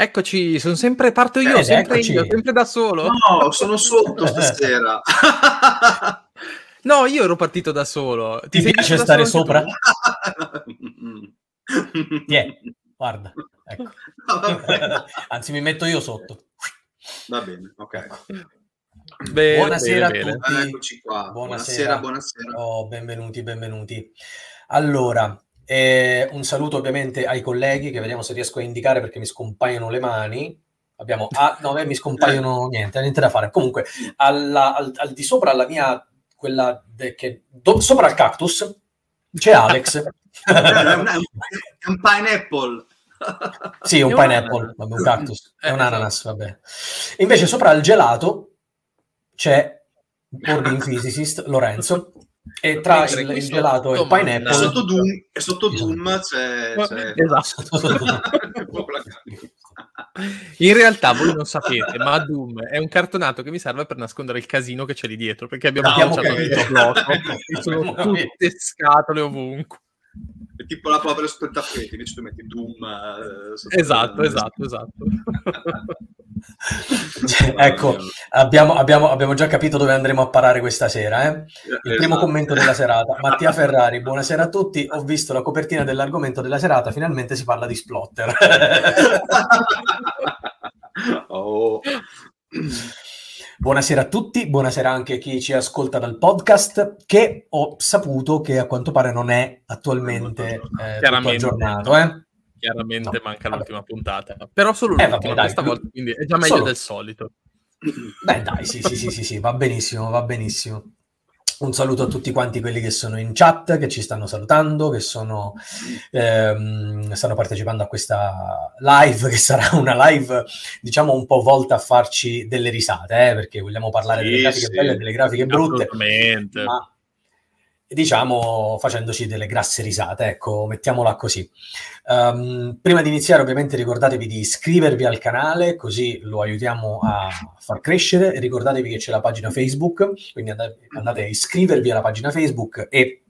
Eccoci, sono sempre parto io, Eh, sempre eccoci. io, sempre da solo. No, sono sotto stasera. No, io ero partito da solo. Ti sei piace stare sopra? Tiè, guarda. Ecco. Anzi, mi metto io sotto. Va bene, ok. tu? Bene, Buonasera bene, a bene. tutti. Ah, Eccoci qua. Buonasera. Buonasera, buonasera. Oh, benvenuti, benvenuti. Allora, eh, un saluto ovviamente ai colleghi che vediamo se riesco a indicare perché mi scompaiono le mani. Abbiamo, ah, no, a me mi scompaiono niente, niente da fare. Comunque, alla- al, al di sopra alla mia, quella de- che, do- sopra il cactus, c'è Alex. È un, è è pineapple. Sì, un È un pineapple, ananas. vabbè, un cactus, è Eh, un esatto. ananas, vabbè. Invece sopra il gelato c'è Boarding Physicist Lorenzo e tra Mentre il, il sotto, gelato e il E pineapple sotto Doom, e sotto Esatto. Doom c'è... c'è... Esatto. In realtà voi non sapete, ma Doom è un cartonato che mi serve per nascondere il casino che c'è lì dietro, perché abbiamo Ah, lanciato ok. tutto blocco, ci sono capito. tutte scatole ovunque. È tipo la povera sul tappeti, invece tu metti Doom... eh, sotto- Esatto, esatto, esatto. ecco, abbiamo, abbiamo- abbiamo già capito dove andremo a parare questa sera. eh? Il primo Esatto. commento della serata. Mattia Ferrari, buonasera a tutti. Ho visto la copertina dell'argomento della serata. Finalmente si parla di Splotter. oh. Buonasera a tutti, buonasera anche a chi ci ascolta dal podcast, che ho saputo che a quanto pare non è attualmente eh, aggiornato. Eh? Chiaramente No, manca vabbè. l'ultima puntata, però solo Eh, l'ultima vabbè, dai. questa volta, quindi è già meglio Solo. del solito. Beh, dai, sì, sì, sì, sì, sì, va benissimo, va benissimo. Un saluto a tutti quanti quelli che sono in chat, che ci stanno salutando, che sono, ehm, stanno partecipando a questa live, che sarà una live, diciamo, un po' volta a farci delle risate, eh, perché vogliamo parlare Sì, delle grafiche sì. belle e delle grafiche brutte, ma diciamo facendoci delle grasse risate, ecco, mettiamola così. Ehm, prima di iniziare, ovviamente, ricordatevi di iscrivervi al canale, così lo aiutiamo a far crescere. Ricordatevi che c'è la pagina Facebook, quindi andate, a iscrivervi alla pagina Facebook e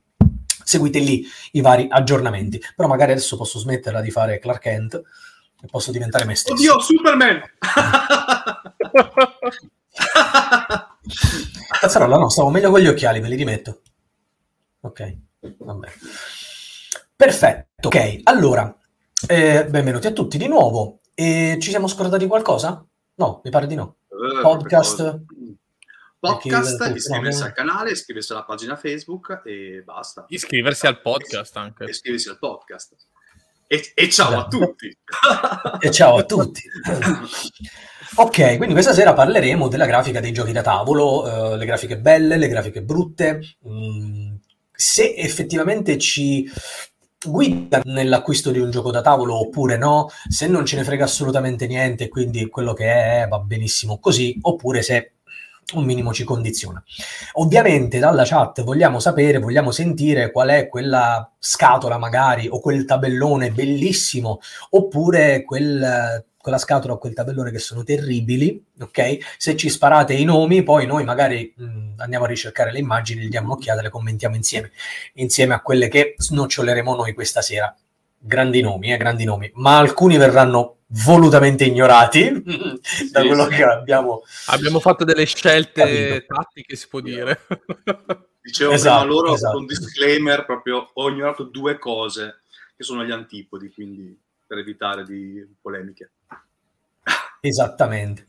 seguite lì i vari aggiornamenti. Però magari adesso posso smetterla di fare Clark Kent e posso diventare me stesso. Oddio, Superman! Cazzarolla, no, stavo meglio con gli occhiali, ve li rimetto. Ok, vabbè. Perfetto, ok. Allora, eh, benvenuti a tutti di nuovo. E ci siamo scordati qualcosa? No, mi pare di no. Eh, Podcast. Podcast, iscriversi al canale, iscriversi alla pagina Facebook e basta. Iscriversi al podcast anche. Iscriversi al podcast. E, e ciao a Esatto. tutti! E ciao a tutti. Ok, quindi questa sera parleremo della grafica dei giochi da tavolo, eh, le grafiche belle, le grafiche brutte, mm, se effettivamente ci guida nell'acquisto di un gioco da tavolo oppure no, se non ce ne frega assolutamente niente, quindi quello che è va benissimo così, oppure se un minimo ci condiziona. Ovviamente dalla chat vogliamo sapere, vogliamo sentire qual è quella scatola magari o quel tabellone bellissimo oppure quel, quella scatola o quel tabellone che sono terribili, ok? Se ci sparate i nomi, poi noi magari mh, andiamo a ricercare le immagini, gli diamo un'occhiata, le commentiamo insieme, insieme a quelle che snoccioleremo noi questa sera. Grandi nomi, eh, grandi nomi, ma alcuni verranno volutamente ignorati da quello sì. che abbiamo Abbiamo fatto delle scelte Capito. tattiche, si può dire. Dicevo Esatto, prima loro esatto. con disclaimer proprio ho ignorato due cose che sono gli antipodi, quindi per evitare di polemiche. Esattamente.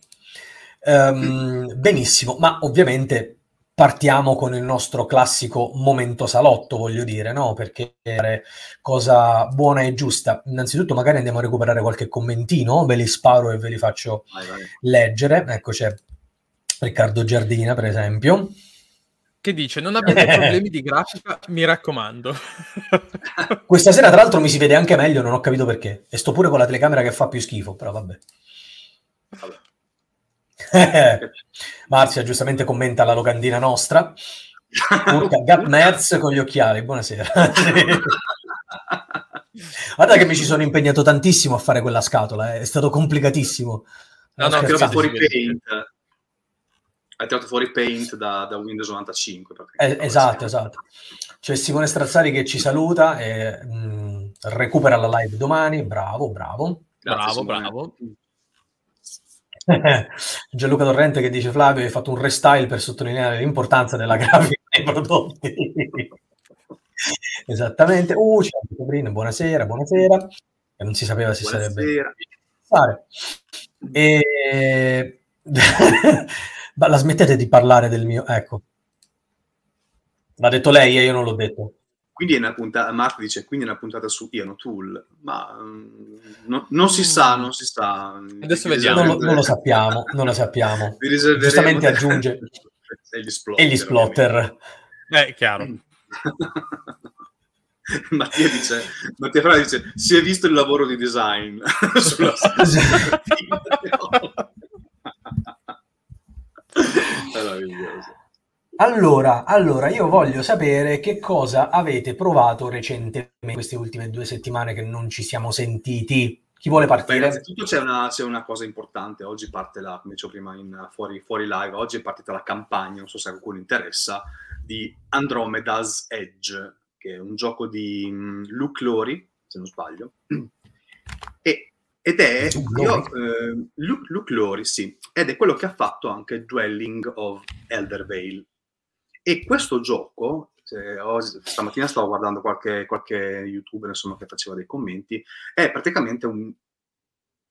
Ehm, benissimo, ma ovviamente partiamo con il nostro classico momento salotto, voglio dire, no? Perché è cosa buona e giusta. Innanzitutto magari andiamo a recuperare qualche commentino, ve li sparo e ve li faccio Vai, vai. leggere. Ecco c'è Riccardo Giardina, per esempio. Che dice, non abbiate problemi di grafica, mi raccomando. Questa sera, tra l'altro, mi si vede anche meglio, non ho capito perché. E sto pure con la telecamera che fa più schifo, però vabbè. vabbè. Marzia giustamente commenta la locandina nostra. Urca, Gat Merz con gli occhiali, buonasera. Guarda che mi ci sono impegnato tantissimo a fare quella scatola, eh. è stato complicatissimo. No, no, tirato fuori Paint. Hai tirato fuori Paint da, da Windows 95. Eh, esatto, esatto. C'è Simone Strazzari che ci saluta e mh, mm, recupera la live domani. Bravo, bravo. Grazie, bravo, bravo. Gianluca Torrente che dice Flavio hai fatto un restyle per sottolineare l'importanza della grafica dei prodotti. Esattamente. Uh, c'è Sabrina, buonasera, buonasera. E non si sapeva se buonasera. sarebbe... Fare. E... la smettete di parlare del mio... Ecco. L'ha detto lei e io non l'ho detto. Quindi è una puntata, Marco dice, quindi è una puntata su Iano Tool, ma um, no, non si sa, non si sa. Adesso vediamo. Non, non, lo sappiamo, non lo sappiamo. Giustamente aggiunge... e gli splotter. E gli splotter. Eh, chiaro. Mattia dice, Mattia Fra dice, si è visto il lavoro di design sulla Allora, allora, io voglio sapere che cosa avete provato recentemente queste ultime due settimane che non ci siamo sentiti. Chi vuole partire? Beh, innanzitutto c'è una, c'è una, cosa importante, oggi parte la, come dicevo prima in, fuori, fuori live, oggi è partita la campagna, non so se a qualcuno interessa, di Andromeda's Edge, che è un gioco di um, Luke Lori, se non sbaglio, ed è io, eh, Luke, Luke Lori, sì, ed è quello che ha fatto anche Dwelling of Eldervale. E questo gioco, oggi, stamattina stavo guardando qualche, qualche youtuber insomma, che faceva dei commenti, è praticamente un,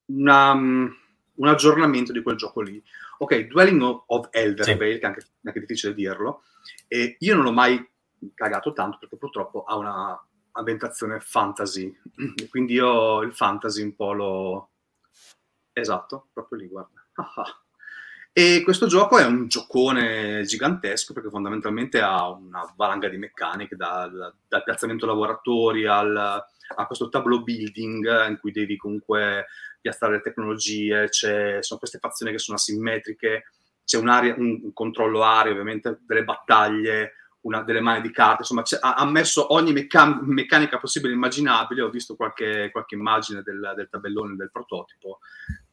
una, un aggiornamento di quel gioco lì. Ok, Dwelling of Eldervale, sì. che è anche, anche difficile dirlo, e io non l'ho mai cagato tanto perché purtroppo ha una ambientazione fantasy, quindi io il fantasy un po' lo... Esatto, proprio lì, guarda. E questo gioco è un giocone gigantesco perché fondamentalmente ha una valanga di meccaniche, dal, dal piazzamento lavoratori al, a questo tableau building in cui devi comunque piazzare le tecnologie, c'è, sono queste fazioni che sono asimmetriche, c'è un, un controllo area, ovviamente delle battaglie, una, delle mani di carta, insomma ha, ha, messo ogni meccan- meccanica possibile e immaginabile, ho visto qualche, qualche immagine del, del, tabellone del prototipo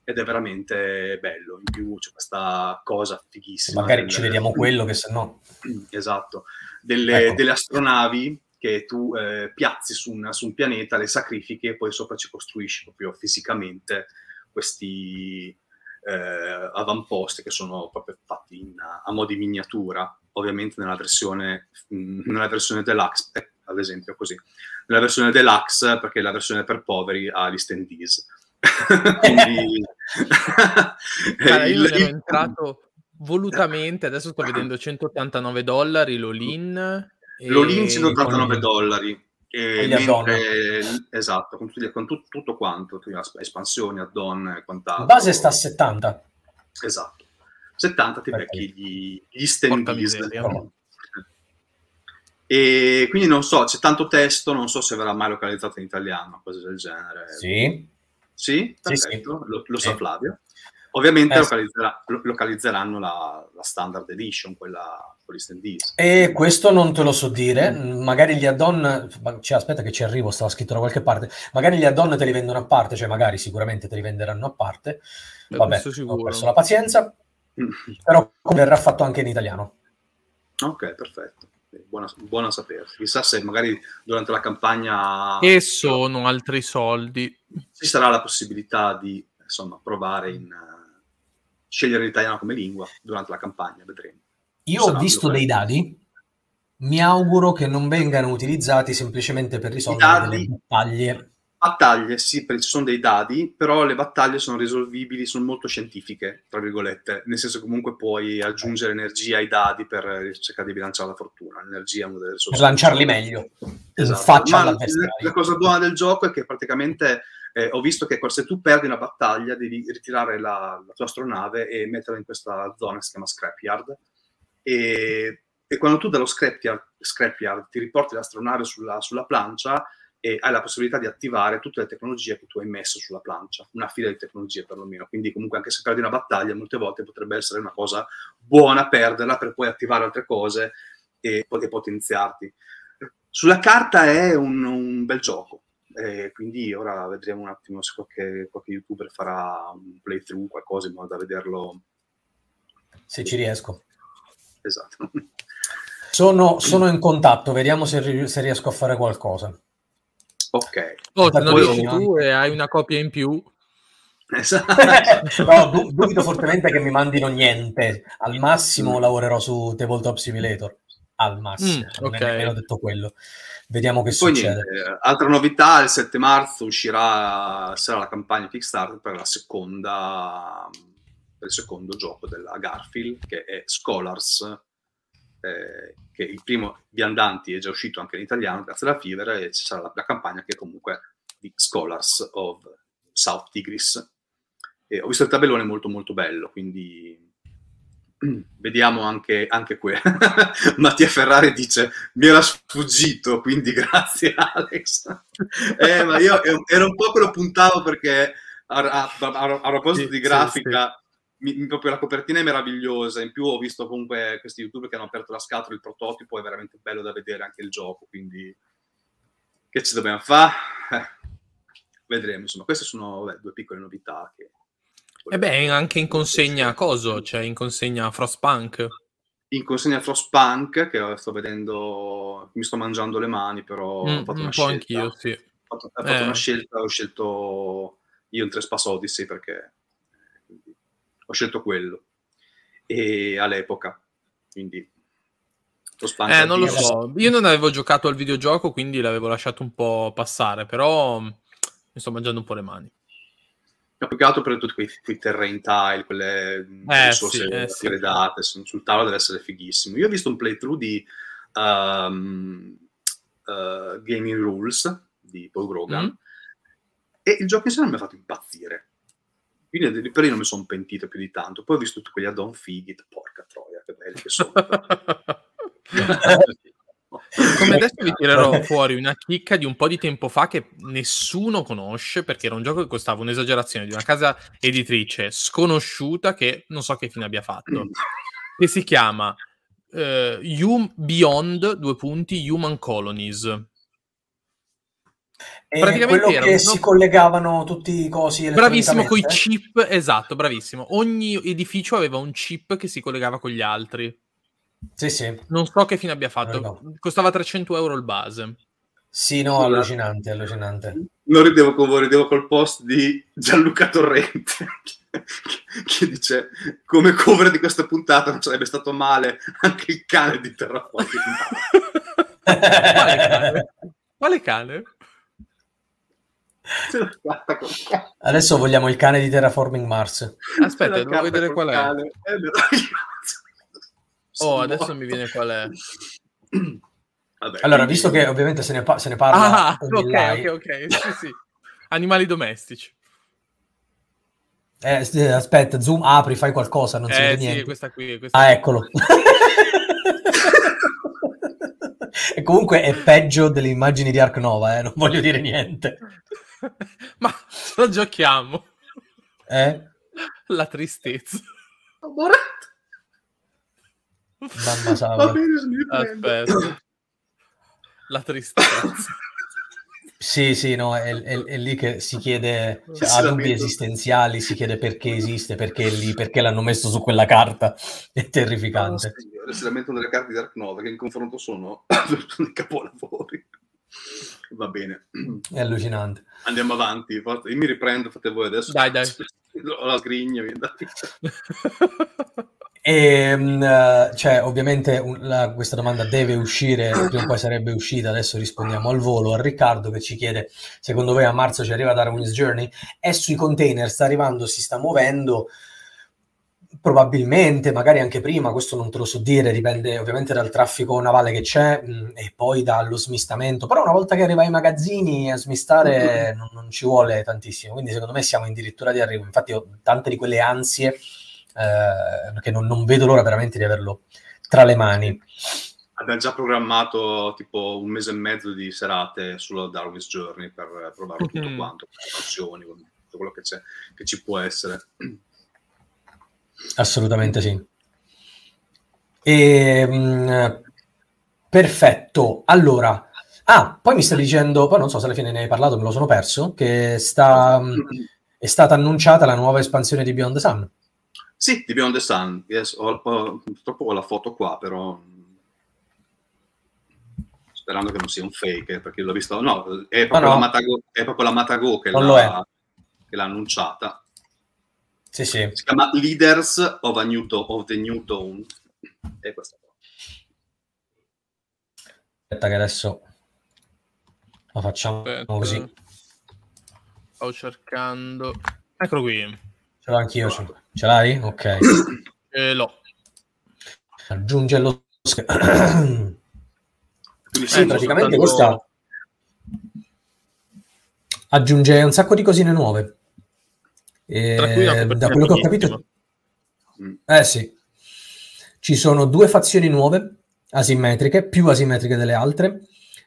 ed è veramente bello, in più c'è questa cosa fighissima. Magari del, ci vediamo quello che se no... Esatto, delle, ecco. delle astronavi che tu eh, piazzi su un, su un, pianeta, le sacrifichi e poi sopra ci costruisci proprio fisicamente questi eh, avamposti che sono proprio fatti in, a mo' di miniatura ovviamente nella versione, nella versione deluxe, eh, ad esempio così, nella versione deluxe perché la versione per poveri ha gli standees. Quindi... Allora, io ero entrato volutamente, adesso sto vedendo 189 dollari l'all-in. E... L'all-in 189 dollari. E mentre, esatto, con, tutto, con tutto, tutto quanto, espansioni, add-on e quant'altro. Base sta a 70. Esatto. 70 ti becchi gli, gli standees. E quindi non so, c'è tanto testo, non so se verrà mai localizzato in italiano, cose del genere. Sì. Sì? Perfetto, sì, sì. Lo, lo sa Flavio. Ovviamente eh, localizzerà, localizzeranno la, la, standard edition, quella con gli standees. E questo non te lo so dire, magari gli add-on, cioè, aspetta che ci arrivo, stava scritto da qualche parte, magari gli add-on te li vendono a parte, cioè magari sicuramente te li venderanno a parte, vabbè, ho perso la pazienza, però verrà fatto anche in italiano. Ok, perfetto. Buona, buona sapersi. Chissà se magari durante la campagna... E sono altri soldi. Ci sarà la possibilità di insomma, provare in... Uh, scegliere l'italiano come lingua durante la campagna, vedremo. Io ho visto dei dadi, mi auguro che non vengano utilizzati semplicemente per risolvere dadi, delle battaglie battaglie, sì, perché ci sono dei dadi, però le battaglie sono risolvibili, sono molto scientifiche, tra virgolette, nel senso che comunque puoi aggiungere energia ai dadi per cercare di bilanciare la fortuna. L'energia è una delle risorse. Per lanciarli meglio, esatto. faccia Ma la, la cosa buona del gioco è che praticamente eh, ho visto che se tu perdi una battaglia devi ritirare la, la, tua astronave e metterla in questa zona che si chiama Scrapyard e, e quando tu dallo Scrapyard, scrapyard ti riporti l'astronave sulla, sulla plancia e hai la possibilità di attivare tutte le tecnologie che tu hai messo sulla plancia, una fila di tecnologie perlomeno. Quindi comunque anche se perdi una battaglia, molte volte potrebbe essere una cosa buona perderla per poi attivare altre cose e, e potenziarti. Sulla carta è un, un bel gioco, eh, quindi ora vedremo un attimo se qualche, qualche, youtuber farà un playthrough, qualcosa in modo da vederlo. Se ci riesco. Esatto. Sono, sono in contatto, vediamo se, se riesco a fare qualcosa. Ok. Oh, se non riesci tu e hai una copia in più. Esatto. no, du- dubito fortemente che mi mandino niente. Al massimo mm. lavorerò su Tabletop Simulator. Al massimo, mm, non okay. è detto quello. Vediamo che Poi succede. Niente, altra novità, il 7 marzo uscirà sarà la campagna Kickstarter per la seconda per il secondo gioco della Garfield che è Scholars eh, che il primo Viandanti è già uscito anche in italiano grazie alla Fever e ci sarà la, la campagna che è comunque di Scholars of South Tigris. E ho visto il tabellone molto molto bello, quindi vediamo anche, anche qui. Mattia Ferrari dice mi era sfuggito, quindi grazie Alex. eh, ma io ero un po' che lo puntavo perché a, a, a, a proposito sì, di grafica... Sì, sì mi, proprio la copertina è meravigliosa. In più ho visto comunque questi youtuber che hanno aperto la scatola, il prototipo è veramente bello da vedere anche il gioco. Quindi, che ci dobbiamo fare? Eh, vedremo. Insomma, queste sono beh, due piccole novità. Che e beh, anche in consegna coso, cioè in consegna Frostpunk. In consegna Frostpunk, che sto vedendo, mi sto mangiando le mani, però mm, ho fatto una un scelta. anch'io, sì. Ho fatto, ho fatto eh. una scelta, ho scelto io in Trespass Odyssey perché ho scelto quello. E all'epoca quindi eh, non lo so. Io non avevo giocato al videogioco quindi l'avevo lasciato un po' passare però mi sto mangiando un po' le mani. Ho più che altro per tutti quei, quei terrain tile quelle eh, sì, eh, sì. date sul tavolo deve essere fighissimo. Io ho visto un playthrough di um, uh, Gaming Rules di Paul Grogan mm. e il gioco in sé non mi ha fatto impazzire quindi per lì non mi sono pentito più di tanto. Poi ho visto tutti quegli addon fighi, porca troia, che belli che sono. Come adesso vi tirerò fuori una chicca di un po' di tempo fa che nessuno conosce perché era un gioco che costava un'esagerazione di una casa editrice sconosciuta che non so che fine abbia fatto. Che si chiama uh, Beyond, due punti, Human Colonies. E Praticamente quello che no? si collegavano tutti i cosi Bravissimo, con i chip, esatto, bravissimo. Ogni edificio aveva un chip che si collegava con gli altri. Sì, sì. Non so che fine abbia fatto. No. Costava 300 euro il base. Sì, no, allora, allucinante, allucinante. Non ridevo con voi, ridevo col post di Gianluca Torrente che dice come cover di questa puntata non sarebbe stato male anche il cane di Terraforming. Quale cane? Quale cane? Adesso vogliamo il cane di Terraforming Mars. Aspetta, devo vedere qual è. oh, adesso mi viene qual è. Vabbè, allora, quindi... visto che ovviamente se ne, pa- se ne parla... Ah, ok, ok, ok. Sì, sì. Animali domestici. Eh, aspetta, zoom, apri, fai qualcosa, non eh, si vede sì, niente. Questa qui, questa ah, eccolo. e comunque è peggio delle immagini di Ark Nova, eh? non voglio dire niente. Ma lo giochiamo. Eh? La tristezza. Mamma salva. Aspetta. La tristezza. Sì, sì, no, è, è, è lì che si chiede, cioè, ha dubbi esistenziali, si chiede perché esiste, perché è lì, perché l'hanno messo su quella carta. È terrificante. No, si lamentano delle carte di Dark Nova che in confronto sono dei capolavori. Va bene. È allucinante. Andiamo avanti. Io mi riprendo, fate voi adesso. Dai, dai. Ho la sgrigna. E, ehm, cioè, ovviamente un, la, questa domanda deve uscire, prima o poi sarebbe uscita, adesso rispondiamo al volo a Riccardo che ci chiede, secondo voi a marzo ci arriva Darwin's Journey? È sui container, sta arrivando, si sta muovendo, Probabilmente, magari anche prima, questo non te lo so dire, dipende ovviamente dal traffico navale che c'è mh, e poi dallo smistamento, però una volta che arriva ai magazzini a smistare non, non ci vuole tantissimo, quindi secondo me siamo addirittura di arrivo, infatti ho tante di quelle ansie eh, che non, non vedo l'ora veramente di averlo tra le mani. Abbiamo già programmato tipo un mese e mezzo di serate sulla Darwin's Journey per provarlo tutto Mhm. quanto, azioni, tutto quello che, c'è, che ci può essere. Assolutamente sì. E, mh, perfetto. Allora, ah, poi mi stai dicendo, poi non so se alla fine ne hai parlato, me lo sono perso, che sta, mh, è stata annunciata la nuova espansione di Beyond the Sun. Sì, di Beyond the Sun. Yes, ho, ho- purtroppo ho la foto qua, però sperando che non sia un fake, perché l'ho visto. No, è proprio, Ah, no. La, Matago, è proprio la Matago che, l'ha, che l'ha annunciata. Sì, sì. Si chiama Leaders of, a New To- of the New Tone. E questa qua. Aspetta che adesso lo facciamo Aspetta. così. Stavo cercando. Eccolo qui. Ce l'ho anch'io. ce l'ho. Ce l'hai? Ok. Eh, l'ho. Aggiunge lo schermo. Sì, Eh, praticamente soltanto- questa aggiunge un sacco di cosine nuove. E copertina da quello che ho capito, Mm. eh sì, ci sono due fazioni nuove, asimmetriche, più asimmetriche delle altre.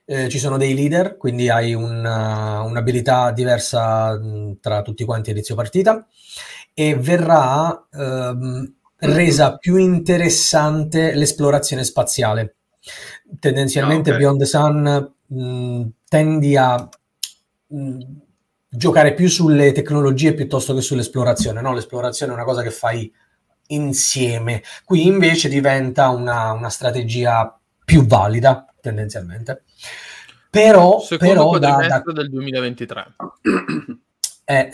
Eh, ci sono dei leader, quindi hai una- un'abilità diversa mh, tra tutti quanti a inizio partita e verrà ehm, resa più interessante l'esplorazione spaziale. Tendenzialmente Ah, ok. Beyond the Sun mh, tendi a mh, giocare più sulle tecnologie piuttosto che sull'esplorazione. No? L'esplorazione è una cosa che fai insieme. Qui invece diventa una, una strategia più valida, tendenzialmente. Però, Secondo però da, da- del 2023. eh,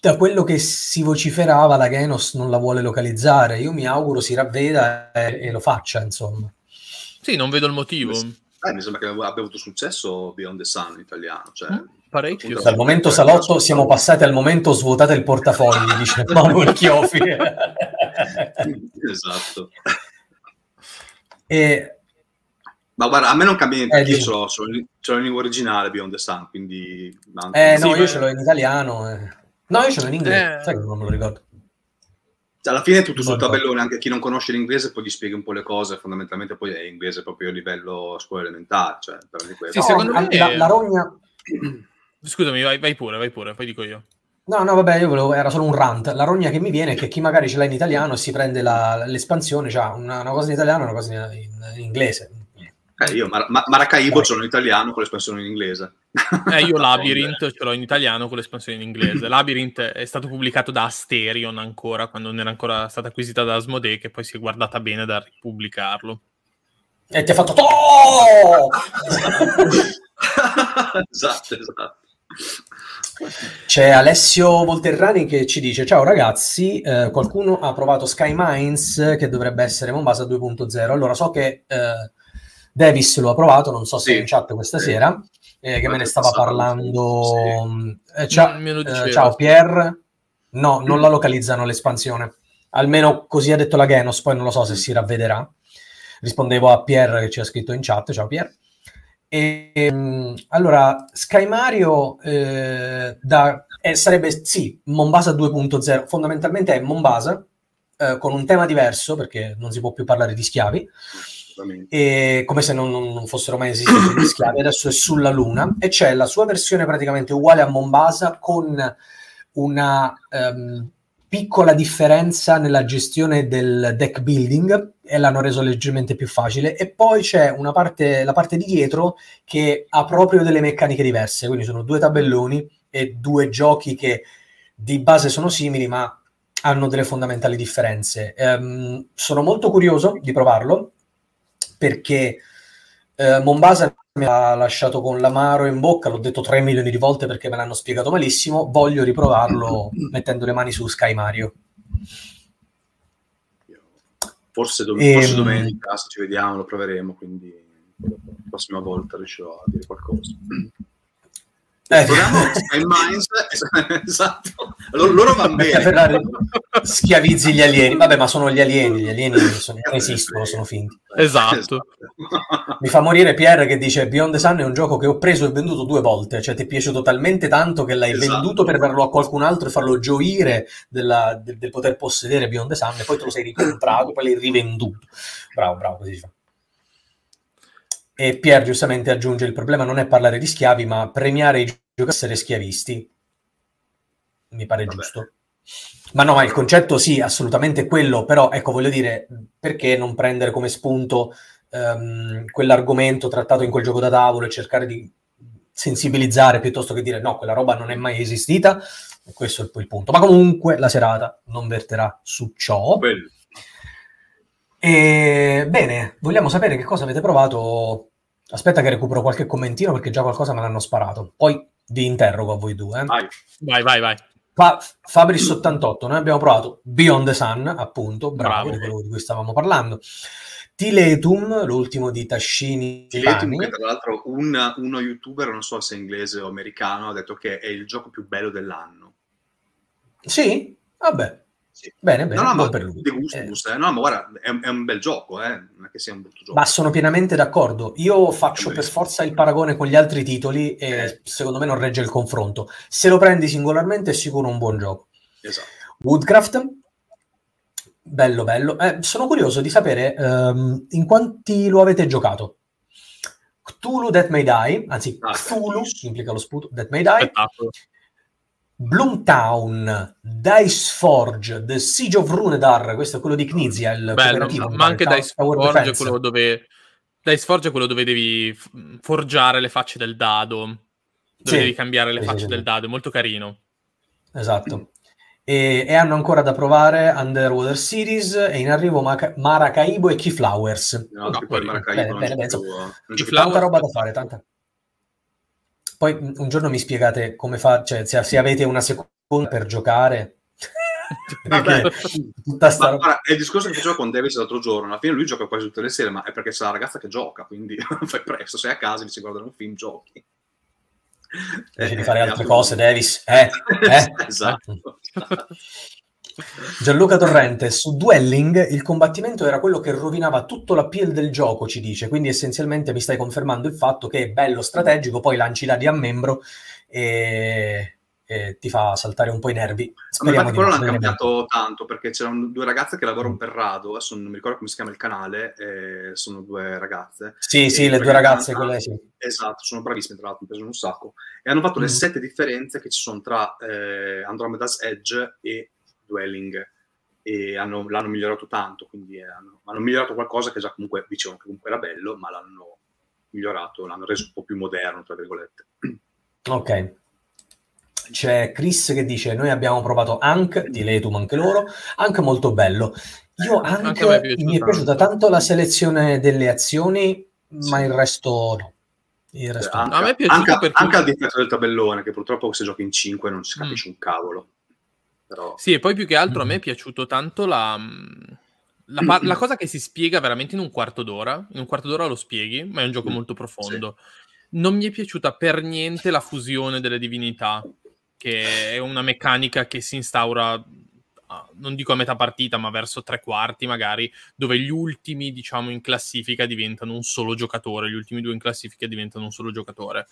da quello che si vociferava, la Genos non la vuole localizzare. Io mi auguro si ravveda e, e lo faccia, insomma. Sì, non vedo il motivo. Eh, mi sembra che abbia avuto successo Beyond the Sun in italiano. Cioè, Mm, Parecchio. Dal momento salotto siamo passati al momento svuotate il portafogli, dice Manuel Chiofi. esatto. e, Ma guarda, a me non cambia niente, Eh, io ce l'ho, ce l'ho in- ce l'ho in lingua originale Beyond the Sun, quindi... eh, Sì, no, ma- io ce l'ho in italiano. eh. No, io ce l'ho in inglese, Eh. sai che non me lo ricordo. Cioè, alla fine è tutto sul tabellone, anche chi non conosce l'inglese poi gli spiega un po' le cose, fondamentalmente poi è inglese proprio a livello scuola elementare, cioè. Sì, secondo No, me- la, la rogna... Scusami, vai, vai pure, vai pure, poi dico io. No, no, vabbè, io volevo, era solo un rant. La rogna che mi viene è che chi magari ce l'ha in italiano si prende la- l'espansione, cioè una, una cosa in italiano e una cosa in, in- in inglese. Eh, io Mar- Ma- Maracaibo ce l'ho in italiano con l'espansione in inglese. Eh, io Labyrinth ce l'ho in italiano con l'espansione in inglese. Labyrinth è stato pubblicato da Asterion ancora, quando non era ancora stata acquisita da Asmodee, che poi si è guardata bene da ripubblicarlo. E ti ha fatto... "Oh!" esatto, esatto. C'è Alessio Volterrani che ci dice: Ciao ragazzi, eh, qualcuno ha provato Sky Mines che dovrebbe essere Mombasa 2.0. Allora, so che eh, Davis lo ha provato, non so se Sì. è in chat questa Sì. sera, eh, che me ne stava parlando. Eh, cia- Mm, me lo eh, ciao sì. Pier. No, non la localizzano l'espansione. Almeno così ha detto la Genos, poi non lo so se si ravvederà. Rispondevo a Pier che ci ha scritto in chat. Ciao Pier. E, ehm, allora, Sky Mario eh, da- eh, sarebbe sì, Mombasa 2.0, fondamentalmente è Mombasa eh, con un tema diverso perché non si può più parlare di schiavi. E come se non, non- fossero mai esistiti gli schiavi, adesso è sulla Luna. E c'è la sua versione praticamente uguale a Mombasa con una ehm, piccola differenza nella gestione del deck building e l'hanno reso leggermente più facile. E poi c'è una parte, la parte di dietro che ha proprio delle meccaniche diverse, quindi sono due tabelloni e due giochi che di base sono simili ma hanno delle fondamentali differenze. Ehm, sono molto curioso di provarlo perché eh, Mombasa mi ha lasciato con l'amaro in bocca, l'ho detto 3 milioni di volte perché me l'hanno spiegato malissimo, voglio riprovarlo mettendo le mani su Sky Mario. Forse, dom- Ehm. forse domenica, se ci vediamo, lo proveremo, quindi la prossima volta riuscirò a dire qualcosa. Eh, Sky Mines esatto. Loro, loro vanno bene. Ferrari schiavizzi gli alieni. Vabbè, ma sono gli alieni, gli alieni sono, non esistono, sono finti. Esatto. Esatto. Mi fa morire Pierre che dice Beyond the Sun è un gioco che ho preso e venduto due volte, cioè ti è piaciuto talmente tanto che l'hai Esatto. venduto per darlo a qualcun altro e farlo gioire della- del, del poter possedere Beyond the Sun e poi te lo sei ricomprato, poi l'hai rivenduto. Bravo, bravo, così si fa. E Pierre giustamente aggiunge il problema non è parlare di schiavi, ma premiare i giocatori essere schiavisti. Mi pare Vabbè. giusto. Ma no, ma il concetto sì, assolutamente quello, però ecco, voglio dire, perché non prendere come spunto ehm, quell'argomento trattato in quel gioco da tavolo e cercare di sensibilizzare piuttosto che dire no, quella roba non è mai esistita, questo è poi il punto. Ma comunque la serata non verterà su ciò. Quello. E bene, vogliamo sapere che cosa avete provato. Aspetta che recupero qualche commentino perché già qualcosa me l'hanno sparato. Poi vi interrogo a voi due. eh. Vai. Vai, vai, vai. Fa- Fabris88, noi abbiamo provato Beyond the Sun, appunto, bravo, Bravo. di quello di cui stavamo parlando. Tiletum, l'ultimo di Tascini Tiletum, che tra l'altro un- uno youtuber, non so se è inglese o americano, ha detto che è il gioco più bello dell'anno. Sì? Vabbè, Sì. bene, bene, No, no, ma per lui. De Gustus, eh. No, ma guarda, è, è un bel gioco, eh. Non è che sia un brutto gioco. Ma sono pienamente d'accordo. Io faccio per forza il paragone con gli altri titoli e Eh. secondo me non regge il confronto. Se lo prendi singolarmente è sicuro un buon gioco. Esatto. Woodcraft, bello bello. Eh, sono curioso di sapere ehm, in quanti lo avete giocato. Cthulhu That May Die, anzi Ah, Cthulhu, implica lo sputo, That May Die. Spettacolo. Bloomtown, Dice Forge, The Siege of Runedar, questo è quello di Knizia, il Bello, ma pare, anche Dice Tower Forge quello dove Dice Forge è quello dove devi forgiare le facce del dado, dove Sì. devi cambiare le Sì, facce sì, del dado, è molto carino. Esatto. E, e hanno ancora da provare Underwater Series e in arrivo Maca- Maracaibo e Keyflowers. No, No, poi Maracaibo bene, non bene, bene, Tanta roba da fare, tanta. Poi un giorno mi spiegate come fa, cioè se, se avete una seconda per giocare. Vabbè. Tutta sta guarda, è il discorso che facevo con Davis l'altro giorno. Alla fine lui gioca quasi tutte le sere, ma è perché c'è la ragazza che gioca, quindi fai presto, sei a casa, dici guardare un film, giochi. Invece di Eh, fare eh, altre appunto. cose, Davis. Eh, eh. esatto. Gianluca Torrente, su Dwelling il combattimento era quello che rovinava tutto l'appeal del gioco, ci dice, quindi essenzialmente mi stai confermando il fatto che è bello strategico, poi lanci dadi a membro e, e ti fa saltare un po' i nervi. Ma Speriamo di quello no, l'hanno cambiato tanto perché c'erano due ragazze che lavorano per Rado, adesso non mi ricordo come si chiama il canale, eh, sono due ragazze. Sì, sì, le due ragazze, hanno- quelle sì. Esatto, sono bravissime tra l'altro, mi piacciono un sacco. E hanno fatto le Mm. sette differenze che ci sono tra eh, Andromeda's Edge e Dwelling e hanno- l'hanno migliorato tanto, quindi eh, hanno, hanno migliorato qualcosa che già comunque dicevano che comunque era bello, ma l'hanno migliorato, l'hanno reso un po' più moderno, tra virgolette. Ok. C'è Chris che dice: Noi abbiamo provato Ank di Letum, anche loro. Anche molto bello. Io Anche Ank a me è piaciuto mi è piaciuta tanto. tanto la selezione delle azioni, ma Sì. il resto no. Il resto no. Anche, A me è piaciuto anche- perché- anche al difetto del tabellone, che purtroppo se giochi in 5 non si Mm. capisce un cavolo. Però, Sì, e poi più che altro a me è piaciuto tanto la, la, par- la cosa che si spiega veramente in un quarto d'ora. In un quarto d'ora lo spieghi, ma è un gioco Mm, molto profondo. Non mi è piaciuta per niente la fusione delle divinità, che è una meccanica che si instaura, non dico a metà partita, ma verso tre quarti magari, dove gli ultimi, diciamo, in classifica diventano un solo giocatore, gli ultimi due in classifica diventano un solo giocatore.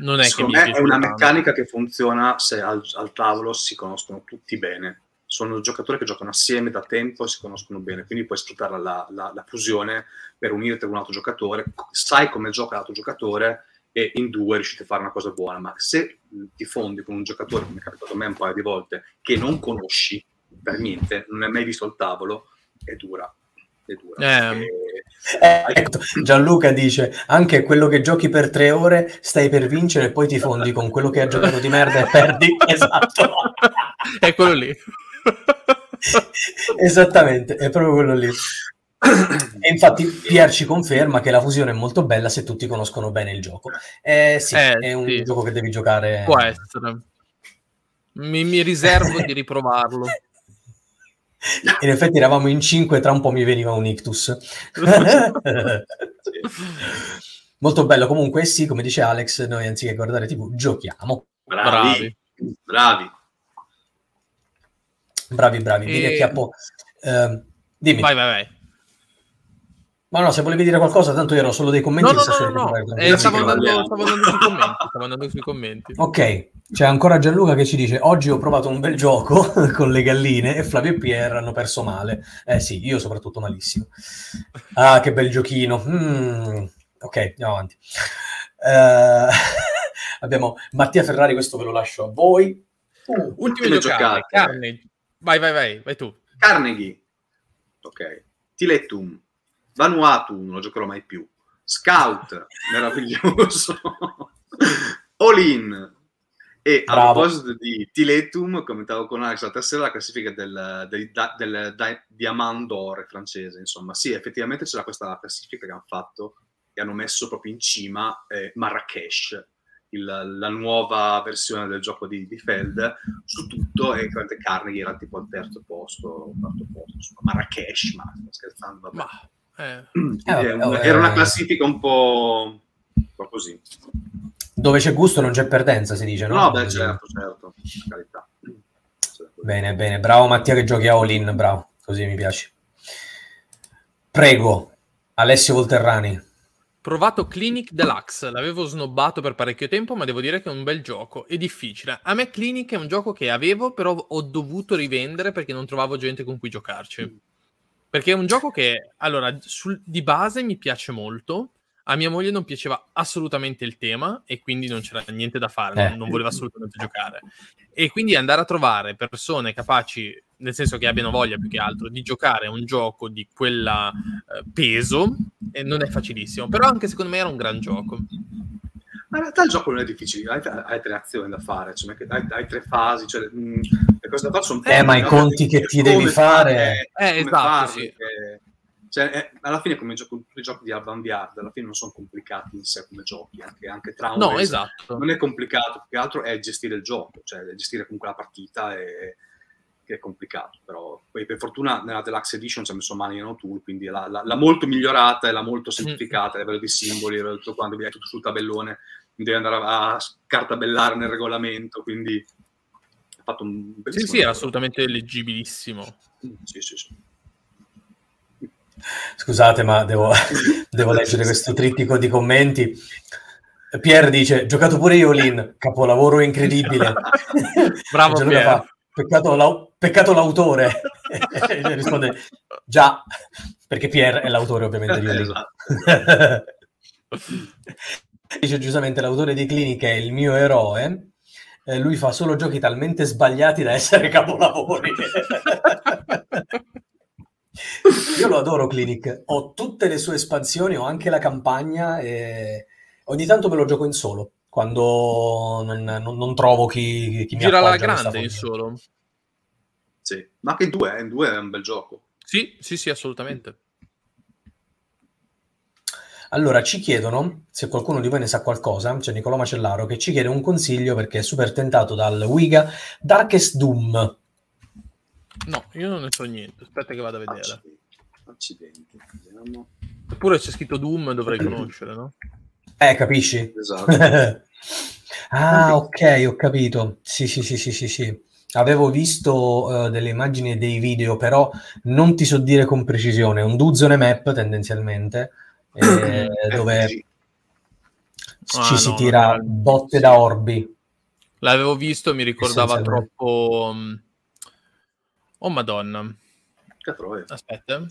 Non è che secondo mi me è una tanto. meccanica che funziona se al, al tavolo si conoscono tutti bene. Sono giocatori che giocano assieme da tempo e si conoscono bene, quindi puoi sfruttare la, la- la fusione per unirti con un altro giocatore, sai come gioca l'altro giocatore e in due riuscite a fare una cosa buona, ma se ti fondi con un giocatore, come è capitato a me un paio di volte, che non conosci per niente, non hai mai visto al tavolo, è dura. È dura. Eh. Eh, ecco, Gianluca dice: Anche quello che giochi per tre ore stai per vincere e poi ti fondi con quello che ha giocato di merda e perdi. Esatto. è quello lì. Esattamente, è proprio quello lì. E infatti Pier ci conferma che la fusione è molto bella se tutti conoscono bene il gioco. Eh, sì, Eh, è un sì. gioco che devi giocare. Può essere. Mi, mi riservo di riprovarlo. In effetti eravamo in cinque, tra un po' mi veniva un ictus. Molto bello, comunque sì, come dice Alex, noi anziché guardare TV giochiamo. Bravi. Bravi. Bravi, bravi. E... Direi che a po'... Eh, dimmi. Vai, vai, vai. Ma no, se volevi dire qualcosa, tanto io ero solo dei commenti. No, no, no, no, eh, stavo, andando, stavo, andando sui commenti, stavo andando sui commenti. Ok, c'è ancora Gianluca che ci dice, oggi ho provato un bel gioco con le galline e Flavio e Pier hanno perso male. Eh sì, io soprattutto malissimo. Ah, che bel giochino. Mm, ok, andiamo avanti. Uh, abbiamo Mattia Ferrari, questo ve lo lascio a voi. Uh, Ultime giocate, Carnegie. Vai, vai, vai, vai tu. Carnegie. Ok. Tiletum. Vanuatu, non lo giocherò mai più. Scout, meraviglioso. All in. E Bravo. a proposito di Tiletum, commentavo con Alex l'altra sera la classifica del, del, del, del Diamant d'Ore francese. Insomma, sì, effettivamente c'era questa classifica che hanno fatto e hanno messo proprio in cima eh, Marrakesh, il, la nuova versione del gioco di, di Feld su tutto e Carnegie era tipo al terzo posto, quarto posto, insomma, Marrakesh, ma sto scherzando, vabbè. Ma eh. Una, era una classifica un po', un po', così. Dove c'è gusto non c'è perdenza, si dice, no? No, beh, certo, certo, carità. Bene, bene, bravo Mattia che giochi a all-in, bravo, così mi piace. Prego, Alessio Volterrani. Provato Clinic Deluxe, l'avevo snobbato per parecchio tempo, ma devo dire che è un bel gioco, è difficile. A me Clinic è un gioco che avevo, però ho dovuto rivendere perché non trovavo gente con cui giocarci. Perché è un gioco che, allora, sul, di base mi piace molto. A mia moglie non piaceva assolutamente il tema e quindi non c'era niente da fare, eh. non, non, voleva assolutamente giocare. E quindi andare a trovare persone capaci, nel senso che abbiano voglia più che altro, di giocare a un gioco di quella eh, peso eh, non è facilissimo. Però anche secondo me era un gran gioco. Ma in realtà il gioco non è difficile, hai, hai tre azioni da fare, cioè, hai, hai, tre fasi, cioè, mh, mm, le cose da fare sono... Eh, ma i conti che ti devi fare... Eh, esatto, fare, sì. Che, cioè, è, alla fine come gioco, tutti i giochi di Avant alla fine non sono complicati in sé come giochi, anche, anche Trauma no, esatto. non è complicato, più che altro è gestire il gioco, cioè gestire comunque la partita e che è complicato, però poi per fortuna nella Deluxe Edition ci ha messo mani in O'Toole, quindi l'ha, l'ha, l'ha, molto migliorata e l'ha molto semplificata a livello di simboli, a livello di tutto quanto, è tutto sul tabellone, devi andare a, a scartabellare nel regolamento, quindi ha fatto un bellissimo Sì, sì, era assolutamente leggibilissimo. Mm, sì, sì, sì. Scusate, ma devo, devo leggere questo trittico di commenti. Pier dice, giocato pure io Lin, capolavoro incredibile. Bravo Pier. Peccato, la, peccato l'autore. risponde, già, perché Pier è l'autore ovviamente di Olin. Dice giustamente l'autore di Clinic è il mio eroe. Eh, lui fa solo giochi talmente sbagliati da essere capolavori. Io lo adoro Clinic, ho tutte le sue espansioni, ho anche la campagna e ogni tanto me lo gioco in solo quando non, non, non trovo chi, chi mi Gira la grande in solo. Sì, ma anche in due, eh, in due è un bel gioco. Sì, sì, sì, assolutamente. Allora, ci chiedono, se qualcuno di voi ne sa qualcosa, c'è Nicolò Macellaro che ci chiede un consiglio perché è super tentato dal Wiga Darkest Doom. No, io non ne so niente, aspetta che vado a vedere. Accidenti, vediamo. Eppure c'è scritto Doom, dovrei conoscere, no? Eh, capisci? Esatto. ah, ok, ho capito. Sì, sì, sì, sì, sì, sì. Avevo visto uh, delle immagini e dei video, però non ti so dire con precisione. Un Duzone map tendenzialmente, eh, dove ah, ci si no, tira botte da orbi. L'avevo visto, mi ricordava troppo... Mm, oh madonna. Aspetta,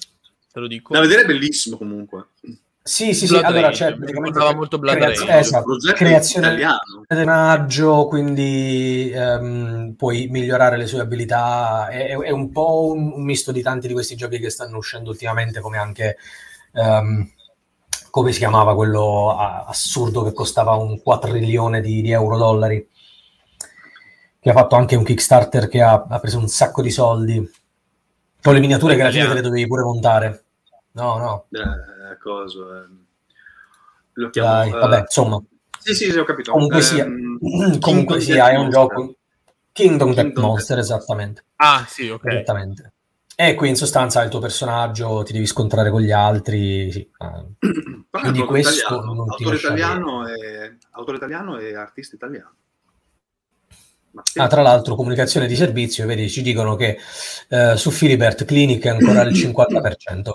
te lo dico. Da vedere è bellissimo comunque. Sì, sì, sì, Blood allora c'è praticamente molto Blood creaz- Rage. Esatto, creazione del personaggio, quindi um, puoi migliorare le sue abilità, è, è un po' un, un, misto di tanti di questi giochi che stanno uscendo ultimamente, come anche, um, come si chiamava quello assurdo che costava un quadrilione di, di euro dollari, che ha fatto anche un Kickstarter che ha, ha preso un sacco di soldi, con le miniature che alla fine te le dovevi pure montare. No, no. Eh, coso, eh. Lo chiamo, Dai, uh... vabbè, insomma. Sì, sì, sì, ho capito. Comunque sia, ehm, comunque sia è un gioco... Kingdom, Kingdom Death Monster, Death. esattamente. Ah, sì, ok. Esattamente. E qui in sostanza il tuo personaggio, ti devi scontrare con gli altri. Sì. Ah. Quindi questo italiano, non autore, italiano e, autore italiano e artista italiano. Ah, tra l'altro, comunicazione di servizio, vedi, ci dicono che eh, su Filibert Clinic è ancora il 50%.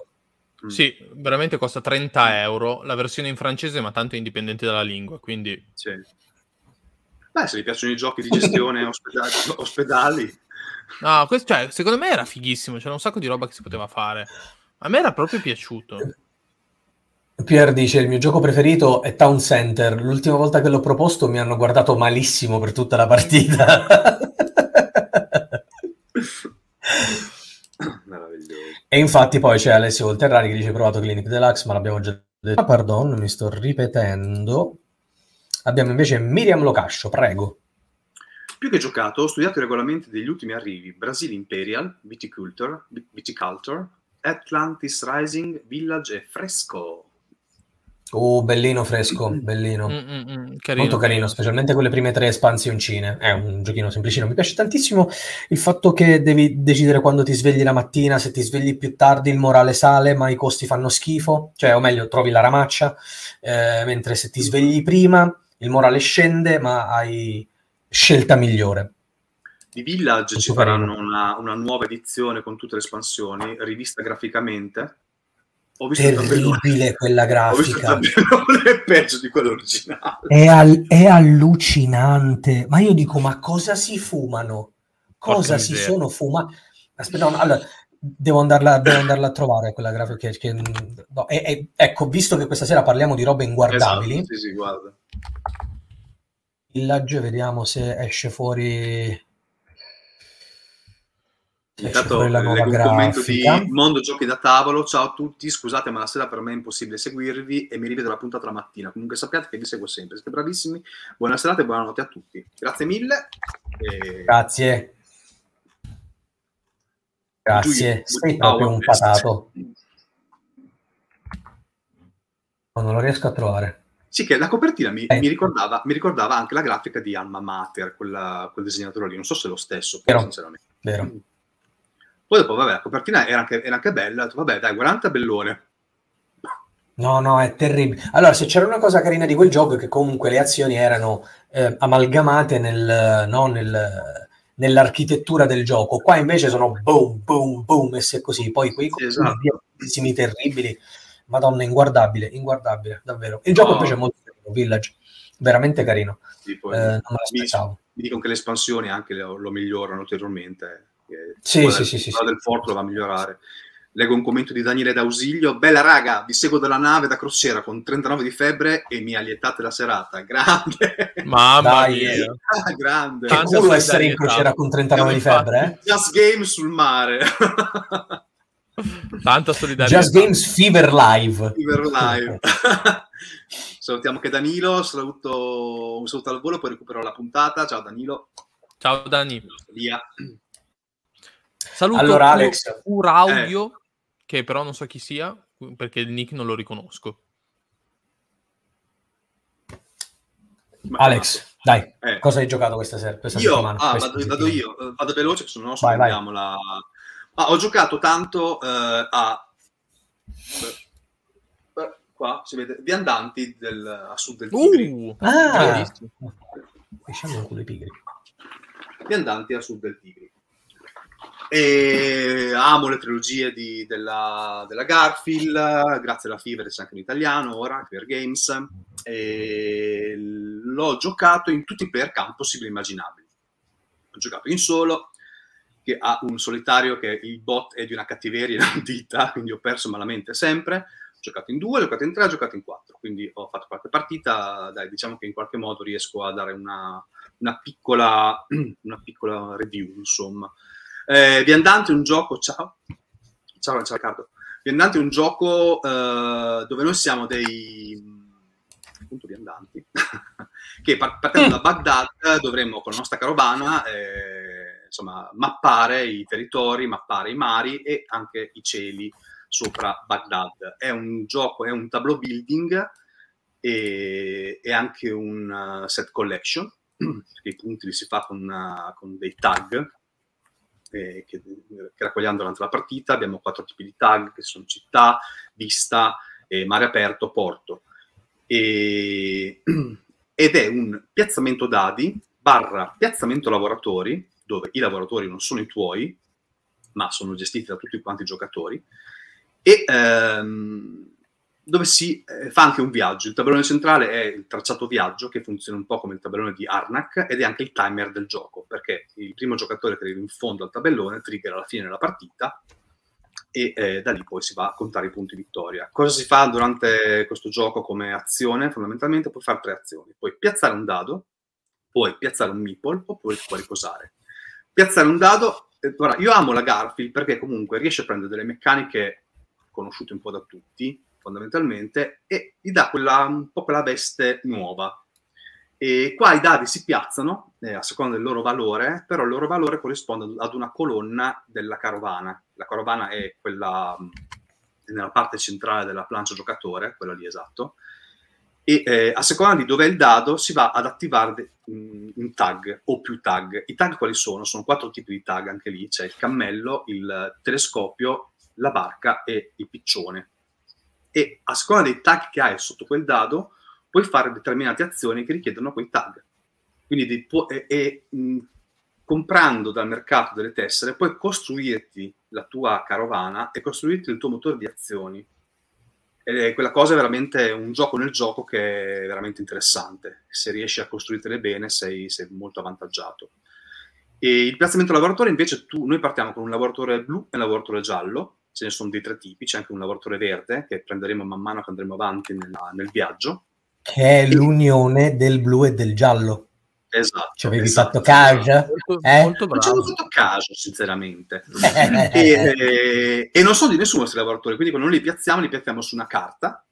Mm. Sì, veramente costa 30 euro, la versione in francese, ma tanto è indipendente dalla lingua, quindi... Sì. Beh, se vi piacciono i giochi di gestione ospedali, ospedali. No, questo, cioè, secondo me era fighissimo, c'era un sacco di roba che si poteva fare. A me era proprio piaciuto. Pierre dice: Il mio gioco preferito è Town Center. L'ultima volta che l'ho proposto mi hanno guardato malissimo per tutta la partita. e infatti, poi c'è Alessio Volterrari che dice: Provato Clinic Deluxe, ma l'abbiamo già detto. Ah, pardon, mi sto ripetendo. Abbiamo invece Miriam Locascio, prego. Più che giocato, ho studiato i regolamenti degli ultimi arrivi: Brasil Imperial, Viticulture, Viticulture Atlantis Rising, Village e Fresco. Oh, bellino fresco, bellino. Carino, Molto carino, specialmente quelle prime tre espansioncine. È un giochino semplicino. Mi piace tantissimo il fatto che devi decidere quando ti svegli la mattina, se ti svegli più tardi il morale sale, ma i costi fanno schifo, cioè o meglio trovi la ramaccia, eh, mentre se ti svegli prima il morale scende, ma hai scelta migliore. Di Village ci faranno una, una nuova edizione con tutte le espansioni, rivista graficamente ho visto terribile quella grafica. è peggio di quello originale. È, al- è, allucinante. Ma io dico, ma cosa si fumano? Cosa si idea. sono fumati? Aspetta, no, allora, devo andarla, devo andarla, a trovare quella grafica. Che, che, no, è, è, ecco, visto che questa sera parliamo di robe inguardabili. Esatto, sì, sì, guarda. Village, vediamo se esce fuori Intanto leggo un commento di Mondo Giochi da Tavolo. Ciao a tutti, scusate, ma la sera per me è impossibile seguirvi e mi rivedo la puntata la mattina. Comunque sappiate che vi seguo sempre, siete bravissimi. Buona serata e buonanotte a tutti. Grazie mille. E... Grazie. Grazie, sei proprio un patato. Oh, non lo riesco a trovare. Sì, che la copertina mi, eh. mi, ricordava, mi ricordava, anche la grafica di Alma Mater, quella, quel disegnatore lì. Non so se è lo stesso, però, sinceramente. Vero. Poi dopo, vabbè, la copertina era anche, era anche bella, detto, vabbè, dai, 40 bellone. No, no, è terribile. Allora, se c'era una cosa carina di quel gioco è che comunque le azioni erano eh, amalgamate nel, no, nel, nell'architettura del gioco. Qua invece sono boom, boom, boom, e se così. Poi quei sì, esatto. terribili. Madonna, inguardabile, inguardabile, davvero. Il gioco invece è molto carino, Village, veramente carino. Sì, poi, eh, non me l'aspettavo. Mi dicono che le espansioni anche lo, lo migliorano ulteriormente sì, sì, sì, sì, del porto lo va a migliorare. Leggo un commento di Daniele D'Ausilio. Bella raga, vi seguo dalla nave da crociera con 39 di febbre e mi allietate la serata. Grande! Mamma mia! Ah, grande! Che culo essere in crociera con 39 di febbre, eh? Just Game sul mare. Tanta solidarietà. Just Games Fever Live. Fever Live. Salutiamo che Danilo, saluto, un saluto al volo, poi recupero la puntata. Ciao Danilo. Ciao Danilo. Via. Saluto allora, Alex. Pur Audio, eh. che però non so chi sia, perché il nick non lo riconosco. Alex, dai, eh. cosa hai giocato questa sera? Questa io, settimana, ah, vado, vado, io, vado veloce, se no spendiamo la... Ah, ho giocato tanto eh, a... Eh, qua si vede Viandanti del, a sud del Tigri. Uh, ah, un culo i pigri. Viandanti a sud del Tigri. E amo le trilogie di, della, della, Garfield, grazie alla Fiverr anche in italiano ora, Fever Games. E l'ho giocato in tutti i player camp possibili e immaginabili. Ho giocato in solo, che ha un solitario che il bot è di una cattiveria inaudita, quindi ho perso malamente sempre. Ho giocato in due, ho giocato in tre, ho giocato in quattro, quindi ho fatto qualche partita. Dai, diciamo che in qualche modo riesco a dare una, una, piccola, una piccola review, insomma. Eh, Viandante è un gioco, ciao, ciao, ciao Riccardo. Viandante è un gioco eh, dove noi siamo dei appunto viandanti che partendo da Baghdad dovremmo con la nostra carovana eh, insomma mappare i territori, mappare i mari e anche i cieli sopra Baghdad. È un gioco, è un tableau building e, e anche un uh, set collection, che i punti li si fa con, uh, con dei tag eh, che, che raccogliamo durante la partita. Abbiamo quattro tipi di tag che sono città, vista, eh, mare aperto, porto. E, ed è un piazzamento dadi barra piazzamento lavoratori, dove i lavoratori non sono i tuoi, ma sono gestiti da tutti quanti i giocatori, e ehm, dove si eh, fa anche un viaggio. Il tabellone centrale è il tracciato viaggio, che funziona un po' come il tabellone di Arnak, ed è anche il timer del gioco, perché il primo giocatore che arriva in fondo al tabellone trigger alla fine della partita, e eh, da lì poi si va a contare i punti vittoria. Cosa si fa durante questo gioco come azione? Fondamentalmente puoi fare tre azioni. Puoi piazzare un dado, puoi piazzare un meeple, oppure puoi riposare. Piazzare un dado, eh, guarda, io amo la Garfield perché comunque riesce a prendere delle meccaniche conosciute un po' da tutti, fondamentalmente, e gli dà quella, un po' quella veste nuova. E qua i dadi si piazzano eh, a seconda del loro valore, però il loro valore corrisponde ad una colonna della carovana. La carovana è quella nella parte centrale della plancia giocatore, quella lì esatto, e eh, a seconda di dove è il dado si va ad attivare un tag o più tag. I tag quali sono? Sono quattro tipi di tag anche lì, c'è il cammello, il telescopio, la barca e il piccione. E a seconda dei tag che hai sotto quel dado, puoi fare determinate azioni che richiedono quei tag. Quindi di, e, e mh, comprando dal mercato delle tessere puoi costruirti la tua carovana e costruirti il tuo motore di azioni. E quella cosa è veramente un gioco nel gioco che è veramente interessante. Se riesci a costruirtele bene sei, sei molto avvantaggiato. E il piazzamento lavoratore invece tu, noi partiamo con un lavoratore blu e un lavoratore giallo ce ne sono dei tre tipi, c'è anche un lavoratore verde che prenderemo man mano che andremo avanti nella, nel viaggio. Che è l'unione del blu e del giallo. Esatto. Ci avevi esatto. fatto caso? Molto, Eh? molto Non ci avevo fatto caso, sinceramente. e, eh, e non sono di nessuno questi lavoratori, quindi quando noi li piazziamo, li piazziamo su una carta.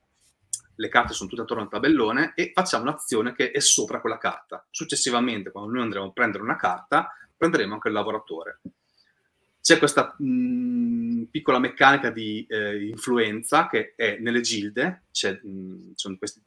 Le carte sono tutte attorno al tabellone e facciamo un'azione che è sopra quella carta. Successivamente, quando noi andremo a prendere una carta, prenderemo anche il lavoratore. C'è questa mh, piccola meccanica di eh, influenza che è nelle gilde, c'è, mh, sono questi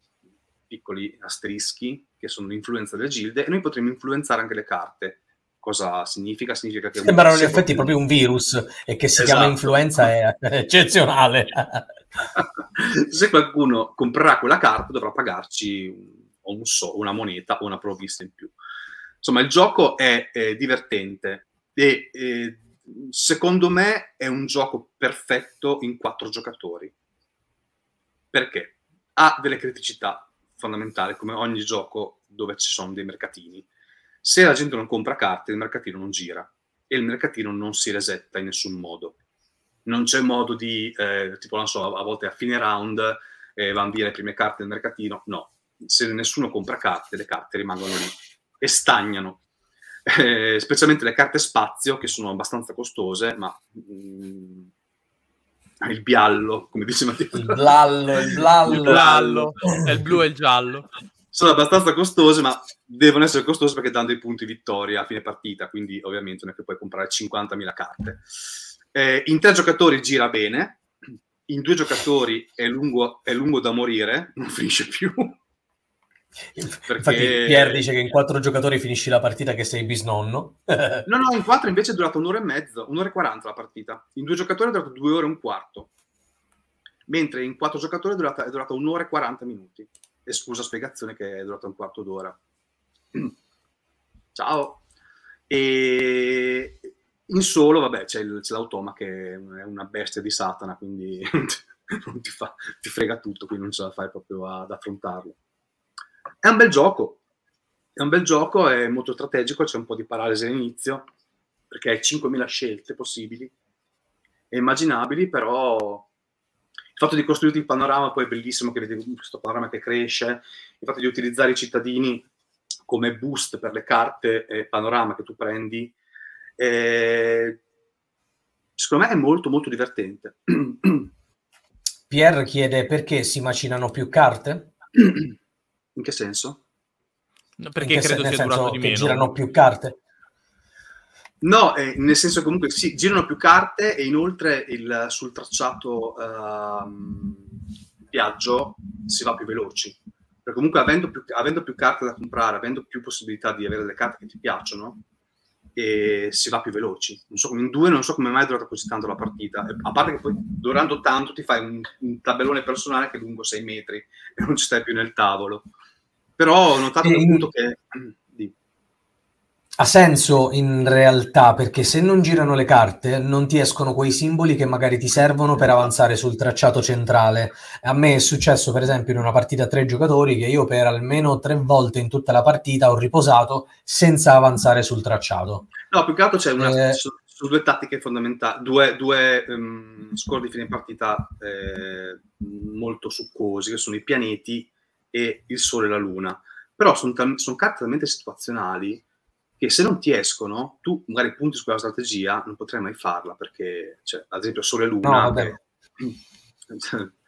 piccoli asterischi che sono l'influenza delle gilde e noi potremo influenzare anche le carte. Cosa significa? Significa che Sembrano in effetti qualcuno- proprio un virus e che si Esatto. chiama influenza è eccezionale. se qualcuno comprerà quella carta dovrà pagarci un, un so, una moneta o una provvista in più. Insomma, il gioco è, è divertente e eh, secondo me è un gioco perfetto in quattro giocatori. Perché? Ha delle criticità fondamentali, come ogni gioco dove ci sono dei mercatini. Se la gente non compra carte, il mercatino non gira e il mercatino non si resetta in nessun modo non c'è modo di, eh, tipo, non so, a volte a fine round eh, vanno via le prime carte del mercatino. No, se nessuno compra carte, le carte rimangono lì e stagnano. Eh, specialmente le carte spazio, che sono abbastanza costose, ma mm, il biallo, come dice Matteo, Il blallo, il blallo. Il blallo, è il blu e il giallo. sono abbastanza costose, ma devono essere costose perché danno dei punti vittoria a fine partita, quindi ovviamente non è che puoi comprare 50.000 carte. Eh, in tre giocatori gira bene, in due giocatori è lungo, è lungo da morire, non finisce più. Infatti Pier dice che in quattro giocatori finisci la partita che sei bisnonno. No, no, in quattro invece è durata un'ora e mezza, un'ora e quaranta la partita. In due giocatori è durata due ore e un quarto. Mentre in quattro giocatori è durata, è durata un'ora e 40 minuti. E scusa spiegazione che è durata un quarto d'ora. Ciao. E in solo, vabbè, c'è, il- c'è l'automa che è una bestia di Satana, quindi ti, fa, ti frega tutto, quindi non ce la fai proprio ad affrontarlo. È un bel gioco, è un bel gioco, è molto strategico, c'è un po' di paralisi all'inizio, perché hai 5.000 scelte possibili e immaginabili, però il fatto di costruirti il panorama poi è bellissimo, che vedi questo panorama che cresce, il fatto di utilizzare i cittadini come boost per le carte e panorama che tu prendi, eh, secondo me è molto molto divertente. Pier chiede perché si macinano più carte? In che senso? No, Perché che credo sia durato di che meno. girano più carte. No, eh, nel senso che comunque sì, girano più carte e inoltre il- sul tracciato ehm, viaggio si va più veloci. Perché comunque avendo più, avendo più carte da comprare, avendo più possibilità di avere le carte che ti piacciono, e si va più veloci. Non so come in due non so come mai è durata così tanto la partita. A parte che poi durando tanto ti fai un, un tabellone personale che è lungo 6 metri e non ci stai più nel tavolo. Però ho notato E appunto che... di- ha senso in realtà perché se non girano le carte non ti escono quei simboli che magari ti servono per avanzare sul tracciato centrale. A me è successo per esempio in una partita a tre giocatori che io per almeno tre volte in tutta la partita ho riposato senza avanzare sul tracciato. No, più che altro c'è una, eh, su, su, due tattiche fondamentali, due, due um, score di fine partita eh, molto succosi che sono i pianeti e il Sole e la Luna. Però sono, sono carte talmente situazionali che se non ti escono, tu magari punti su quella strategia, non potrai mai farla perché, cioè, ad esempio, Sole e Luna... No, è...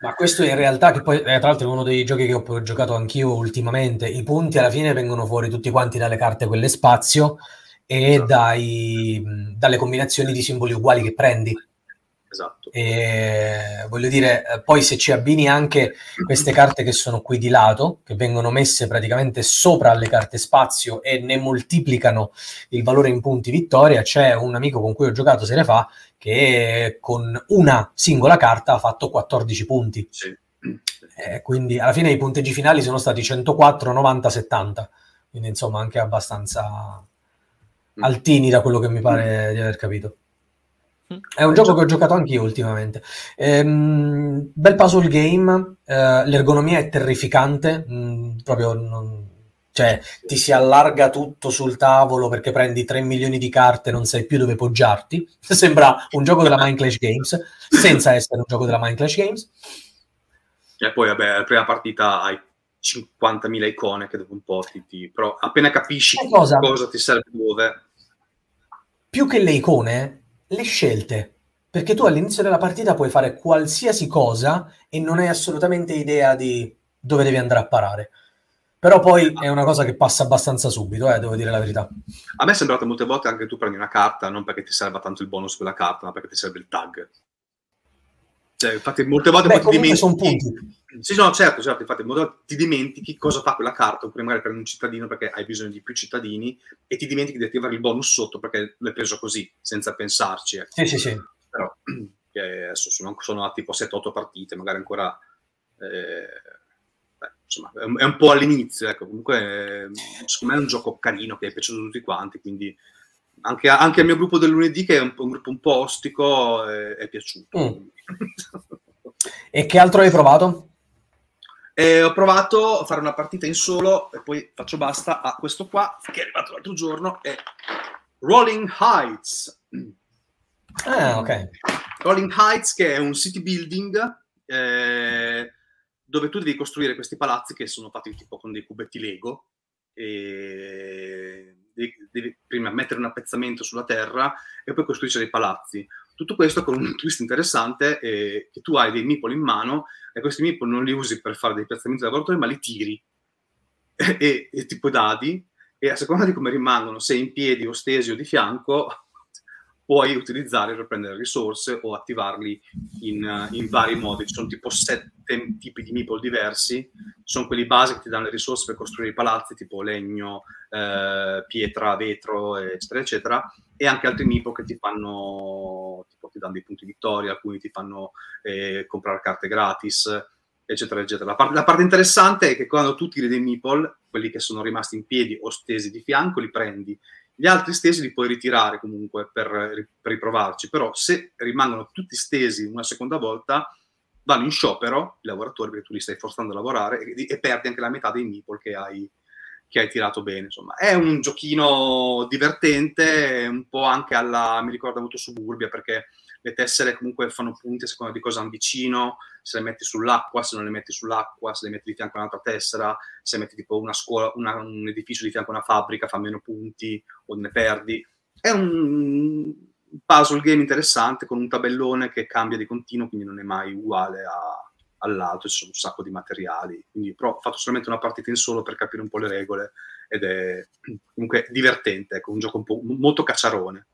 Ma questo in realtà, che poi tra l'altro è uno dei giochi che ho giocato anch'io ultimamente, i punti alla fine vengono fuori tutti quanti dalle carte quelle spazio e esatto. dai, dalle combinazioni di simboli uguali che prendi. Esatto. E, voglio dire, eh, poi se ci abbini anche queste carte che sono qui di lato, che vengono messe praticamente sopra le carte spazio e ne moltiplicano il valore in punti vittoria, c'è un amico con cui ho giocato sere fa che con una singola carta ha fatto 14 punti. Sì. Eh, quindi alla fine i punteggi finali sono stati 104, 90, 70. Quindi insomma anche abbastanza mm. altini da quello che mi pare di aver capito. È un gioco che ho giocato anch'io ultimamente. Ehm, bel puzzle game, eh, l'ergonomia è terrificante, mh, mm, proprio non, cioè ti si allarga tutto sul tavolo perché prendi 3 milioni di carte e non sai più dove poggiarti. Sembra un gioco della Mind Clash Games, senza essere un gioco della Mind Clash Games. E poi, vabbè, la prima partita hai 50.000 icone che dopo un po' ti... ti però appena capisci cosa? cosa ti serve dove... Più che le icone, le scelte, perché tu all'inizio della partita puoi fare qualsiasi cosa e non hai assolutamente idea di dove devi andare a parare. Però poi è una cosa che passa abbastanza subito, eh, devo dire la verità. A me è sembrato molte volte anche tu prendi una carta non perché ti serva tanto il bonus quella carta, ma perché ti serve il tag. Cioè, infatti, molte volte Beh, ti dimentichi. Sì, no, certo, certo. Infatti, molte ti dimentichi cosa fa quella carta, oppure magari prendi un cittadino perché hai bisogno di più cittadini e ti dimentichi di attivare il bonus sotto perché l'hai preso così, senza pensarci. Ecco. Sì, sì, sì. Però adesso sono, sono tipo 7-8 partite, magari ancora. Eh, beh, insomma, è un po' all'inizio. Ecco. Comunque, secondo me è un gioco carino che è piaciuto a tutti quanti. Quindi, anche, anche al mio gruppo del lunedì, che è un, un gruppo un po' ostico, è, è piaciuto. Mm. E che altro hai provato? Eh, ho provato a fare una partita in solo e poi faccio basta a questo qua che è arrivato l'altro giorno, è Rolling Heights. Ah, ok. Rolling Heights che è un city building eh, dove tu devi costruire questi palazzi che sono fatti tipo con dei cubetti Lego e devi, devi prima mettere un appezzamento sulla terra e poi costruisci dei palazzi. Tutto questo con un twist interessante eh, che tu hai dei meeple in mano e questi meeple non li usi per fare dei piazzamenti di lavoratori, ma li tiri. E, e tipo dadi e a seconda di come rimangono, se in piedi o stesi o di fianco, puoi utilizzare per prendere risorse o attivarli in, in, vari modi. Ci sono tipo sette tipi di meeple diversi, sono quelli base che ti danno le risorse per costruire i palazzi, tipo legno, eh, pietra, vetro, eccetera, eccetera, e anche altri meeple che ti fanno, tipo ti danno dei punti vittoria, alcuni ti fanno eh, comprare carte gratis, eccetera, eccetera. La parte, la parte, interessante è che quando tu tiri dei meeple, quelli che sono rimasti in piedi o stesi di fianco, li prendi gli altri stesi li puoi ritirare comunque per, per riprovarci, però se rimangono tutti stesi una seconda volta, vanno in sciopero i lavoratori perché tu li stai forzando a lavorare e, e perdi anche la metà dei meeple che hai, che hai tirato bene. Insomma, è un giochino divertente, un po' anche alla, mi ricorda molto Suburbia perché le tessere comunque fanno punti a seconda di cosa hanno vicino, se le metti sull'acqua, se non le metti sull'acqua, se le metti di fianco a un'altra tessera, se metti tipo una scuola, una, un edificio di fianco a una fabbrica fa meno punti o ne perdi. È un puzzle game interessante con un tabellone che cambia di continuo, quindi non è mai uguale a, all'altro, ci sono un sacco di materiali. Quindi, però ho fatto solamente una partita in solo per capire un po' le regole ed è comunque divertente, ecco, un gioco un po' molto cacciarone.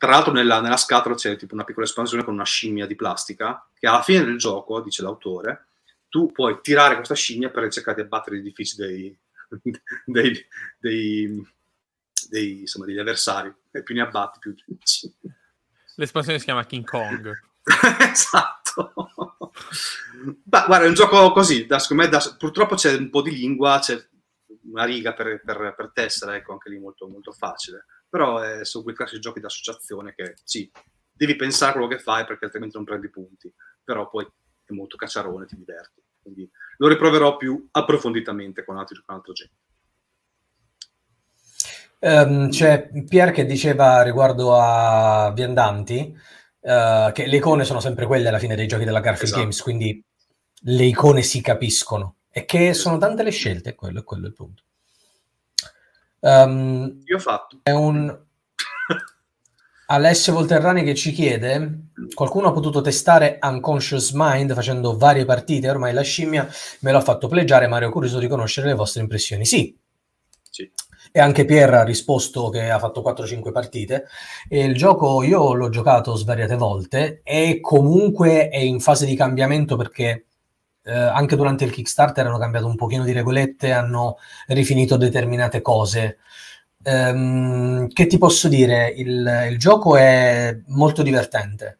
Tra l'altro nella, nella, scatola c'è tipo una piccola espansione con una scimmia di plastica che alla fine del gioco, dice l'autore, tu puoi tirare questa scimmia per cercare di abbattere gli edifici dei, dei, dei, dei insomma, degli avversari. E più ne abbatti, più vinci. L'espansione si chiama King Kong. esatto. Beh, guarda, è un gioco così, da, me, da, purtroppo c'è un po' di lingua, c'è una riga per, per, per tessera, ecco, anche lì molto, molto facile. Però eh, sono quei classici giochi d'associazione che sì, devi pensare a quello che fai perché altrimenti non prendi punti, però poi è molto cacciarone, ti diverti. Quindi lo riproverò più approfonditamente con, altri, con altra gente. Um, c'è Pier che diceva riguardo a Viandanti uh, che le icone sono sempre quelle alla fine dei giochi della Garfield esatto. Games, quindi le icone si capiscono e che sono tante le scelte, quello, quello è il punto. Um, Io ho fatto. È un Alessio Volterrani che ci chiede: qualcuno ha potuto testare Unconscious Mind facendo varie partite? Ormai la scimmia me l'ha fatto pleggiare. Mario, curioso di conoscere le vostre impressioni. Sì. sì. E anche Pier ha risposto che ha fatto 4-5 partite. E il gioco io l'ho giocato svariate volte e comunque è in fase di cambiamento perché eh, anche durante il Kickstarter hanno cambiato un pochino di regolette, hanno rifinito determinate cose. Um, che ti posso dire? Il, il gioco è molto divertente.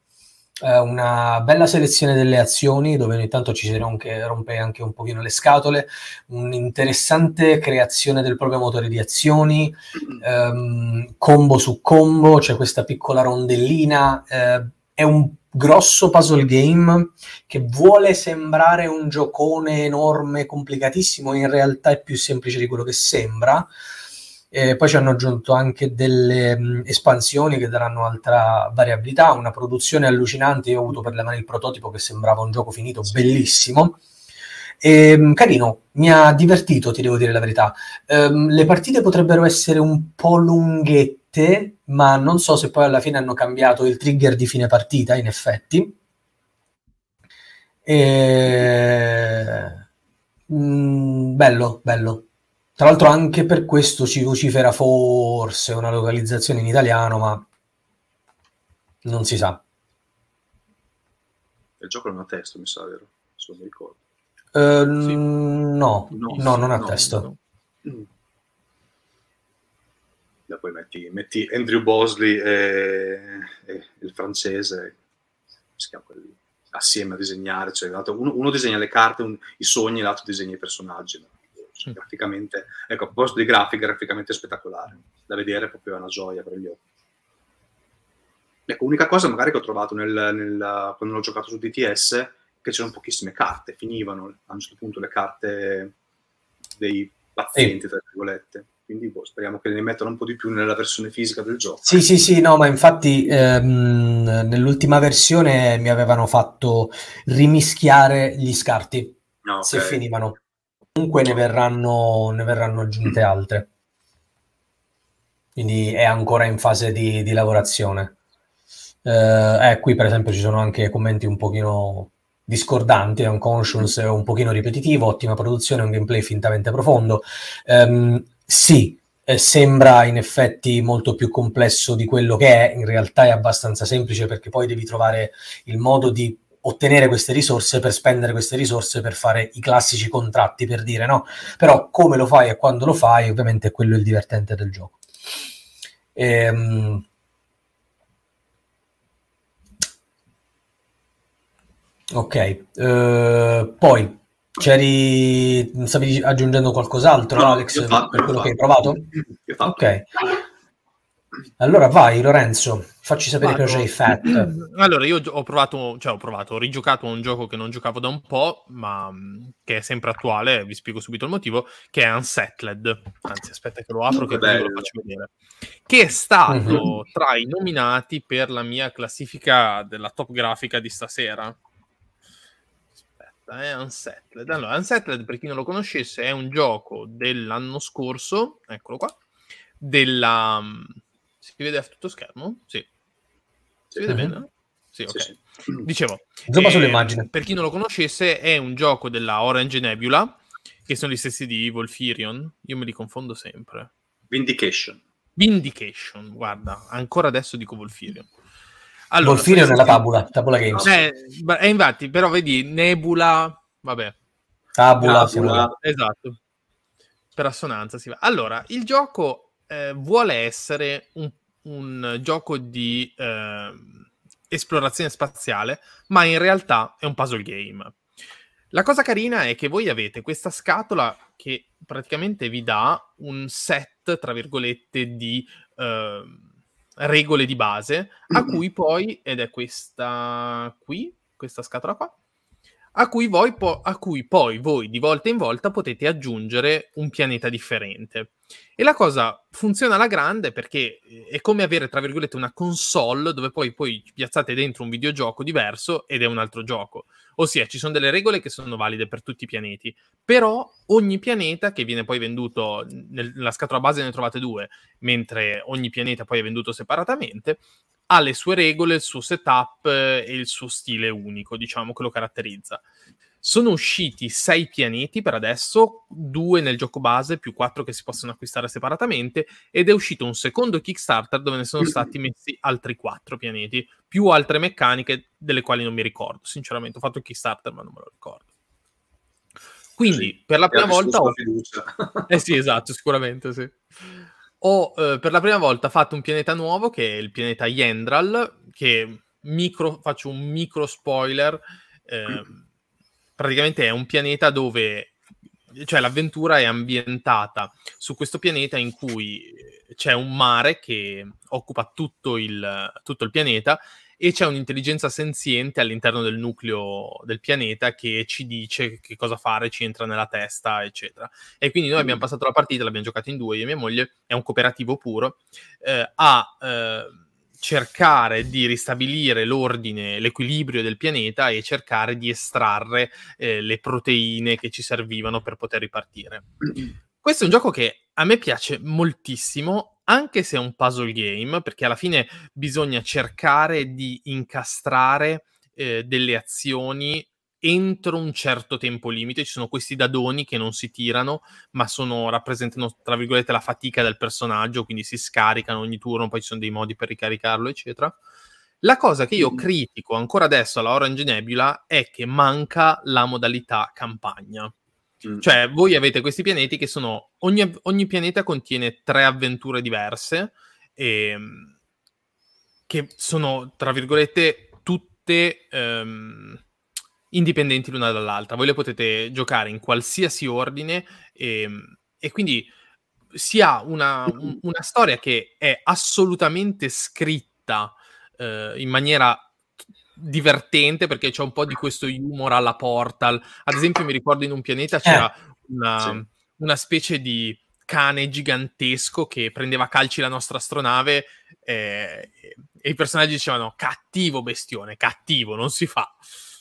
Una bella selezione delle azioni dove ogni tanto ci si rompe, rompe anche un pochino le scatole, un'interessante creazione del proprio motore di azioni, um, combo su combo, c'è questa piccola rondellina, uh, è un grosso puzzle game che vuole sembrare un giocone enorme, complicatissimo, in realtà è più semplice di quello che sembra. E poi ci hanno aggiunto anche delle mh, espansioni che daranno altra variabilità, una produzione allucinante. Io ho avuto per le mani il prototipo che sembrava un gioco finito, bellissimo. E, mh, carino, mi ha divertito, ti devo dire la verità. Um, le partite potrebbero essere un po' lunghette, ma non so se poi alla fine hanno cambiato il trigger di fine partita, in effetti. E... Mm, bello, bello. Tra l'altro anche per questo ci vocifera forse una localizzazione in italiano, ma non si sa. Il gioco non ha testo, mi sa, vero? Se non mi ricordo. Uh, sì. no, no, no, non ha no, testo. No. Mm da poi metti, metti Andrew Bosley e, e, il francese, si chiama quelli, assieme a disegnare, cioè, uno, uno, disegna le carte, un, i sogni, l'altro disegna i personaggi. Cioè, graficamente, ecco, a proposito di grafica, graficamente spettacolare, da vedere proprio è una gioia per gli occhi. Ecco, unica cosa magari che ho trovato nel, nel, quando l'ho giocato su DTS, che c'erano pochissime carte, finivano a un certo punto le carte dei pazienti, tra virgolette quindi boh, speriamo che ne mettano un po' di più nella versione fisica del gioco. Sì, sì, sì, no, ma infatti ehm, nell'ultima versione mi avevano fatto rimischiare gli scarti no, okay. se finivano. Comunque ne verranno, ne verranno aggiunte altre. Quindi è ancora in fase di, di lavorazione. Eh, eh, qui per esempio ci sono anche commenti un pochino discordanti, unconscious è un pochino ripetitivo, ottima produzione, un gameplay fintamente profondo. Um, sì, eh, sembra in effetti molto più complesso di quello che è, in realtà è abbastanza semplice perché poi devi trovare il modo di ottenere queste risorse per spendere queste risorse per fare i classici contratti, per dire no. Però come lo fai e quando lo fai, ovviamente è quello il divertente del gioco. Ehm... Ok, uh, poi C'eri, stavi aggiungendo qualcos'altro, no, Alex, fatto, per quello che hai provato? Ok. Allora vai, Lorenzo, facci sapere Vado. cosa hai fatto. Allora, io ho provato, cioè ho provato, ho rigiocato un gioco che non giocavo da un po', ma mm, che è sempre attuale, vi spiego subito il motivo, che è Unsettled. Anzi, aspetta che lo apro, che ve lo faccio vedere. Che è stato uh-huh. tra i nominati per la mia classifica della top grafica di stasera è Unsettled. Allora, Unsettled, per chi non lo conoscesse, è un gioco dell'anno scorso, eccolo qua, della... Mm, si vede a tutto schermo? Sì. Si vede uh-huh. bene? Sì, ok. Sì, sì. Dicevo, eh, per chi non lo conoscesse, è un gioco della Orange Nebula, che sono gli stessi di Volfirion. Io me li confondo sempre. Vindication. Vindication, guarda, ancora adesso dico Volfirion. Allora, Volfino nella tabula, tabula games. Eh, eh, infatti, però vedi, Nebula, vabbè. Tabula, tabula esatto. Per assonanza si va. Allora, il gioco eh, vuole essere un, un gioco di eh, esplorazione spaziale, ma in realtà è un puzzle game. La cosa carina è che voi avete questa scatola che praticamente vi dà un set, tra virgolette, di uh, regole di base, a cui poi, ed è questa qui, questa scatola qua, a cui, po- a cui, poi voi di volta in volta potete aggiungere un pianeta differente. E la cosa funziona alla grande perché eh, è come avere, tra virgolette, una console dove poi, poi piazzate dentro un videogioco diverso ed è un altro gioco. Ossia, ci sono delle regole che sono valide per tutti i pianeti, però ogni pianeta che viene poi venduto, nella scatola base ne trovate due, mentre ogni pianeta poi è venduto separatamente, ha le sue regole, il suo setup eh, e il suo stile unico, diciamo, che lo caratterizza. Sono usciti sei pianeti per adesso, due nel gioco base, più quattro che si possono acquistare separatamente, ed è uscito un secondo Kickstarter dove ne sono stati messi altri quattro pianeti, più altre meccaniche delle quali non mi ricordo. Sinceramente, ho fatto il Kickstarter, ma non me lo ricordo. Quindi, sì, per la prima volta... Ho... eh sì, esatto, sicuramente, sì ho eh, per la prima volta fatto un pianeta nuovo che è il pianeta Yendral, che micro, faccio un micro spoiler, eh, praticamente è un pianeta dove, cioè l'avventura è ambientata su questo pianeta in cui c'è un mare che occupa tutto il, tutto il pianeta e c'è un'intelligenza senziente all'interno del nucleo del pianeta che ci dice che cosa fare, ci entra nella testa, eccetera. E quindi noi abbiamo mm. passato la partita, l'abbiamo giocata in due, io e mia moglie, è un cooperativo puro, eh, a eh, cercare di ristabilire l'ordine, l'equilibrio del pianeta e cercare di estrarre eh, le proteine che ci servivano per poter ripartire. Questo è un gioco che a me piace moltissimo anche se è un puzzle game, perché alla fine bisogna cercare di incastrare eh, delle azioni entro un certo tempo limite. Ci sono questi dadoni che non si tirano, ma sono, rappresentano, tra virgolette, la fatica del personaggio, quindi si scaricano ogni turno, poi ci sono dei modi per ricaricarlo, eccetera. La cosa che io critico ancora adesso alla Orange Nebula è che manca la modalità campagna. Mm. Cioè, voi avete questi pianeti che sono. Ogni, ogni pianeta contiene tre avventure diverse, e, ehm, che sono, tra virgolette, tutte um, indipendenti l'una dall'altra. Voi le potete giocare in qualsiasi ordine, e, ehm, e quindi si ha una, un, una, storia che è assolutamente scritta uh, in maniera divertente perché c'è un po' di questo humor alla Portal. Ad esempio, mi ricordo in un pianeta c'era eh, una, sì. una, specie di cane gigantesco che prendeva calci la nostra astronave eh, e i personaggi dicevano cattivo bestione, cattivo, non si fa.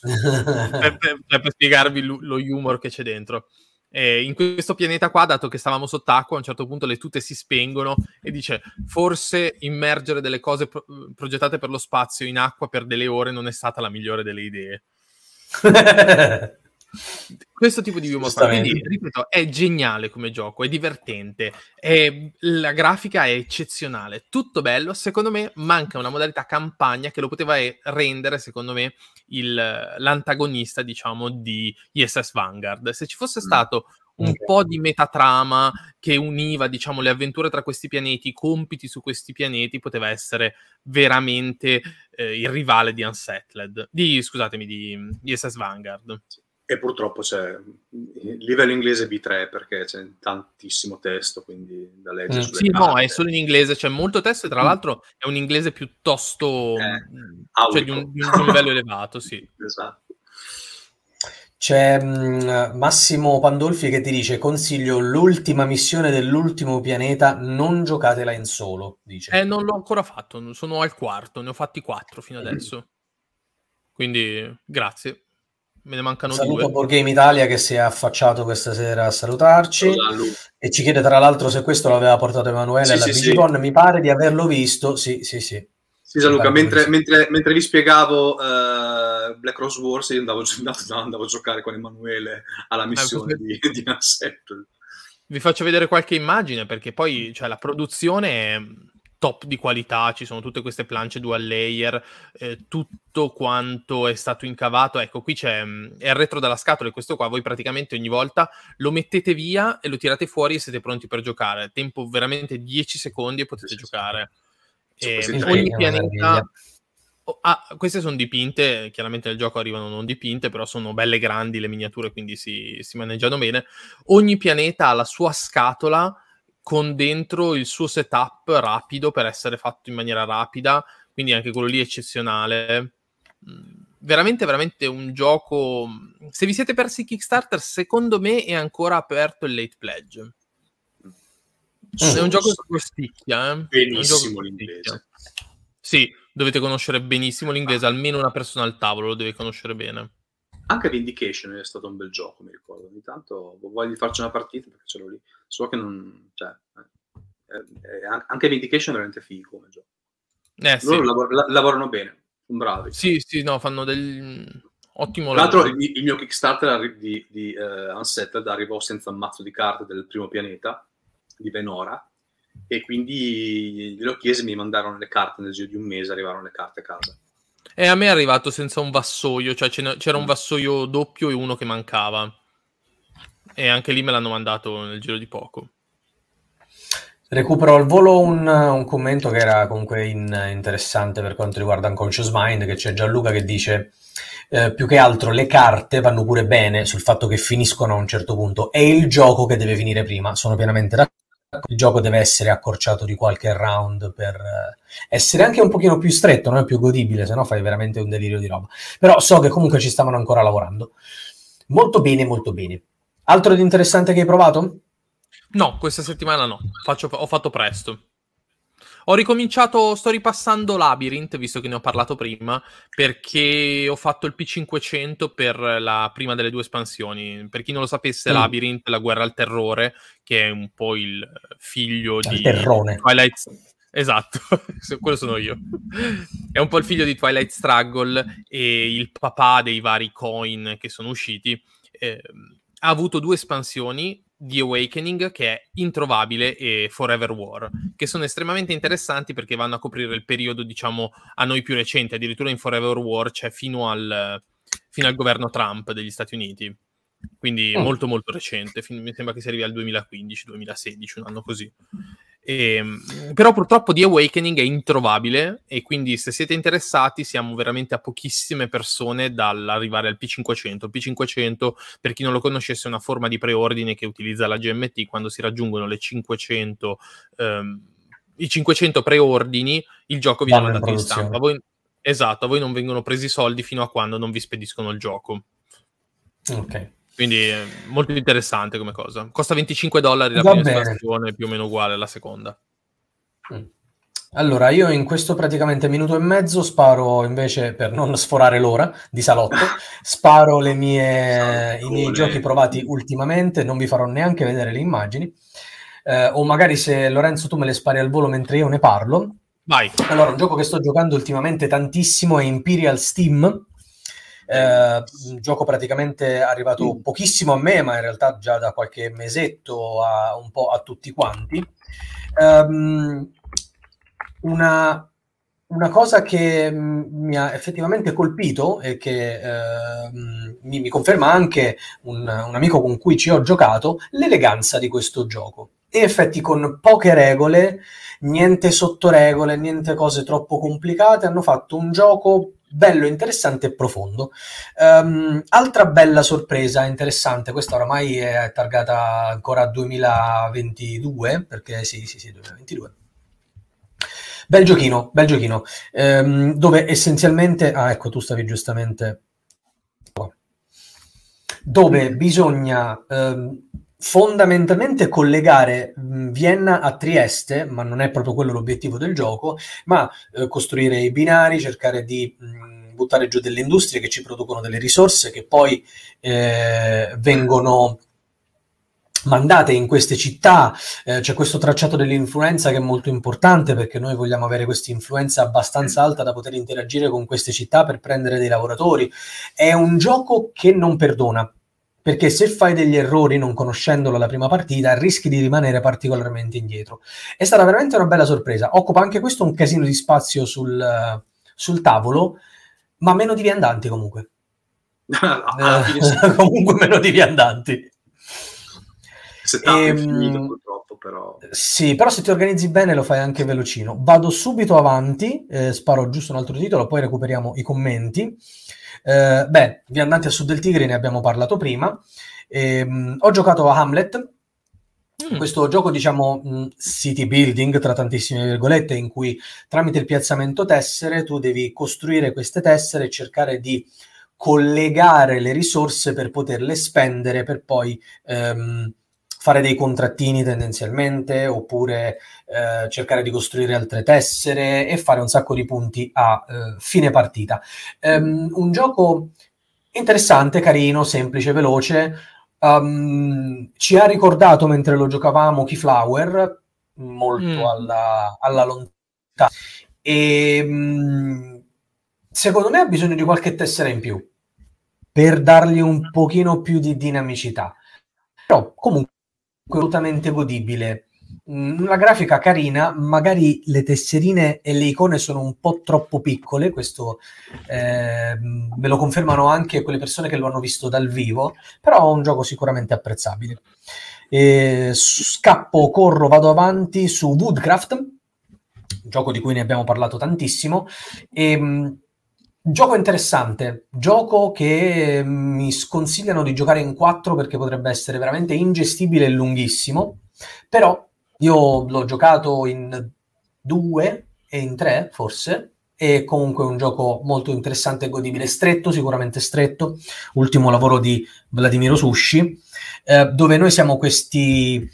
per, per, per, spiegarvi lo, lo humor che c'è dentro. Eh, in questo pianeta qua, dato che stavamo sott'acqua, a un certo punto le tute si spengono e dice forse immergere delle cose pro- progettate per lo spazio in acqua per delle ore non è stata la migliore delle idee. questo tipo di humor quindi ripeto è geniale come gioco è divertente è, la grafica è eccezionale tutto bello secondo me manca una modalità campagna che lo poteva rendere secondo me il, l'antagonista diciamo di ISS Vanguard se ci fosse mm. stato un po' di metatrama che univa, diciamo, le avventure tra questi pianeti, i compiti su questi pianeti, poteva essere veramente eh, il rivale di Unsettled, di, scusatemi, di ISS Vanguard. E purtroppo c'è il livello inglese B3 perché c'è tantissimo testo, quindi da leggere. Mm. Sì, carte. no, è solo in inglese, c'è molto testo e tra mm. l'altro è un inglese piuttosto, eh, mm, cioè di un, di un livello elevato, sì. Esatto. C'è um, Massimo Pandolfi che ti dice consiglio l'ultima missione dell'ultimo pianeta, non giocatela in solo, dice. Eh, non l'ho ancora fatto, sono al quarto, ne ho fatti quattro fino adesso. Mm. Quindi, grazie me ne mancano Saluto due. Saluto Game Italia che si è affacciato questa sera a salutarci e ci chiede tra l'altro se questo l'aveva portato Emanuele sì, alla sì, Digicon. Sì. Mi pare di averlo visto. Sì, sì, sì. Sì, Luca, mentre, mentre, mentre, vi spiegavo uh, Black Rose Wars, io andavo, andavo, andavo, a giocare con Emanuele alla eh, missione eh, di, di Unsettled. Vi faccio vedere qualche immagine perché poi cioè, la produzione top di qualità, ci sono tutte queste planche dual layer, eh, tutto quanto è stato incavato. Ecco, qui c'è mm, è il retro della scatola e questo qua voi praticamente ogni volta lo mettete via e lo tirate fuori e siete pronti per giocare. Tempo veramente 10 secondi e potete sì, giocare. Sì. E ogni pianeta Oh, ah, queste sono dipinte, chiaramente nel gioco arrivano non dipinte, però sono belle grandi le miniature, quindi si, si maneggiano bene. Ogni pianeta ha la sua scatola con dentro il suo setup rapido per essere fatto in maniera rapida, quindi anche quello lì è eccezionale. Mm, veramente, veramente un gioco. Se vi siete persi Kickstarter, secondo me è ancora aperto il late pledge. Mm. È un gioco che costicchia, eh? Benissimo l'inglese. Sì, dovete conoscere benissimo l'inglese, almeno una persona al tavolo lo deve conoscere bene. Anche Vindication è stato un bel gioco, mi ricordo. Ogni tanto voglio farci una partita perché ce l'ho lì. So che non... Cioè, eh, eh, anche Vindication è veramente figo come gioco. Eh, Loro sì. lavor- lavorano bene, sono bravi. Sì, sì, no, fanno del... Ottimo Tra l'altro il, il, mio Kickstarter di, di uh, Unsettled arrivò senza un mazzo di carte del primo pianeta, di Venora, e quindi glielo chiesi, mi mandarono le carte nel giro di un mese, arrivarono le carte a casa. E a me è arrivato senza un vassoio, cioè c'era un vassoio doppio e uno che mancava. E anche lì me l'hanno mandato nel giro di poco. Recupero al volo un, un commento che era comunque in, interessante per quanto riguarda Unconscious Mind, che c'è Gianluca che dice eh, più che altro le carte vanno pure bene sul fatto che finiscono a un certo punto, è il gioco che deve finire prima, sono pienamente d'accordo il gioco deve essere accorciato di qualche round per eh, essere anche un pochino più stretto, no? più godibile, se no fai veramente un delirio di roba. Però so che comunque ci stavano ancora lavorando. Molto bene, molto bene. Altro di interessante che hai provato? No, questa settimana no, Faccio, ho fatto presto. Ho ricominciato, sto ripassando Labyrinth, visto che ne ho parlato prima, perché ho fatto il P500 per la prima delle due espansioni. Per chi non lo sapesse, mm. Labyrinth, la guerra al terrore, che è un po' il figlio al di terrone. Twilight Esatto, quello sono io. È un po' il figlio di Twilight Struggle e il papà dei vari coin che sono usciti. Eh, ha avuto due espansioni The Awakening, che è introvabile, e Forever War, che sono estremamente interessanti perché vanno a coprire il periodo, diciamo, a noi più recente. Addirittura in Forever War c'è fino al, fino al governo Trump degli Stati Uniti. Quindi mm. molto molto recente, mi sembra che si arrivi al 2015-2016, un anno così. E, ehm, però purtroppo The Awakening è introvabile e quindi se siete interessati siamo veramente a pochissime persone dall'arrivare al P500. Il P500, per chi non lo conoscesse, è una forma di preordine che utilizza la GMT quando si raggiungono le 500, ehm, i 500 preordini, il gioco viene mandato in, in stampa. Voi, esatto, a voi non vengono presi i soldi fino a quando non vi spediscono il gioco. Ok. Quindi è molto interessante come cosa. Costa 25 dollari la Va prima bene. espansione, più o meno uguale alla seconda. Mm. Allora, io in questo praticamente minuto e mezzo sparo invece, per non sforare l'ora di salotto, sparo le mie, i miei giochi provati ultimamente, non vi farò neanche vedere le immagini. Eh, o magari se Lorenzo tu me le spari al volo mentre io ne parlo. Vai. Allora, un gioco che sto giocando ultimamente tantissimo è Imperial Steam, eh, un gioco praticamente arrivato mm. pochissimo a me, ma in realtà già da qualche mesetto a, un po' a tutti quanti. Um, una, una, cosa che mi ha effettivamente colpito e che eh, mi, mi, conferma anche un, un, amico con cui ci ho giocato, l'eleganza di questo gioco. In effetti con poche regole, niente sottoregole, niente cose troppo complicate, hanno fatto un gioco bello, interessante e profondo. Um, altra bella sorpresa interessante, questa oramai è targata ancora 2022, perché sì, sì, sì, 2022. Bel giochino, bel giochino, um, dove essenzialmente... Ah, ecco, tu stavi giustamente... Dove bisogna... Um, fondamentalmente collegare Vienna a Trieste, ma non è proprio quello l'obiettivo del gioco, ma eh, costruire i binari, cercare di mh, buttare giù delle industrie che ci producono delle risorse che poi eh, vengono mandate in queste città, eh, c'è questo tracciato dell'influenza che è molto importante perché noi vogliamo avere questa influenza abbastanza alta da poter interagire con queste città per prendere dei lavoratori. È un gioco che non perdona, perché se fai degli errori non conoscendolo alla prima partita rischi di rimanere particolarmente indietro. È stata veramente una bella sorpresa. Occupa anche questo un casino di spazio sul, sul tavolo, ma meno di viandanti comunque. eh, comunque meno di viandanti. Setup ehm, finito, purtroppo. troppo, però... Sì, però se ti organizzi bene lo fai anche velocino. Vado subito avanti, eh, sparo giusto un altro titolo, poi recuperiamo i commenti. Eh, beh, Viandanti a Sud del Tigre ne abbiamo parlato prima. Eh, ho giocato a Hamlet, mm. questo gioco, diciamo, mm, city building, tra tantissime virgolette, in cui tramite il piazzamento tessere tu devi costruire queste tessere e cercare di collegare le risorse per poterle spendere per poi ehm, fare dei contrattini tendenzialmente oppure eh, cercare di costruire altre tessere e fare un sacco di punti a eh, fine partita. Um, un gioco interessante, carino, semplice, veloce. Um, ci ha ricordato mentre lo giocavamo Keyflower molto mm. alla, alla lontana e um, secondo me ha bisogno di qualche tessera in più per dargli un pochino più di dinamicità. Però comunque assolutamente godibile. Mm, una grafica carina, magari le tesserine e le icone sono un po' troppo piccole, questo eh, me lo confermano anche quelle persone che lo hanno visto dal vivo, però è un gioco sicuramente apprezzabile. E scappo, corro, vado avanti su Woodcraft, gioco di cui ne abbiamo parlato tantissimo, e mm, Gioco interessante, gioco che mi sconsigliano di giocare in 4 perché potrebbe essere veramente ingestibile e lunghissimo, però io l'ho giocato in 2 e in 3 forse, è comunque un gioco molto interessante e godibile, stretto, sicuramente stretto, ultimo lavoro di Vladimiro Sushi, eh, dove noi siamo questi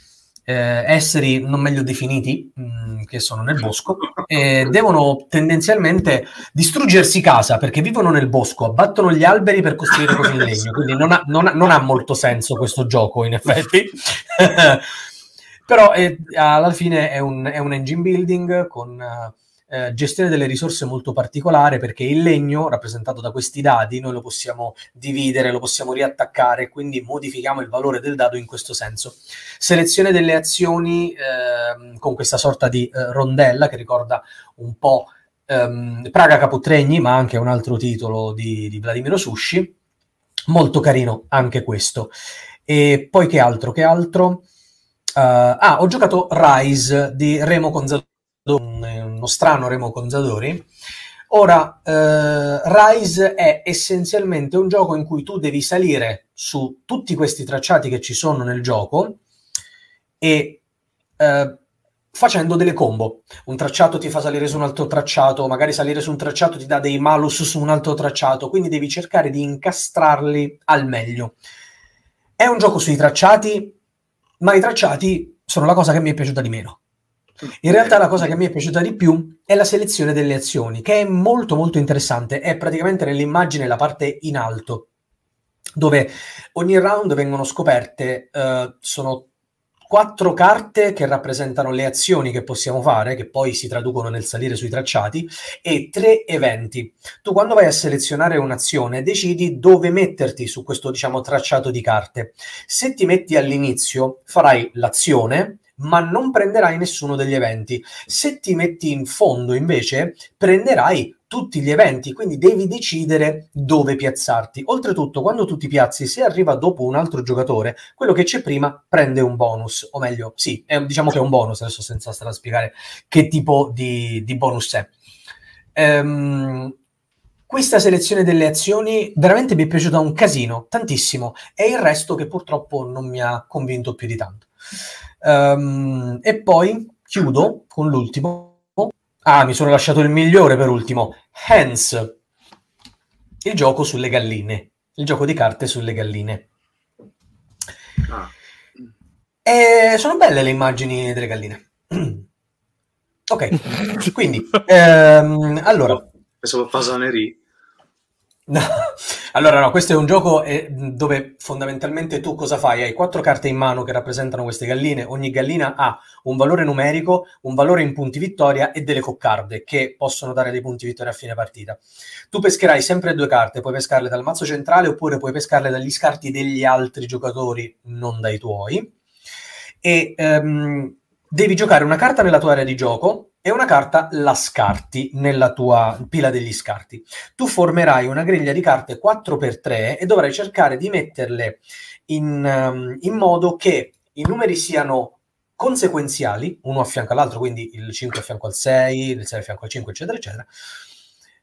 eh, esseri non meglio definiti, mh, mm, che sono nel bosco, e devono tendenzialmente distruggersi casa perché vivono nel bosco, abbattono gli alberi per costruire cose in legno. Quindi non ha, non ha, non ha molto senso questo gioco, in effetti. Però è, alla fine è un, è un engine building con. Uh, eh, gestione delle risorse molto particolare perché il legno rappresentato da questi dadi noi lo possiamo dividere, lo possiamo riattaccare, quindi modifichiamo il valore del dado in questo senso. Selezione delle azioni eh, con questa sorta di eh, rondella che ricorda un po' ehm, Praga Caputregni, ma anche un altro titolo di, di Vladimiro Sushi. Molto carino anche questo. E poi che altro? Che altro? Uh, ah, ho giocato Rise di Remo Conzadori uno strano Remo Conzadori. Ora, eh, Rise è essenzialmente un gioco in cui tu devi salire su tutti questi tracciati che ci sono nel gioco e eh, facendo delle combo. Un tracciato ti fa salire su un altro tracciato, magari salire su un tracciato ti dà dei malus su un altro tracciato, quindi devi cercare di incastrarli al meglio. È un gioco sui tracciati, ma i tracciati sono la cosa che mi è piaciuta di meno in realtà la cosa che mi è piaciuta di più è la selezione delle azioni, che è molto molto interessante, è praticamente nell'immagine la parte in alto, dove ogni round vengono scoperte, uh, sono quattro carte che rappresentano le azioni che possiamo fare, che poi si traducono nel salire sui tracciati, e tre eventi. Tu quando vai a selezionare un'azione decidi dove metterti su questo, diciamo, tracciato di carte. Se ti metti all'inizio, farai l'azione, ma non prenderai nessuno degli eventi. Se ti metti in fondo, invece, prenderai tutti gli eventi, quindi devi decidere dove piazzarti. Oltretutto, quando tu ti piazzi, se arriva dopo un altro giocatore, quello che c'è prima prende un bonus, o meglio, sì, è, diciamo che è un bonus, adesso senza stare a spiegare che tipo di, di bonus è. Ehm, questa selezione delle azioni veramente mi è piaciuta un casino, tantissimo, e il resto che purtroppo non mi ha convinto più di tanto. Um, e poi chiudo con l'ultimo. Ah, mi sono lasciato il migliore per ultimo. Hands, il gioco sulle galline, il gioco di carte sulle galline. Ah. E sono belle le immagini delle galline. ok, quindi ehm, allora. Pensavo fasanerie. No. Allora, no, questo è un gioco eh, dove fondamentalmente tu cosa fai? Hai quattro carte in mano che rappresentano queste galline. Ogni gallina ha un valore numerico, un valore in punti vittoria e delle coccarde che possono dare dei punti vittoria a fine partita. Tu pescherai sempre due carte, puoi pescarle dal mazzo centrale oppure puoi pescarle dagli scarti degli altri giocatori, non dai tuoi. E ehm, devi giocare una carta nella tua area di gioco e una carta la scarti nella tua pila degli scarti. Tu formerai una griglia di carte 4x3 e dovrai cercare di metterle in, um, in modo che i numeri siano conseguenziali, uno a fianco all'altro, quindi il 5 a fianco al 6, il 6 a fianco al 5, eccetera, eccetera.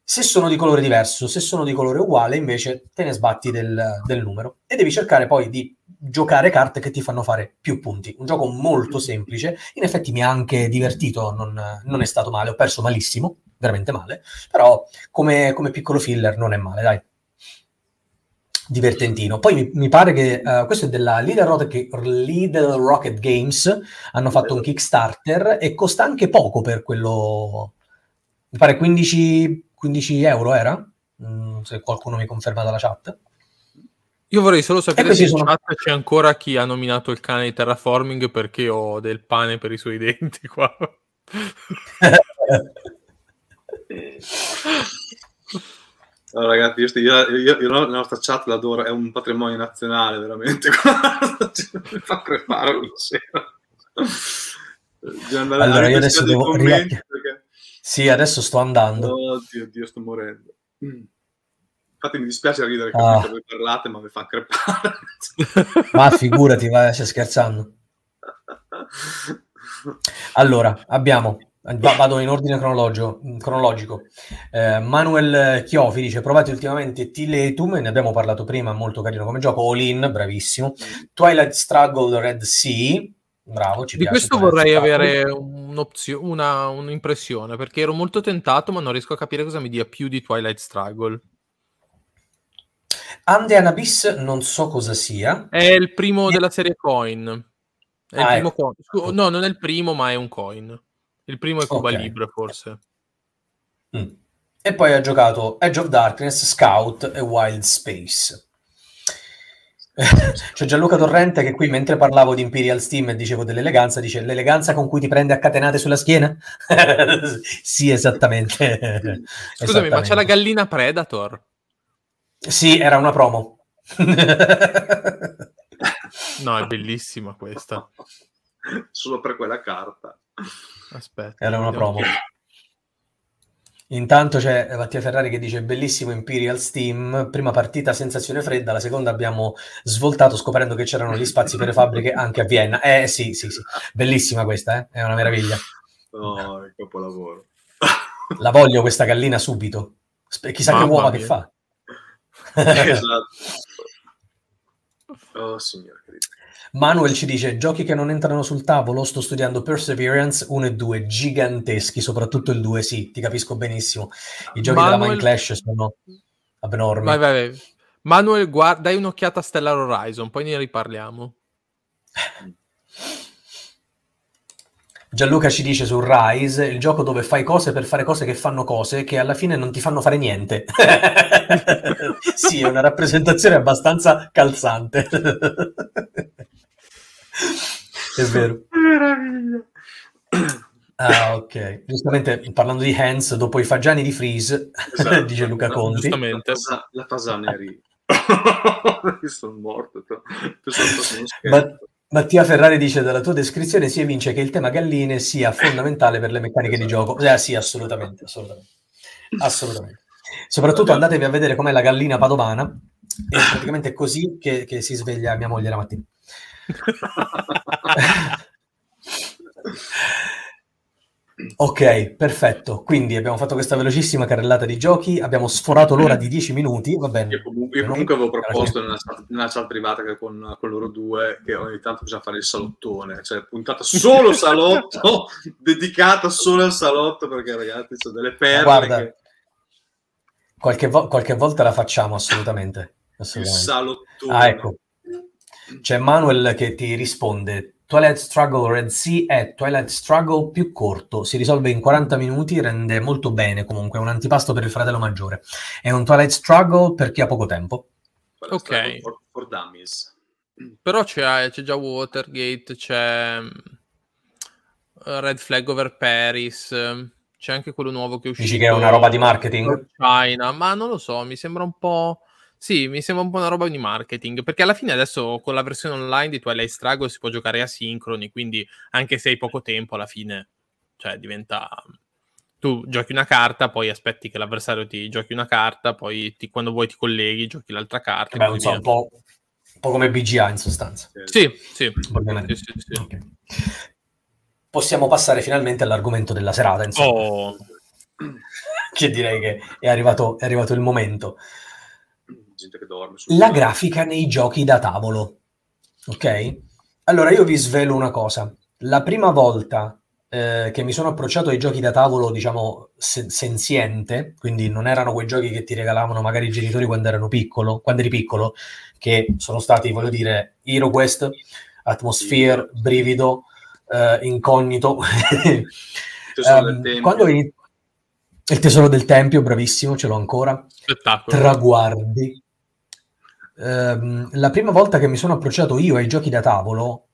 Se sono di colore diverso, se sono di colore uguale, invece te ne sbatti del, del numero. E devi cercare poi di giocare carte che ti fanno fare più punti. Un gioco molto semplice, in effetti mi ha anche divertito, non, non è stato male, ho perso malissimo, veramente male, però come, come piccolo filler non è male, dai. Divertentino. Poi mi, mi pare che uh, questo è della Little Rocket, Little Rocket, Games, hanno fatto un Kickstarter e costa anche poco per quello, mi pare 15, 15 euro era, mm, se qualcuno mi conferma dalla chat. Io vorrei solo sapere se in sono... chat c'è ancora chi ha nominato il cane di Terraforming perché ho del pane per i suoi denti qua. No, ragazzi, io, io, io, la nostra chat l'adoro, è un patrimonio nazionale, veramente. Mi fa crepare una sera. Allora, io adesso devo... Perché... Sì, adesso sto andando. Oddio, Dio, sto morendo. Infatti mi dispiace ridere che ah. voi parlate, ma mi fa crepare. ma figurati, vai, stai scherzando. Allora, abbiamo Vado in ordine cronologico. cronologico. Eh, Manuel Chiofi dice: Provate ultimamente Tiletum, ne abbiamo parlato prima, molto carino come gioco. All in, bravissimo. Twilight Struggle Red Sea, bravo. Di questo vorrei avere una, un'impressione perché ero molto tentato, ma non riesco a capire cosa mi dia più di Twilight Struggle. Andean Abyss, non so cosa sia. È il primo della serie Coin. È ah, il primo ecco. coin. No, non è il primo, ma è un coin. Il primo è Cuba okay. Libre, forse. Mm. E poi ha giocato Edge of Darkness, Scout e Wild Space. C'è Gianluca Torrente che qui mentre parlavo di Imperial Steam e dicevo dell'eleganza, dice l'eleganza con cui ti prende a catenate sulla schiena? sì, esattamente. Scusami, esattamente. ma c'è la gallina Predator? Sì, era una promo. no, è bellissima questa. Solo per quella carta. Aspetta. Era una promo. Intanto c'è Mattia Ferrari che dice bellissimo Imperial Steam, prima partita sensazione fredda, la seconda abbiamo svoltato scoprendo che c'erano gli spazi per le fabbriche anche a Vienna. Eh sì, sì, sì, bellissima questa, eh? è una meraviglia. Oh, il capolavoro. La voglio questa gallina subito. Chissà Mamma che uova mia. che fa. esatto. Oh, signore Manuel ci dice giochi che non entrano sul tavolo, sto studiando Perseverance 1 e 2, giganteschi, soprattutto il 2, sì, ti capisco benissimo. I giochi Manuel... della Mind Clash sono abnormi. Vai, vai, vai. Manuel, guarda, dai un'occhiata a Stellar Horizon, poi ne riparliamo. Gianluca ci dice su Rise, il gioco dove fai cose per fare cose che fanno cose che alla fine non ti fanno fare niente. sì, è una rappresentazione abbastanza calzante. È vero. Meraviglia. Ah, ok. Giustamente parlando di Hands, dopo i fagiani di Freeze, esatto. dice Luca Conti. Giustamente. La, fasaneria. sono morto. Ma, Mattia Ferrari dice dalla tua descrizione si evince che il tema galline sia fondamentale per le meccaniche esatto. di gioco. Eh, sì, assolutamente, assolutamente. assolutamente. Soprattutto andatevi a vedere com'è la gallina padovana. È praticamente così che, che si sveglia mia moglie la mattina. Ok, perfetto. Quindi abbiamo fatto questa velocissima carrellata di giochi, abbiamo sforato l'ora di 10 minuti, va bene. Io comunque, io comunque avevo proposto nella chat, nella chat privata che con, con, loro due che ogni tanto bisogna fare il salottone, cioè puntata solo salotto, dedicata solo al salotto, perché ragazzi sono delle perle Guarda, che... qualche, vo- qualche volta la facciamo assolutamente. assolutamente. Il salottone. Ah, ecco. C'è Manuel che ti risponde: Twilight Struggle Red Sea è Twilight Struggle più corto, si risolve in 40 minuti, rende molto bene comunque, è un antipasto per il fratello maggiore. È un Twilight Struggle per chi ha poco tempo. Ok. For, for Però c'è, c'è, già Watergate, c'è mm, Red Flag Over Paris, c'è anche quello nuovo che è uscito. Dici che è una roba di marketing? China, ma non lo so, mi sembra un po' Sì, mi sembra un po' una roba di marketing, perché alla fine adesso con la versione online di Twilight Struggle si può giocare asincroni, quindi anche se hai poco tempo alla fine, cioè diventa... Tu giochi una carta, poi aspetti che l'avversario ti giochi una carta, poi ti, quando vuoi ti colleghi, giochi l'altra carta. Beh, so, un, po', un, po', come BGA in sostanza. Sì, sì. sì, sì, sì. Okay. possiamo passare finalmente all'argomento della serata. Insomma. Oh. che direi che è arrivato, è arrivato il momento. Gente che dorme. La grafica nei giochi da tavolo. Ok? Allora io vi svelo una cosa. La prima volta eh, che mi sono approcciato ai giochi da tavolo, diciamo, se- senziente, quindi non erano quei giochi che ti regalavano magari i genitori quando erano piccolo, quando eri piccolo, che sono stati, voglio dire, Hero Quest, Atmosphere, Brivido, eh, Incognito. um, quando inizi il tesoro del tempio, bravissimo, ce l'ho ancora. Spettacolo. Traguardi. Um, la prima volta che mi sono approcciato io ai giochi da tavolo,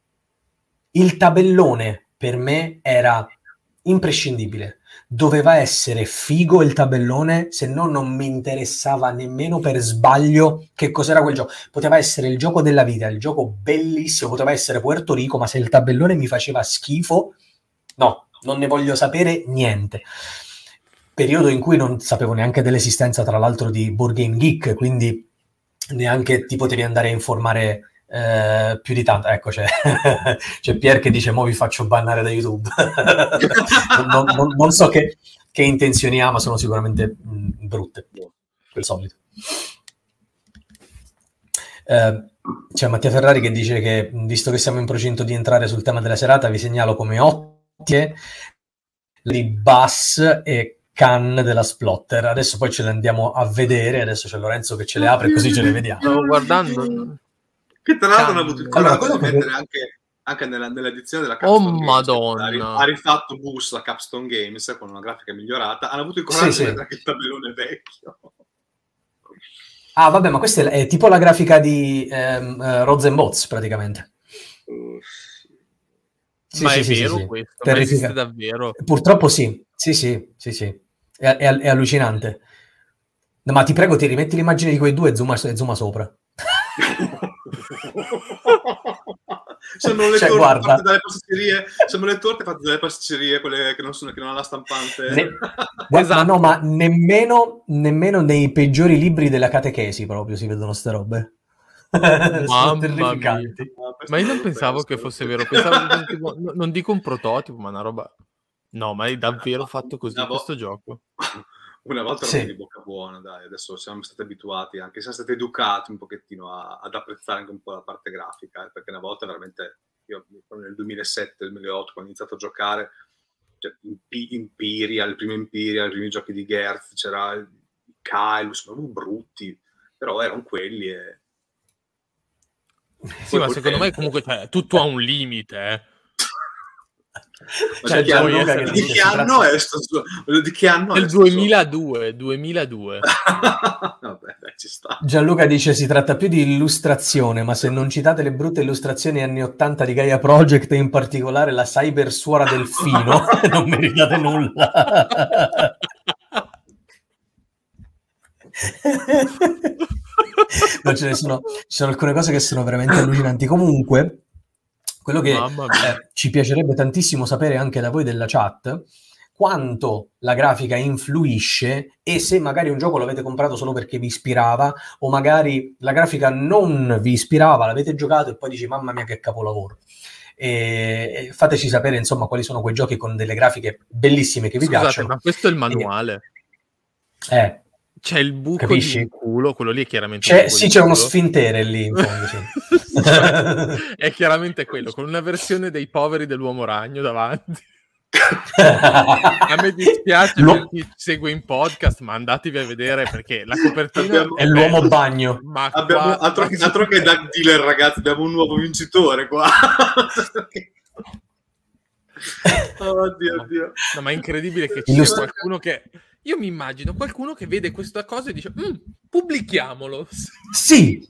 il tabellone per me era imprescindibile. Doveva essere figo il tabellone, se no non mi interessava nemmeno per sbaglio che cos'era quel gioco. Poteva essere il gioco della vita, il gioco bellissimo, poteva essere Puerto Rico, ma se il tabellone mi faceva schifo, no, non ne voglio sapere niente periodo in cui non sapevo neanche dell'esistenza, tra l'altro, di Board Game Geek, quindi neanche ti potevi andare a informare eh, più di tanto. Ecco, c'è, c'è Pier che dice: Mo vi faccio bannare da YouTube. non, non, non, so che, che, intenzioni ha, ma sono sicuramente mh, brutte. Quel solito. Eh, c'è Mattia Ferrari che dice che, visto che siamo in procinto di entrare sul tema della serata, vi segnalo come ottime di Bass e can della Splotter. Adesso poi ce le andiamo a vedere. Adesso c'è Lorenzo che ce le apre, così ce le vediamo. Stavo guardando. Che tra l'altro hanno avuto il coraggio allora, di mettere che... anche, anche nella, nell'edizione della Capstone oh, Games, Madonna. Ha rifatto Boost la Capstone Games con una grafica migliorata. Hanno avuto il coraggio sì, di mettere anche il tabellone vecchio. Ah, vabbè, ma questa è, è tipo la grafica di um, uh, Rosenbots, praticamente. Uh, sì, ma sì, è sì, vero questo? Ma esiste davvero? Purtroppo sì, sì, sì, sì, sì. È, è, è allucinante. No, ma ti prego, ti rimetti l'immagine di quei due e zooma, zooma sopra. Sono le cioè, torte guarda. fatte dalle pasticcerie, sono le torte fatte dalle pasticcerie, quelle che non, sono, che non hanno la stampante. Ne... esatto. no, ma nemmeno, nemmeno nei peggiori libri della catechesi proprio si vedono queste robe. Mamma mia. Ma io non pensavo che fosse vero, pensavo tipo, non dico un prototipo, ma una roba... No, ma è davvero fatto così vo- questo gioco? Una volta sì. di bocca buona, dai, adesso siamo stati abituati, anche siamo stati educati un pochettino a, ad apprezzare anche un po' la parte grafica, eh, perché una volta veramente, io nel 2007, 2008, quando ho iniziato a giocare, cioè, Imperial, il primo Imperial, i primi giochi di Gertz, c'era il Kyle, sono brutti, però erano quelli e... Sì, ma secondo me comunque cioè, tutto ha un limite, eh. Cioè, Gianluca, che di, che anno è sto, di che anno Del 2002, 2002. Vabbè, dai, ci sta. Gianluca dice si tratta più di illustrazione, ma se non citate le brutte illustrazioni anni 80 di Gaia Project, in particolare la cyber suora delfino, non meritate nulla. no, ce ne sono, ci sono alcune cose che sono veramente allucinanti. Comunque, quello che eh, ci piacerebbe tantissimo sapere anche da voi della chat, quanto la grafica influisce e se magari un gioco l'avete comprato solo perché vi ispirava o magari la grafica non vi ispirava, l'avete giocato e poi dici mamma mia che capolavoro. E fateci sapere insomma quali sono quei giochi con delle grafiche bellissime che vi Scusate, piacciono. Ma questo è il manuale. Eh, c'è il buco Capisci? di culo, quello lì è chiaramente c'è, Sì, c'è uno sfintere lì in fondo, sì. è chiaramente quello, con una versione dei poveri dell'uomo ragno davanti. a me dispiace Lo... per chi segue in podcast, ma andatevi a vedere perché la copertina abbiamo... è l'uomo bagno. Ma abbiamo qua... altro, altro che Doug Dealer, ragazzi, abbiamo un nuovo vincitore qua. oh, Dio, Dio. No, ma è incredibile che ci sia qualcuno che io mi immagino qualcuno che vede questa cosa e dice mm, pubblichiamolo. Sì.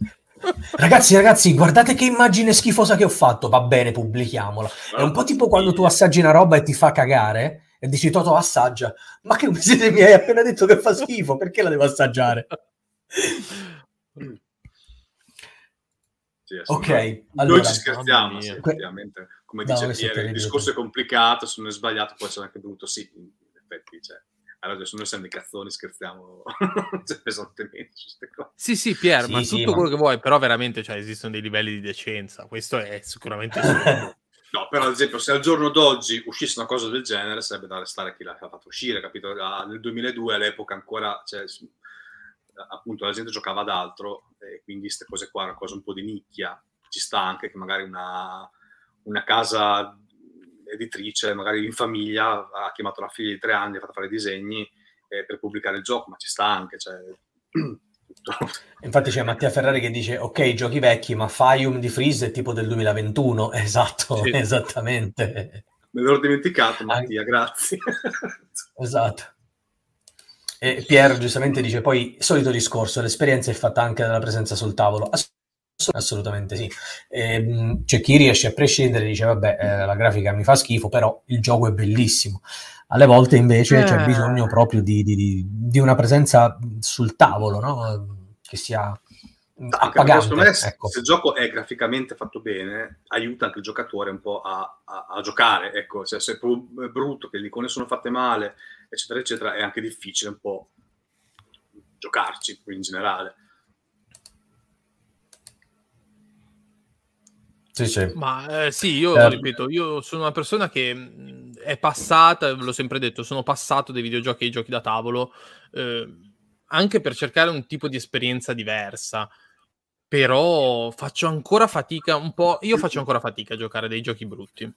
ragazzi, ragazzi, guardate che immagine schifosa che ho fatto. Va bene, pubblichiamola. È un po' tipo quando tu assaggi una roba e ti fa cagare e dici Toto assaggia. Ma che siete mi hai appena detto che fa schifo, perché la devo assaggiare? Sì, ok, allora, noi ci scherziamo, effettivamente. Come no, dice Piero, il discorso è complicato, se non è sbagliato può essere anche brutto. Sì, in effetti c'è. Cioè allora adesso noi siamo dei cazzoni, scherziamo cioè, pesantemente su queste cose. Sì, sì, Pier, sì, ma sì, tutto ma... quello che vuoi, però veramente cioè, esistono dei livelli di decenza, questo è sicuramente No, però ad esempio se al giorno d'oggi uscisse una cosa del genere sarebbe da restare chi l'ha fatto uscire, capito? Ah, nel 2002 all'epoca ancora, cioè, appunto la gente giocava ad altro e quindi queste cose qua, una cosa un po' di nicchia, ci sta anche che magari una, una casa editrice, magari in famiglia, ha chiamato la figlia di tre anni, ha fatto fare i disegni eh, per pubblicare il gioco, ma ci sta anche, cioè, Infatti c'è Mattia Ferrari che dice ok, giochi vecchi, ma Faium di Freeze è tipo del 2021. Esatto, sì. esattamente. Me l'ho dimenticato Mattia, grazie. esatto. E Pier giustamente dice poi, solito discorso, l'esperienza è fatta anche dalla presenza sul tavolo. Assolutamente sì. Ehm, c'è chi riesce a prescindere e dice vabbè, eh, la grafica mi fa schifo, però il gioco è bellissimo. Alle volte invece eh. c'è bisogno proprio di, di, di, una presenza sul tavolo, no? che sia appagante. Me, ecco. Se il gioco è graficamente fatto bene, aiuta anche il giocatore un po' a, a, a giocare. Ecco, se, se, è brutto, che le icone sono fatte male, eccetera, eccetera, è anche difficile un po' giocarci in generale. Sì, sì. Ma eh, sì, io eh. ripeto, io sono una persona che mh, è passata, l'ho sempre detto, sono passato dai videogiochi ai giochi da tavolo, eh, anche per cercare un tipo di esperienza diversa. Però faccio ancora fatica un po'. Io faccio ancora fatica a giocare dei giochi brutti.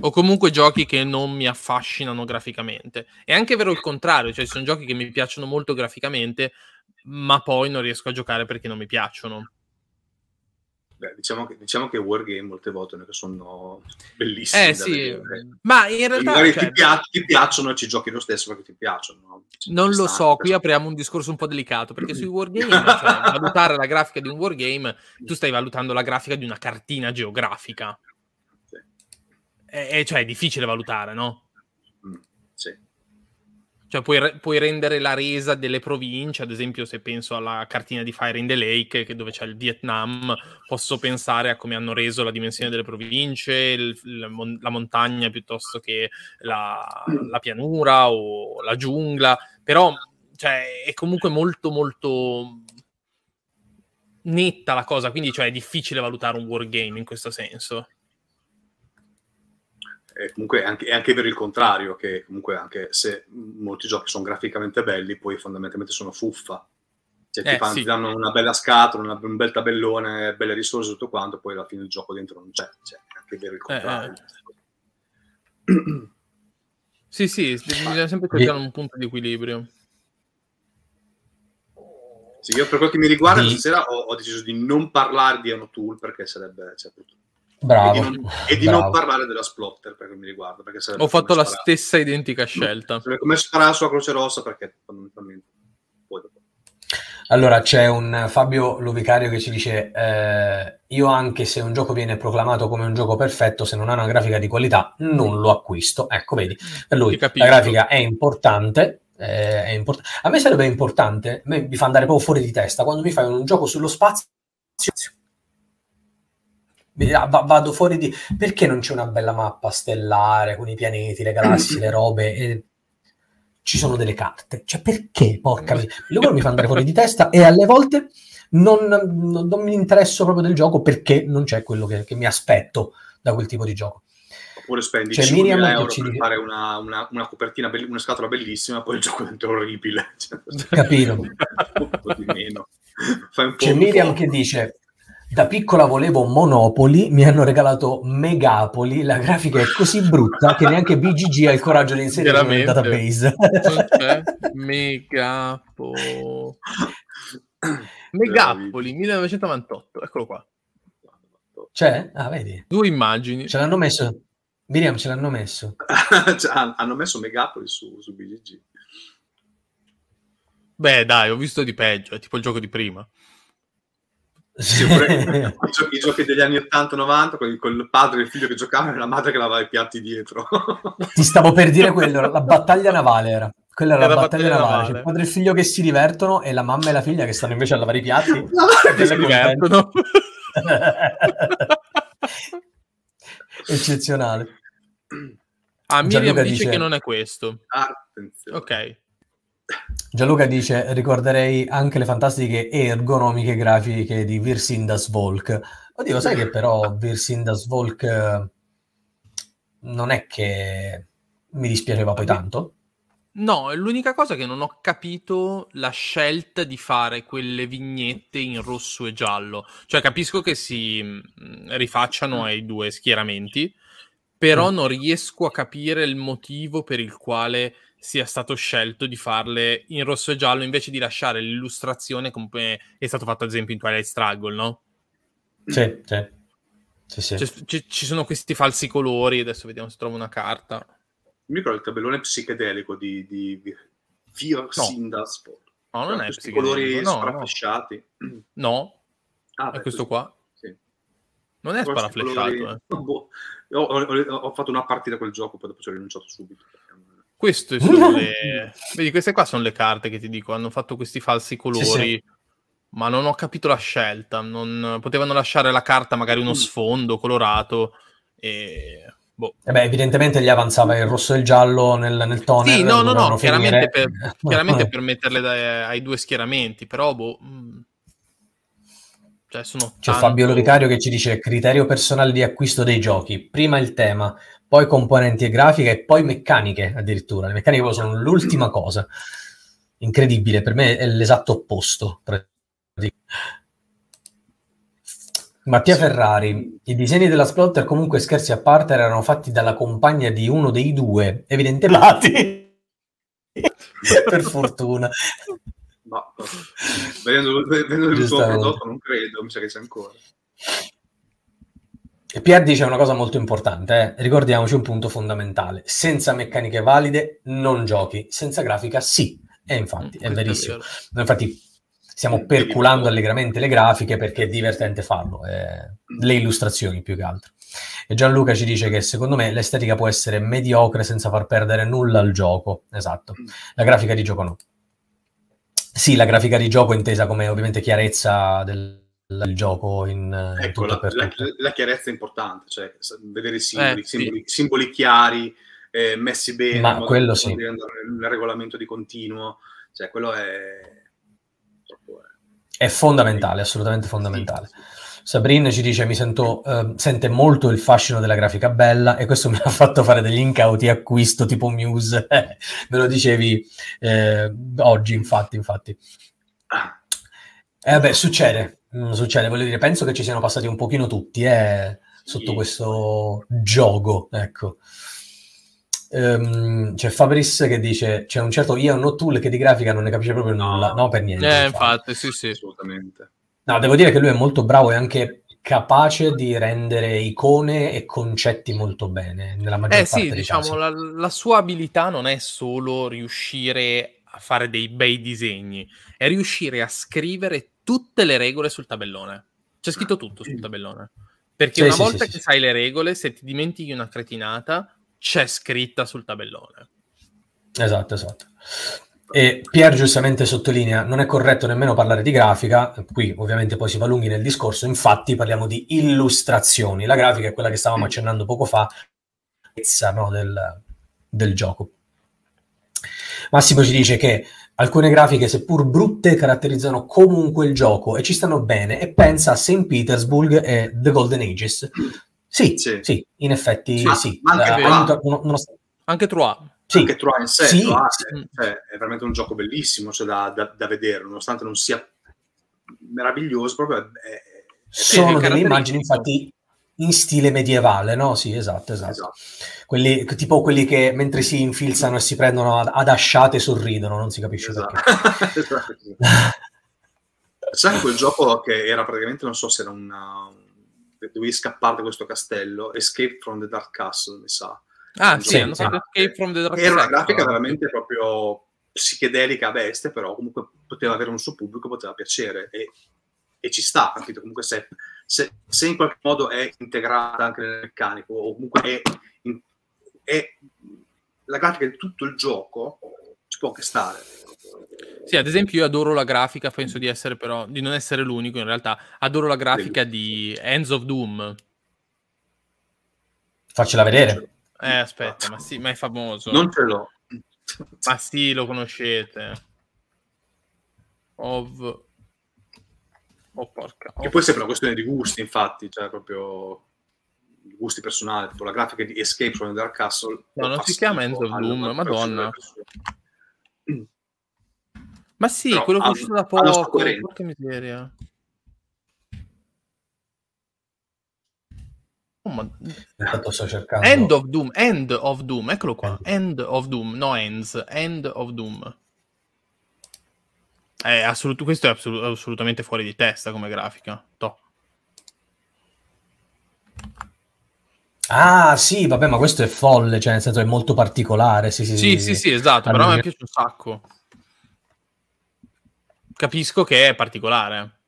O comunque giochi che non mi affascinano graficamente. È anche vero il contrario, cioè ci sono giochi che mi piacciono molto graficamente, ma poi non riesco a giocare perché non mi piacciono. Beh, diciamo, che, diciamo che Wargame molte volte sono bellissimi. Eh sì, ma in realtà... Magari cioè, ti, piac- ti, piacciono e ci giochi lo stesso perché ti piacciono. No? non lo so, qui apriamo un discorso un po' delicato, perché sui Wargame, cioè, valutare la grafica di un Wargame, tu stai valutando la grafica di una cartina geografica. Sì. E, e cioè è difficile valutare, no? Cioè puoi, puoi, rendere la resa delle province, ad esempio se penso alla cartina di Fire in the Lake, che dove c'è il Vietnam, posso pensare a come hanno reso la dimensione delle province, il, la, la, montagna piuttosto che la, la, pianura o la giungla, però cioè, è comunque molto molto netta la cosa, quindi cioè, è difficile valutare un wargame in questo senso eh, comunque è anche, è anche, vero il contrario, che comunque anche se molti giochi sono graficamente belli, poi fondamentalmente sono fuffa. Cioè, eh, ti, fanno, sì. ti, danno una bella scatola, una, un bel tabellone, belle risorse, tutto quanto, poi alla fine il gioco dentro non c'è. Cioè, è anche vero il eh, contrario. Eh, sì, sì, bisogna sempre cercare un punto di equilibrio. Sì, io per quel che mi riguarda, stasera ho, ho, deciso di non parlare di Anotool perché sarebbe... Cioè, Bravo. E di, non, e di non, parlare della Splotter per mi riguarda. Ho fatto la stessa identica scelta. Come sparare sulla Croce Rossa perché fondamentalmente poi dopo. Allora c'è un Fabio Luvicario che ci dice eh, io anche se un gioco viene proclamato come un gioco perfetto se non ha una grafica di qualità non lo acquisto ecco vedi per lui la grafica è importante eh, è import- a me sarebbe importante a me mi fa andare proprio fuori di testa quando mi fai un gioco sullo spazio vado fuori di perché non c'è una bella mappa stellare con i pianeti, le galassie, le robe e ci sono delle carte. Cioè, perché? Porca miseria. Quello mi fa andare fuori di testa e alle volte non, non, non, mi interesso proprio del gioco perché non c'è quello che, che mi aspetto da quel tipo di gioco. Oppure spendi cioè, 5 euro per dice... fare una, una, una copertina, be- una scatola bellissima, poi il gioco diventa orribile. Cioè, Capito. un po' di meno. C'è Miriam che dice da piccola volevo Monopoli, mi hanno regalato Megapoli, la grafica è così brutta che neanche BGG ha il coraggio di inserirla nel database. Megapo... Megapoli 1998, eccolo qua. C'è? Ah, vedi. Due immagini. Ce l'hanno messo. Miriam, ce l'hanno messo. cioè, hanno messo Megapoli su, su BGG. Beh, dai, ho visto di peggio, è tipo il gioco di prima. Sì, I, giochi, I, giochi, degli anni 80-90 con, con il padre e il figlio che giocavano e la madre che lavava i piatti dietro. Ti stavo per dire quello, la battaglia navale era. Quella era, era la battaglia, battaglia navale. navale. Il padre e il figlio che si divertono e la mamma e la figlia che stanno invece a lavare i piatti. che si divertono. Eccezionale. Ah, Miriam dice, dice, che non è questo. Attenzione. Ok. Gianluca dice: Ricorderei anche le fantastiche e ergonomiche grafiche di Virsindas Volk. Oddio, sai che però Virsindas Volk eh, non è che mi dispiaceva poi tanto? No, è l'unica cosa che non ho capito la scelta di fare quelle vignette in rosso e giallo. Cioè, capisco che si mh, rifacciano ai due schieramenti, però mm. non riesco a capire il motivo per il quale sia stato scelto di farle in rosso e giallo invece di lasciare l'illustrazione come è stato fatto ad esempio in Twilight Struggle, no? Sì, sì. sì, sì. C- c- ci sono questi falsi colori, adesso vediamo se trovo una carta mi ricordo il tabellone psichedelico di, di, di Fear no. Sindasport. No, non è questi colori no, sparaflesciati. No, ah, è questo qua. Sì. Non è sparaflesciato. Colori... Eh. Boh. Ho, ho, ho, fatto una partita quel gioco, poi dopo ci ho rinunciato subito. Queste sono le... Vedi, queste qua sono le carte che ti dico, hanno fatto questi falsi colori, sì, sì. ma non ho capito la scelta. Non... Potevano lasciare la carta magari uno mm. sfondo colorato e Boh. Eh beh, evidentemente gli avanzava il rosso e il giallo nel, nel toner. Sì, no, no, no, chiaramente per, chiaramente per, metterle dai, ai due schieramenti, però boh... Mm. Cioè, sono C'è tanto... Fabio Loricario che ci dice criterio personale di acquisto dei giochi. Prima il tema, poi componenti e grafica e poi meccaniche addirittura. Le meccaniche sono l'ultima cosa. Incredibile, per me è l'esatto opposto. Mattia Ferrari, i disegni della Splotter comunque scherzi a parte erano fatti dalla compagna di uno dei due, evidentemente per fortuna. Ma vedendo, vedendo il tuo prodotto non credo, mi sa che c'è ancora. E Pier dice una cosa molto importante, eh? ricordiamoci un punto fondamentale, senza meccaniche valide non giochi, senza grafica sì, e infatti mm, è verissimo. È infatti stiamo perculando allegramente le grafiche perché è divertente farlo, eh, le illustrazioni più che altro. E Gianluca ci dice che secondo me l'estetica può essere mediocre senza far perdere nulla al gioco. Esatto. La grafica di gioco no. Sì, la grafica di gioco intesa come ovviamente chiarezza del, del gioco in, ecco, in la, la, la, chiarezza è importante, cioè vedere i simboli, eh, simboli, sì. simboli chiari, eh, messi bene, Ma quello sì. nel regolamento di continuo, cioè quello è è fondamentale, assolutamente fondamentale. Sabrina ci dice: Mi sento, uh, sente molto il fascino della grafica bella, e questo mi ha fatto fare degli incauti acquisto tipo Muse. Me lo dicevi eh, oggi, infatti. infatti. E eh, vabbè, succede, mm, succede. Voglio dire, penso che ci siano passati un pochino tutti eh, sotto sì. questo gioco. Ecco. Um, c'è Fabris che dice c'è un certo Ian O'Toole che di grafica non ne capisce proprio nulla, no, per niente. Eh, infatti, infatti, sì, sì. Assolutamente. No, devo dire che lui è molto bravo e anche capace di rendere icone e concetti molto bene nella maggior eh, parte sì, diciamo, la, la, sua abilità non è solo riuscire a fare dei bei disegni, è riuscire a scrivere tutte le regole sul tabellone. C'è scritto tutto sul tabellone. Perché sì, una sì, volta che sai le regole, se ti dimentichi una cretinata, c'è scritta sul tabellone. Esatto, esatto. E Pier giustamente sottolinea, non è corretto nemmeno parlare di grafica, qui ovviamente poi si va lunghi nel discorso, infatti parliamo di illustrazioni, la grafica è quella che stavamo accennando poco fa, no, del, del gioco. Massimo ci dice che alcune grafiche, seppur brutte, caratterizzano comunque il gioco e ci stanno bene e pensa a St. Petersburg e The Golden Ages, sì, sì, sì, in effetti sì. sì. Ma anche, uh, aiuta, uno, uno... anche Troyes. Sì. Anche Troyes in sé sì, Troyes, sì. Cioè, è veramente un gioco bellissimo cioè, da, da, da, vedere, nonostante non sia meraviglioso, proprio è, è, sono delle immagini infatti in stile medievale, no? Sì, esatto, esatto. esatto. Quelli, tipo quelli che mentre si infilzano e si prendono ad, ad asciate sorridono, non si capisce esatto. perché. esatto. Sai quel gioco che era praticamente, non so se era una, dovevi scappare da questo castello, Escape from the Dark Castle, mi sa. Ah, sì, hanno fatto Escape from the Dark Castle. Era una grafica veramente proprio psichedelica a bestia, però comunque poteva avere un suo pubblico, poteva piacere e, e ci sta, capito? Comunque se, se, se, in qualche modo è integrata anche nel meccanico o comunque è, è la grafica di tutto il gioco, ci può anche stare. Sì, ad esempio io adoro la grafica, penso di essere però, di non essere l'unico in realtà, adoro la grafica di Hands of Doom. Faccela vedere. Eh, aspetta, ma sì, ma è famoso. Non ce l'ho. Ma sì, lo conoscete. Of... Oh, porca. Che poi sembra una questione di gusti, infatti, cioè proprio gusti personali, tipo la grafica di Escape from the Dark Castle. No, non si chiama End of Doom, madonna. Ma sì, Però quello che è uscito da poco, porca miseria. Oh, ma... sto cercando. End of Doom, End of Doom, eccolo qua. End of Doom, no ends, End of Doom. È assolut- questo è assolut- assolutamente fuori di testa come grafica. To. Ah, sì, vabbè, ma questo è folle, cioè nel senso è molto particolare. Sì, sì, sì, sì, sì, sì esatto, allora... però a me piace un sacco. Capisco che è particolare.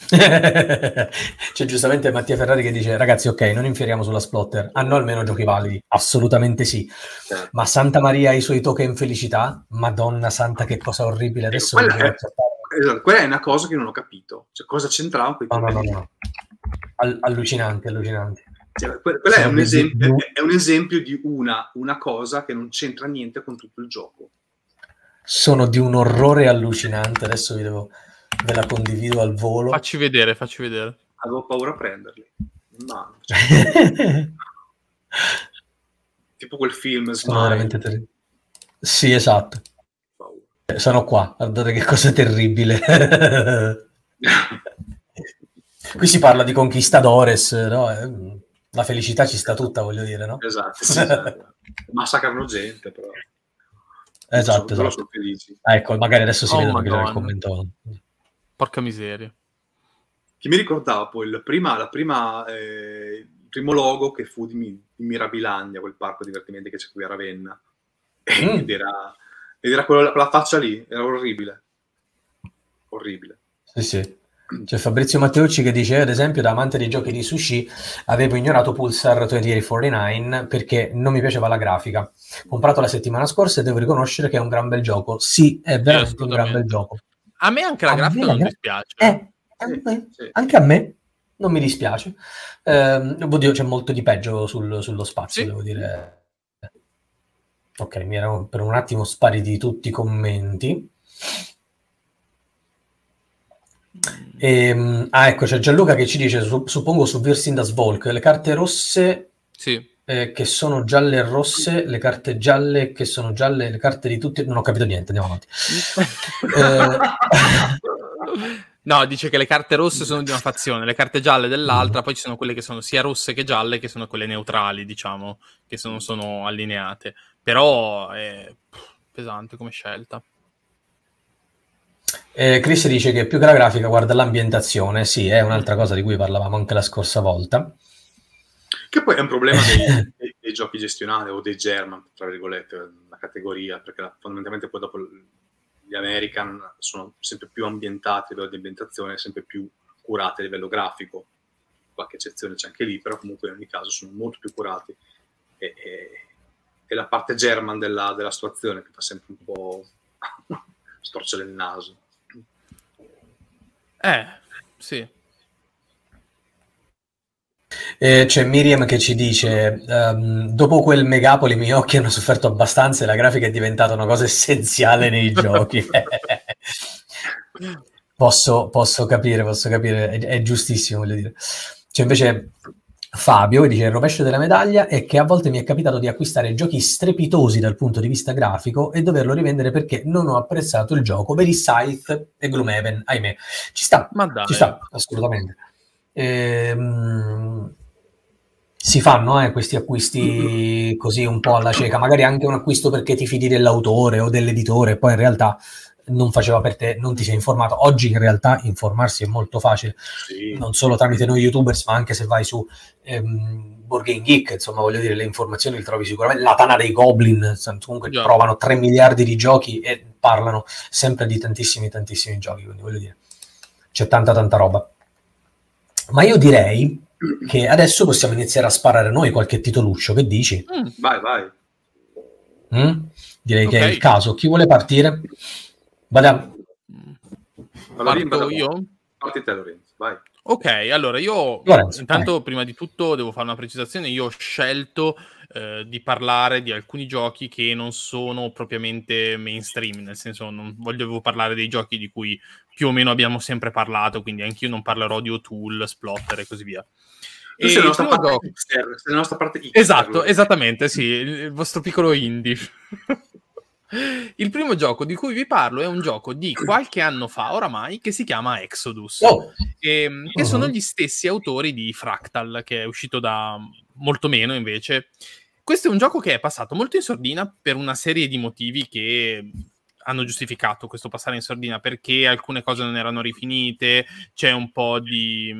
C'è giustamente Mattia Ferrari che dice: Ragazzi, ok, non infieriamo sulla splotter. Hanno almeno giochi validi? Assolutamente sì. Certo. Ma Santa Maria ha i suoi token felicità? Madonna santa, che cosa orribile. Eh, Adesso quella, è, esatto, quella è una cosa che non ho capito. Cioè, cosa c'entrava con no, no, no, no. All- allucinante, allucinante. Cioè, quella è un, esempio, è un, esempio, di una, una cosa che non c'entra niente con tutto il gioco. Sono di un orrore allucinante. Adesso vi devo ve la condivido al volo. Facci vedere, facci vedere. Avevo paura a prenderli. Ma... tipo quel film Sono veramente terribile. Sì, esatto. Paura. Sono qua, guardate che cosa terribile. Qui si parla di conquistadores, no? Eh, la felicità ci sta tutta, voglio dire, no? Esatto, sì, esatto. massacrano gente, però. Esatto, sono, esatto. Ah, ecco, magari adesso si oh, vedono che il commento. Porca miseria. Che mi ricordava poi il, prima, la prima, eh, il primo logo che fu di, di Mirabilandia, quel parco divertimenti che c'è qui a Ravenna. Mm. Ed era, ed era quella, quella faccia lì, era orribile. Orribile. Sì, sì. C'è Fabrizio Matteucci che dice, ad esempio, da amante dei giochi di sushi, avevo ignorato Pulsar 2049 perché non mi piaceva la grafica. Ho comprato la settimana scorsa e devo riconoscere che è un gran bel gioco. Sì, è veramente un gran bel gioco. A me anche la a grafica non gra- dispiace. Eh, sì, sì. Anche a me non mi dispiace. Eh, oddio, c'è molto di peggio sul, sullo spazio, sì. devo dire. Ok, mi erano per un attimo spariti tutti i commenti. E, ehm, ah, ecco, c'è Gianluca che ci dice, suppongo su Virsinda Svolk, le carte rosse sì. Eh, che sono gialle e rosse, le carte gialle che sono gialle, le carte di tutti... Non ho capito niente, andiamo avanti. eh, No, dice che le carte rosse sono di una fazione, le carte gialle dell'altra, poi ci sono quelle che sono sia rosse che gialle, che sono quelle neutrali, diciamo, che sono, sono allineate. Però è pesante come scelta. Eh, Chris dice che più che la grafica guarda l'ambientazione, sì, è un'altra cosa di cui parlavamo anche la scorsa volta. Che poi è un problema dei, dei, dei giochi gestionali o dei German, tra virgolette, la categoria, perché fondamentalmente poi dopo gli American sono sempre più ambientati a livello di ambientazione, sempre più curati a livello grafico. Qualche eccezione c'è anche lì, però comunque in ogni caso sono molto più curati. E, e, e la parte German della, della, situazione che fa sempre un po' storcere il naso. Eh, sì. Eh, c'è Miriam che ci dice: um, Dopo quel Megapoli, i miei occhi hanno sofferto abbastanza e la grafica è diventata una cosa essenziale nei giochi. posso, posso, capire, posso capire, è, è, giustissimo, voglio dire. C'è invece Fabio che dice: Il rovescio della medaglia è che a volte mi è capitato di acquistare giochi strepitosi dal punto di vista grafico e doverlo rivendere perché non ho apprezzato il gioco. Vedi Scythe e Gloomhaven, ahimè. Ci sta, ci sta, assolutamente. Ehm, si fanno eh, questi acquisti così un po' alla cieca, magari anche un acquisto perché ti fidi dell'autore o dell'editore, poi in realtà non faceva per te, non ti sei informato. Oggi in realtà informarsi è molto facile, sì. non solo tramite noi youtubers, ma anche se vai su ehm, Board Game Geek, insomma voglio dire, le informazioni le trovi sicuramente. La Tana dei Goblin, comunque yeah. provano 3 miliardi di giochi e parlano sempre di tantissimi, tantissimi giochi, quindi voglio dire, c'è tanta, tanta roba. Ma io direi che adesso possiamo iniziare a sparare noi qualche titoluccio, che dici? Mm. Vai, vai. Mm? Direi okay. che è il caso. Chi vuole partire? Vada. Allora, Parto io? Parti te, Lorenzo, vai. Ok, allora io Lorenzo, intanto vai. prima di tutto devo fare una precisazione, io ho scelto eh, di parlare di alcuni giochi che non sono propriamente mainstream, nel senso non voglio parlare dei giochi di cui più o meno abbiamo sempre parlato, quindi anch'io non parlerò di O'Toole, Splotter e così via. Tu sei la nostra parte gioco... Hipster, sei la nostra parte hipster, Esatto, esattamente, sì, il vostro piccolo indie. Il primo gioco di cui vi parlo è un gioco di qualche anno fa oramai che si chiama Exodus, oh. e, ehm, che uh-huh. sono gli stessi autori di Fractal, che è uscito da molto meno invece. Questo è un gioco che è passato molto in sordina per una serie di motivi che hanno giustificato questo passare in sordina, perché alcune cose non erano rifinite, c'è un po' di...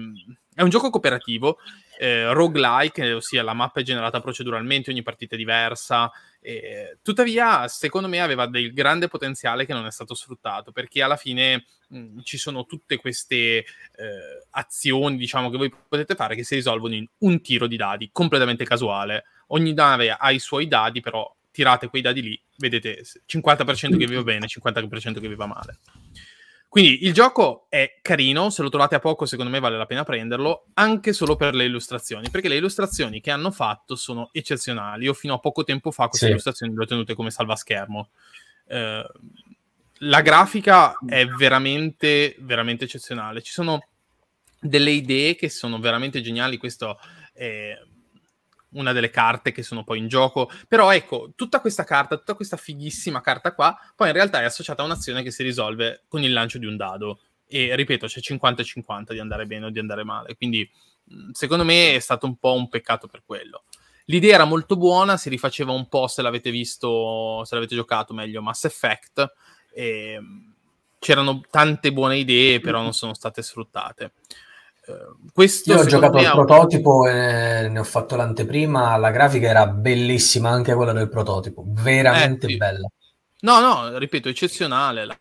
È un gioco cooperativo, eh, roguelike, ossia la mappa è generata proceduralmente, ogni partita è diversa, e, tuttavia, secondo me aveva del grande potenziale che non è stato sfruttato, perché alla fine mh, ci sono tutte queste eh, azioni, diciamo, che voi potete fare che si risolvono in un tiro di dadi, completamente casuale. Ogni nave ha i suoi dadi, però tirate quei dadi lì, vedete 50% che vi va bene, 50% che vi va male. Quindi il gioco è carino, se lo trovate a poco secondo me vale la pena prenderlo, anche solo per le illustrazioni, perché le illustrazioni che hanno fatto sono eccezionali. Io fino a poco tempo fa queste sì. illustrazioni le ho tenute come salvaschermo. Eh, la grafica è veramente, veramente eccezionale. Ci sono delle idee che sono veramente geniali, questo è una delle carte che sono poi in gioco. Però ecco, tutta questa carta, tutta questa fighissima carta qua, poi in realtà è associata a un'azione che si risolve con il lancio di un dado. E ripeto, c'è 50 50 di andare bene o di andare male. Quindi, secondo me, è stato un po' un peccato per quello. L'idea era molto buona, si rifaceva un po' se l'avete visto, se l'avete giocato meglio, Mass Effect. E c'erano tante buone idee, però non sono state sfruttate. Questo Io ho giocato il prototipo e ne ho fatto l'anteprima, la grafica era bellissima, anche quella del prototipo, veramente eh, sì. bella. No, no, ripeto, eccezionale la,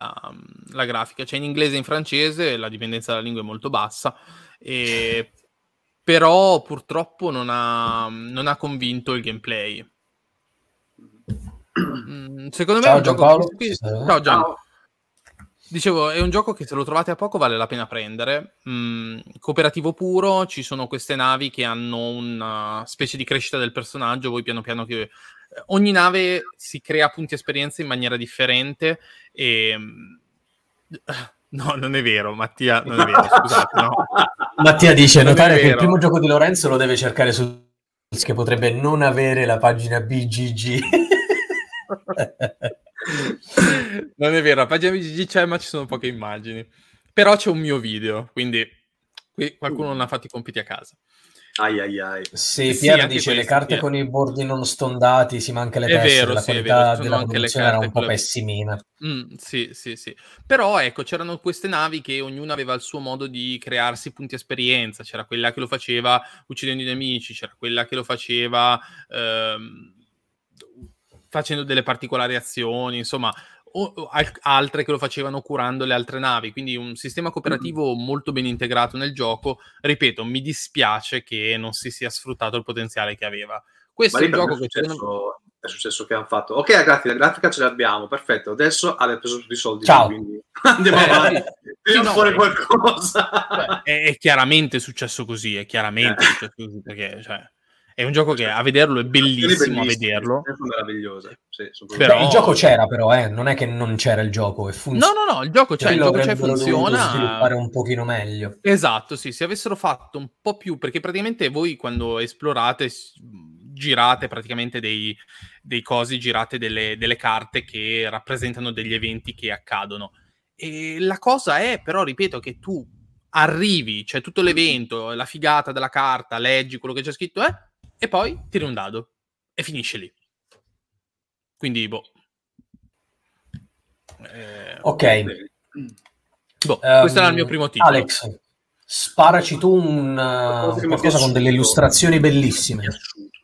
la, grafica, c'è in inglese e in francese, la dipendenza dalla lingua è molto bassa, e... però purtroppo non ha, non ha convinto il gameplay. Mm, secondo me Ciao, è un gioco... Ciao Gian. Dicevo, è un gioco che se lo trovate a poco vale la pena prendere. Mm, cooperativo puro, ci sono queste navi che hanno una specie di crescita del personaggio, voi piano piano che... Ogni nave si crea punti esperienza in maniera differente e... No, non è vero, Mattia, non è vero, scusate, no. Mattia dice, non notare che il primo gioco di Lorenzo lo deve cercare su che potrebbe non avere la pagina BGG. non è vero, la pagina BGG c'è, ma ci sono poche immagini. Però c'è un mio video, quindi qui qualcuno non ha fatto i compiti a casa. Ai ai ai. Sì, Pier dice le carte Pier. con i bordi non stondati, si manca le è teste, vero, la sì, qualità vero, della produzione era un po' pessimina. Mm, sì, sì, sì. Però ecco, c'erano queste navi che ognuno aveva il suo modo di crearsi punti esperienza. C'era quella che lo faceva uccidendo i nemici, c'era quella che lo faceva... Ehm, facendo delle particolari azioni, insomma, o, o altre che lo facevano curando le altre navi, quindi un sistema cooperativo mm. molto ben integrato nel gioco. Ripeto, mi dispiace che non si sia sfruttato il potenziale che aveva. Questo è un gioco è che successo, è successo che hanno fatto. Ok, ragazzi, la grafica ce l'abbiamo, perfetto. Adesso avete preso tutti i soldi, Ciao. quindi andiamo eh, avanti. Sì, no, fuori qualcosa. È, è, chiaramente successo così, è chiaramente eh. successo così perché cioè, è un gioco che a vederlo è bellissimo, a vederlo. Meraviglioso. Sì, però... il gioco c'era però, eh? non è che non c'era il gioco. Fun... No, no, no, il gioco c'è, il gioco c'è, funziona. sviluppare un pochino meglio. Esatto, sì, se avessero fatto un po' più, perché praticamente voi quando esplorate girate praticamente dei, dei cosi, girate delle, delle carte che rappresentano degli eventi che accadono. E la cosa è, però, ripeto, che tu arrivi, c'è cioè tutto l'evento, la figata della carta, leggi quello che c'è scritto, eh, e poi tiri un dado e finisce lì. Quindi, boh. Eh, ok. Boh, um, questo era il mio primo titolo. Alex, sparaci tu un, uh, qualcosa con delle illustrazioni bellissime.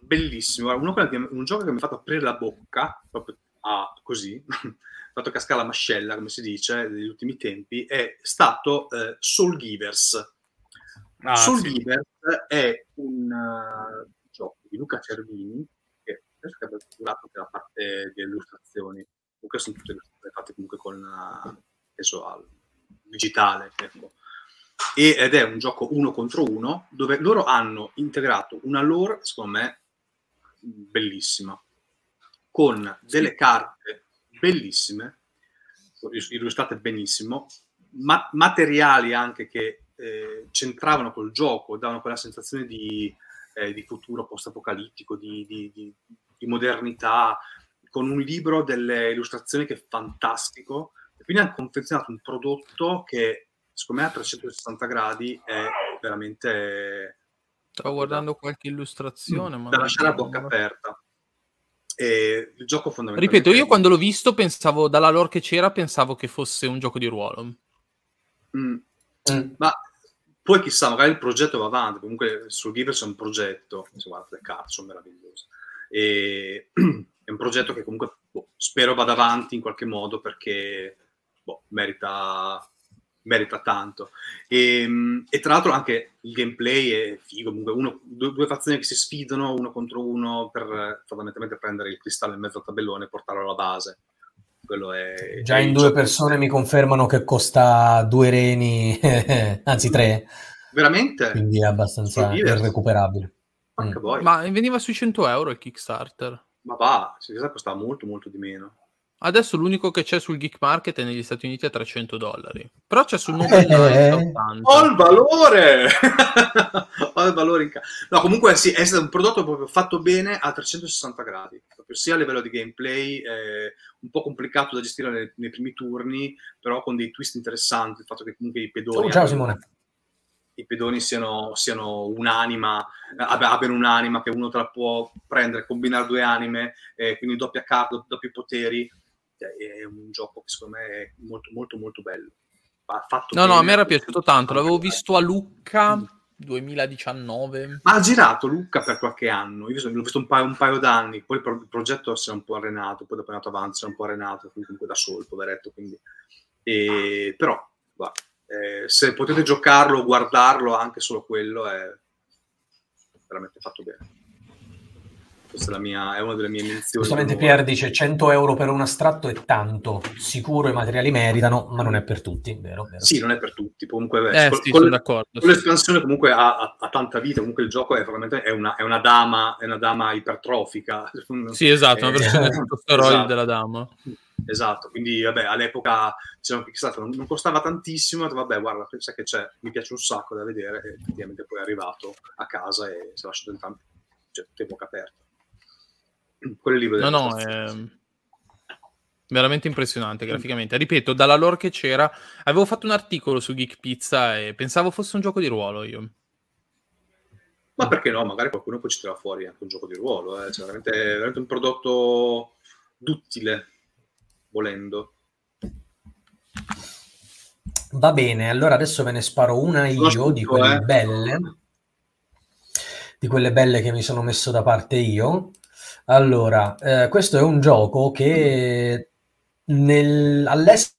Bellissimo. Uno, un gioco che mi ha fatto aprire la bocca, proprio ah, così, fatto cascare la mascella, come si dice, negli ultimi tempi, è stato uh, Soul Givers. Ah, Soul sì. Givers è un uh, gioco di Luca Cervini, che penso che abbia curato anche la parte di illustrazioni. Comunque sono tutte fatte comunque con penso al digitale. Ecco. E, ed è un gioco uno contro uno dove loro hanno integrato una lore, secondo me, bellissima, con delle carte bellissime, illustrate benissimo, ma- materiali anche che eh, c'entravano col gioco, davano quella sensazione di, eh, di futuro post-apocalittico, di, di, di, modernità, con un libro delle illustrazioni che è fantastico. E quindi hanno confezionato un prodotto che, secondo me, a 360 gradi è veramente... Stavo guardando qualche illustrazione, ma... Da lasciare a bocca aperta. E il gioco fondamentalmente... Ripeto, io quando l'ho visto pensavo, dalla lore che c'era, pensavo che fosse un gioco di ruolo. Mm. Mm. Ma poi chissà, magari il progetto va avanti, comunque sul Givers è un progetto, se guardate le carte sono meravigliose, e, è un progetto che comunque boh, spero vada avanti in qualche modo perché boh, merita, merita tanto. E, e, tra l'altro anche il gameplay è figo, comunque uno, due, due, fazioni che si sfidano uno contro uno per fondamentalmente prendere il cristallo in mezzo al tabellone e portarlo alla base. Quello è, Già in due persone mi confermano che costa due reni, anzi tre. Veramente? Quindi è abbastanza irrecuperabile. Mm. Ma veniva sui 100 euro il Kickstarter. Ma va, si costava molto molto di meno. Adesso l'unico che c'è sul Geek Market è negli Stati Uniti a 300 dollari. Però c'è sul Nobel eh, Ho il valore! Ho il valore in casa. No, comunque sì, è stato un prodotto proprio fatto bene a 360 gradi. Proprio sia a livello di gameplay, eh, un po' complicato da gestire nei, nei, primi turni, però con dei twist interessanti. Il fatto che comunque i pedoni... Oh, ciao Simone! i pedoni siano, siano un'anima, abbiano un'anima che uno te la può prendere, combinare due anime, eh, quindi doppia carta, doppi poteri è un gioco che secondo me è molto molto molto bello. Fatto no, bene, no, a me era piaciuto tanto, l'avevo visto a Lucca 2019. Ma ha girato Lucca per qualche anno, io l'ho visto un paio, un paio d'anni, poi il progetto si è un po' arenato, poi dopo è andato avanti, si è un po' arenato, comunque da solo, poveretto, quindi... E, però, guarda, eh, se potete giocarlo, guardarlo, anche solo quello è veramente fatto bene. Questa è, mia, è, una delle mie menzioni. Giustamente Pierre dice 100 euro per un astratto è tanto, sicuro i materiali meritano, ma non è per tutti, vero? vero. Sì, non è per tutti. Comunque, beh, eh, con, sì, con, d'accordo. Con l'espansione comunque ha, ha, ha, tanta vita, comunque il gioco è veramente è una, è una, dama, è una dama ipertrofica. Sì, esatto, una versione eh, esatto. della dama. Esatto, quindi vabbè, all'epoca Kickstarter, non, non costava tantissimo, vabbè, guarda, sai che c'è, mi piace un sacco da vedere, e effettivamente poi è arrivato a casa e si è lasciato in tanto, cioè, tempo aperto quel libro no no è veramente impressionante graficamente. Ripeto dalla lore che c'era avevo fatto un articolo su Geek Pizza e pensavo fosse un gioco di ruolo io. Ma perché no? Magari qualcuno poi ci tira fuori anche un gioco di ruolo eh? cioè, veramente, veramente un prodotto duttile volendo. Va bene allora adesso ve ne sparo una io scritto, di quelle eh. belle. Di quelle belle che mi sono messo da parte io allora, eh, questo è un gioco che nel, all'estero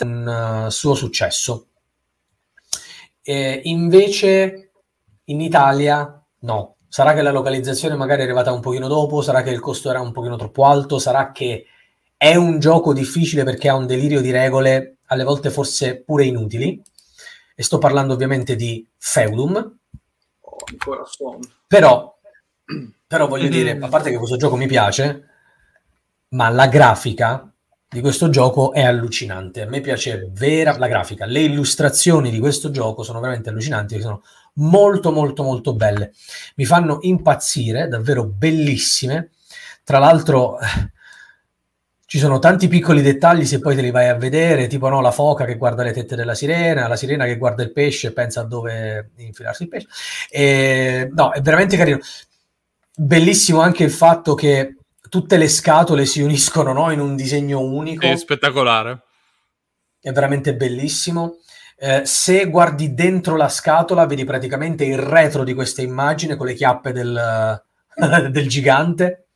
ha un uh, suo successo. E invece in Italia no. Sarà che la localizzazione magari è arrivata un pochino dopo, sarà che il costo era un pochino troppo alto, sarà che è un gioco difficile perché ha un delirio di regole, alle volte forse pure inutili. E sto parlando ovviamente di Feudum. Oh, ancora suono. Però però voglio mm-hmm. dire, a parte che questo gioco mi piace, ma la grafica di questo gioco è allucinante. A me piace vera la grafica, le illustrazioni di questo gioco sono veramente allucinanti, sono molto molto molto belle. Mi fanno impazzire, davvero bellissime. Tra l'altro ci sono tanti piccoli dettagli se poi te li vai a vedere, tipo no, la foca che guarda le tette della sirena, la sirena che guarda il pesce e pensa a dove infilarsi il pesce. E, no, è veramente carino bellissimo anche il fatto che tutte le scatole si uniscono no, in un disegno unico. È spettacolare. È veramente bellissimo. Eh, se guardi dentro la scatola, vedi praticamente il retro di questa immagine con le chiappe del, del gigante.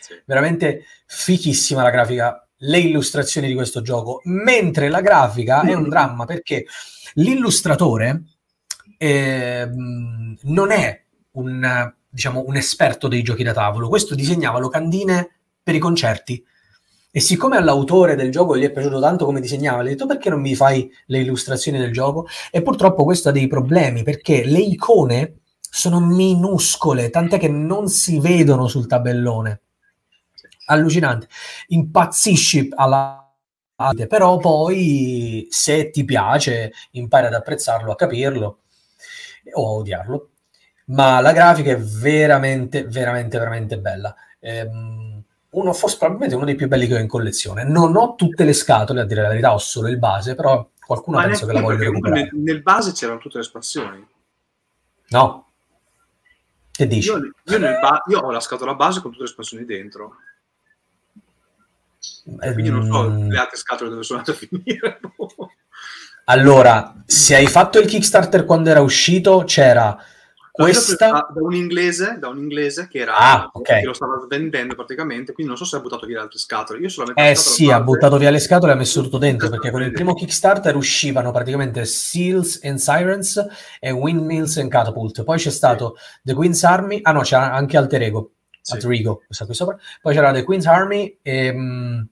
Sì. Veramente fichissima la grafica, le illustrazioni di questo gioco. Mentre la grafica mm. è un dramma perché l'illustratore eh, non è un diciamo, un esperto dei giochi da tavolo. Questo disegnava locandine per i concerti. E siccome all'autore del gioco gli è piaciuto tanto come disegnava, gli ha detto perché non mi fai le illustrazioni del gioco? E purtroppo questo ha dei problemi perché le icone sono minuscole, tant'è che non si vedono sul tabellone. Allucinante. Impazzisci alla però poi se ti piace impari ad apprezzarlo, a capirlo o a odiarlo. Ma la grafica è veramente, veramente, veramente bella. Ehm, uno, forse probabilmente uno dei più belli che ho in collezione. Non ho tutte le scatole, a dire la verità, ho solo il base, però qualcuno Ma penso che la voglio recuperare. Nel, nel base c'erano tutte le espansioni. No. Che dici? Io, io, ba- io ho la scatola base con tutte le espansioni dentro. Quindi non so mm. le altre scatole dove sono andate a finire. allora, se hai fatto il Kickstarter quando era uscito, c'era questa... Da, un inglese, da un inglese che, era, ah, okay. che lo stava vendendo praticamente, quindi non so se ha buttato via le altre scatole. Io solamente eh sì, ha buttato via le scatole e ha messo tutto dentro, perché con il primo Kickstarter uscivano praticamente Seals and Sirens e Windmills and Catapult. Poi c'è stato sì. The Queen's Army, ah no, c'era anche Alter Ego, sì. Alter Ego, qui sopra. Poi c'era The Queen's Army e um,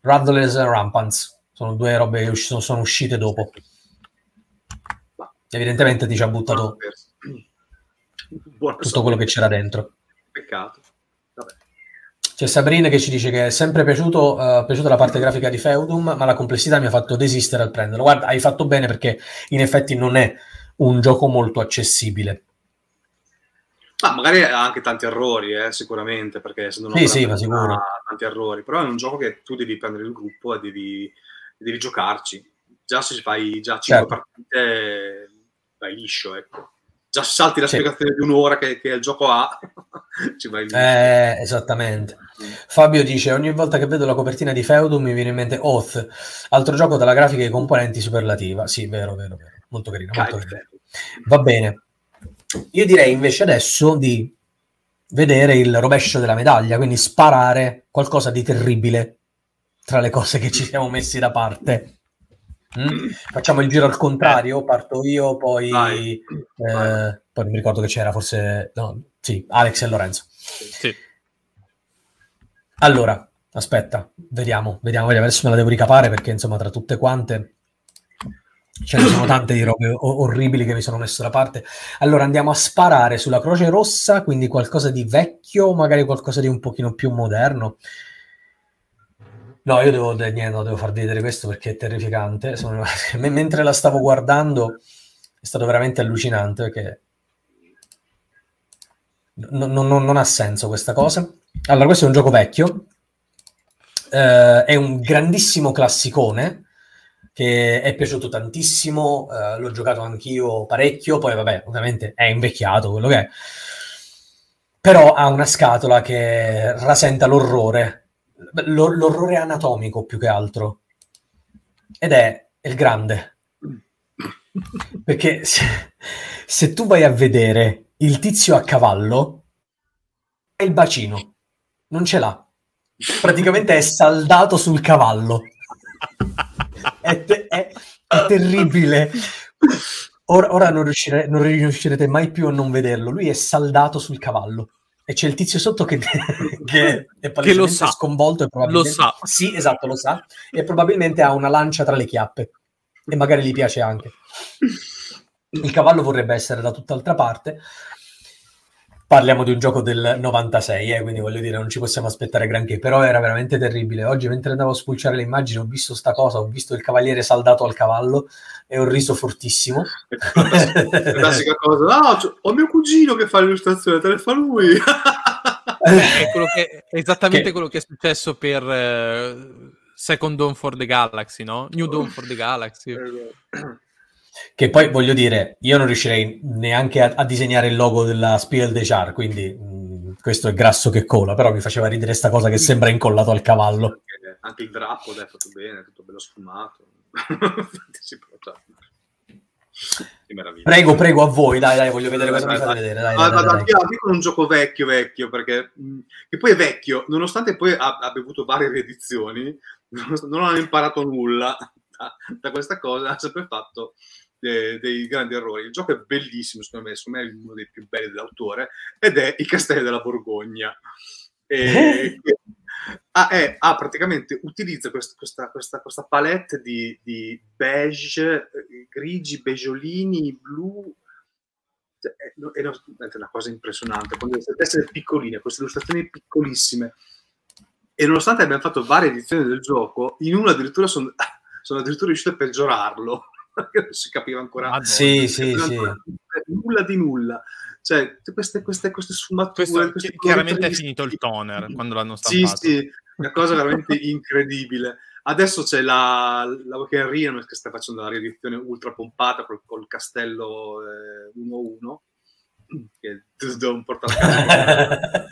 Rattlers and Rampants. Sono due robe che sono, sono uscite dopo. Evidentemente ti ci ha buttato tutto quello che c'era dentro. Peccato. C'è Sabrina che ci dice che è sempre piaciuto, uh, piaciuta la parte grafica di Feudum, ma la complessità mi ha fatto desistere al prenderlo. Guarda, hai fatto bene perché in effetti non è un gioco molto accessibile. Ma magari ha anche tanti errori, eh, sicuramente, perché essendo una sì, sì, ma sicuro. ha tanti errori, però è un gioco che tu devi prendere il gruppo e devi, devi giocarci. Già se fai già 5 certo. partite vai liscio, ecco già salti la sì. spiegazione di un'ora che, che, il gioco ha. Ci vai eh, esattamente. Fabio dice: Ogni volta che vedo la copertina di Feudum mi viene in mente Oath, altro gioco dalla grafica e componenti superlativa. Sì, vero, vero, vero. Molto carino. Molto carino. Va bene. Io direi invece adesso di vedere il rovescio della medaglia, quindi sparare qualcosa di terribile tra le cose che ci siamo messi da parte. Mm? Facciamo il giro al contrario, parto io, poi, eh, poi non mi ricordo che c'era, forse no, sì, Alex e Lorenzo. Sì. Allora, aspetta, vediamo, vediamo, vediamo, adesso me la devo ricapare perché insomma tra tutte quante ce ne sono tante di robe orribili che mi sono messo da parte. Allora andiamo a sparare sulla Croce Rossa, quindi qualcosa di vecchio, magari qualcosa di un pochino più moderno. No, io devo, niente, devo farvi vedere questo perché è terrificante. Sono, mentre la stavo guardando è stato veramente allucinante perché no, no, non ha senso questa cosa. Allora, questo è un gioco vecchio, eh, è un grandissimo classicone che è piaciuto tantissimo, eh, l'ho giocato anch'io parecchio, poi vabbè, ovviamente è invecchiato quello che è, però ha una scatola che rasenta l'orrore L'orrore anatomico più che altro. Ed è il grande. Perché se, se tu vai a vedere il tizio a cavallo, è il bacino, non ce l'ha. Praticamente è saldato sul cavallo. È, te- è, è terribile. Ora, ora non, riuscire, non riuscirete mai più a non vederlo. Lui è saldato sul cavallo e c'è il tizio sotto che, che è che lo sa. sconvolto e probabilmente... Lo sa. Sì, esatto, lo sa. E probabilmente ha una lancia tra le chiappe. E magari gli piace anche. Il cavallo vorrebbe essere da tutt'altra parte. Parliamo di un gioco del 96, eh, quindi voglio dire, non ci possiamo aspettare granché, però era veramente terribile. Oggi, mentre andavo a spulciare le immagini, ho visto sta cosa, ho visto il cavaliere saldato al cavallo e ho riso fortissimo. La classica cosa, no, cioè, ho mio cugino che fa l'illustrazione, te le fa lui. è, che, è, esattamente che... quello che è successo per uh, Second Dawn for the Galaxy, no? New Dawn for the Galaxy. Che poi voglio dire, io non riuscirei neanche a, a disegnare il logo della Spiel de Char, quindi mh, mm, questo è grasso che cola, però mi faceva ridere sta cosa che sembra incollato al cavallo. Anche il drappo è fatto bene, tutto bello sfumato. Prego, prego a voi, dai, dai, voglio vedere cosa mi fate vedere. Dai, dai, dai, dai, dai. con un gioco vecchio, vecchio, perché mh, che poi è vecchio, nonostante poi abbia avuto varie riedizioni, non, non hanno imparato nulla da, da questa cosa, ha sempre fatto de, dei grandi errori. Il gioco è bellissimo, secondo me, secondo me è uno dei più belli dell'autore, ed è I Castelli della Borgogna. E, ah, è, ah, praticamente utilizza quest, questa, questa, questa, palette di, di beige, eh, grigi, beggiolini, blu, cioè, è, è, una cosa impressionante, con queste teste piccoline, queste illustrazioni piccolissime. E nonostante abbiamo fatto varie edizioni del gioco, in una addirittura sono, sono addirittura riuscito a peggiorarlo, perché non si capiva ancora. Madonna, sì, sì, sì. Nulla di nulla. Cioè, queste, queste, queste sfumature. Questo, queste chiaramente è finito il toner quando l'hanno stampato. Sì, sì, una cosa veramente incredibile. Adesso c'è la, la Weekend Reno che sta facendo la riedizione ultra pompata col, col castello eh, 1-1 che devo portare a casa.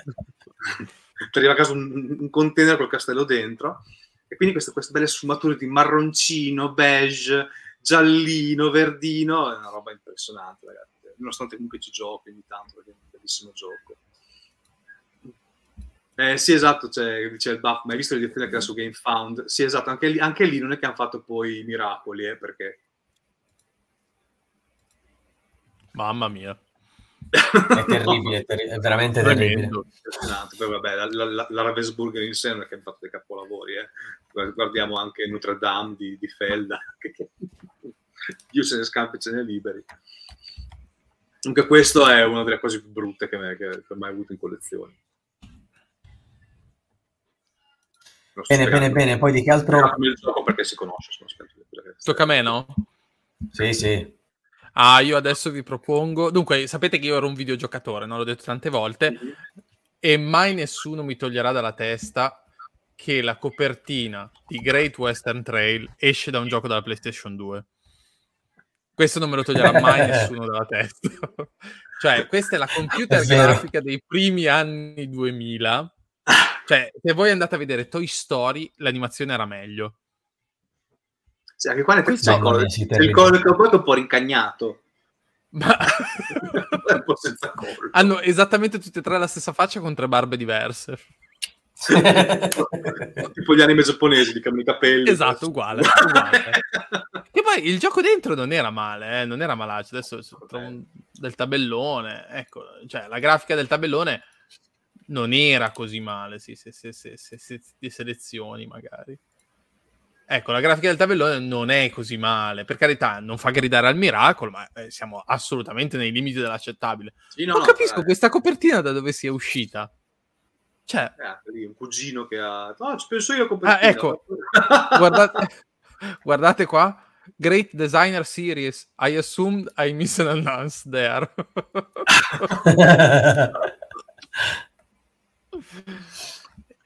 ti arriva a casa un, un, container col castello dentro e quindi queste, queste belle sfumature di marroncino, beige, giallino, verdino, è una roba impressionante ragazzi, nonostante comunque ci giochi ogni tanto perché è un bellissimo gioco. Eh, sì, esatto, cioè, dice il buff, ma hai visto l'edizione che era su GameFound? Sì, esatto, anche lì, anche lì non è che hanno fatto poi miracoli, eh, perché... Mamma mia. È terribile, è, terri- è veramente terribile. Esatto, poi vabbè, la, la, la Ravensburger in sé non è che ha fatto dei capolavori, eh. Guardiamo anche Notre Dame di, di Felda, Dio se ne scampi ce ne liberi. Comunque questo è una delle cose più brutte che, me, che, che ho mai avuto in collezione. Bene, bene, bene. Poi di che altro... Il gioco perché si conosce. Sono Tocca a me, no? Sì, sì. Ah, io adesso vi propongo... Dunque, sapete che io ero un videogiocatore, non l'ho detto tante volte, mm-hmm. e mai nessuno mi toglierà dalla testa che la copertina di Great Western Trail esce da un gioco della PlayStation 2. Questo non me lo toglierà mai nessuno dalla testa. cioè, questa è la computer è grafica dei primi anni 2000 cioè, se voi andate a vedere Toy Story, l'animazione era meglio. Sì, anche qua c'è il collo, c'è il collo che un po' rincagnato. Ma... un po' senza collo. Hanno esattamente tutte e tre la stessa faccia con tre barbe diverse. tipo gli anime giapponesi di i capelli. Esatto, uguale. uguale. e poi il gioco dentro non era male, eh, non era malaccio. Adesso un... del tabellone. Ecco, cioè la grafica del tabellone non era così male, sì, se, se, se, se, di selezioni magari. Ecco, la grafica del tabellone non è così male, per carità, non fa gridare al miracolo, ma eh, siamo assolutamente nei limiti dell'accettabile. Sì, no, non capisco no, questa copertina da dove sia uscita. Cioè, eh, un cugino che ha. No, ci penso io a copertina. Ah, ecco, guardate, guardate qua. Great Designer Series. I assumed I missed an announce there.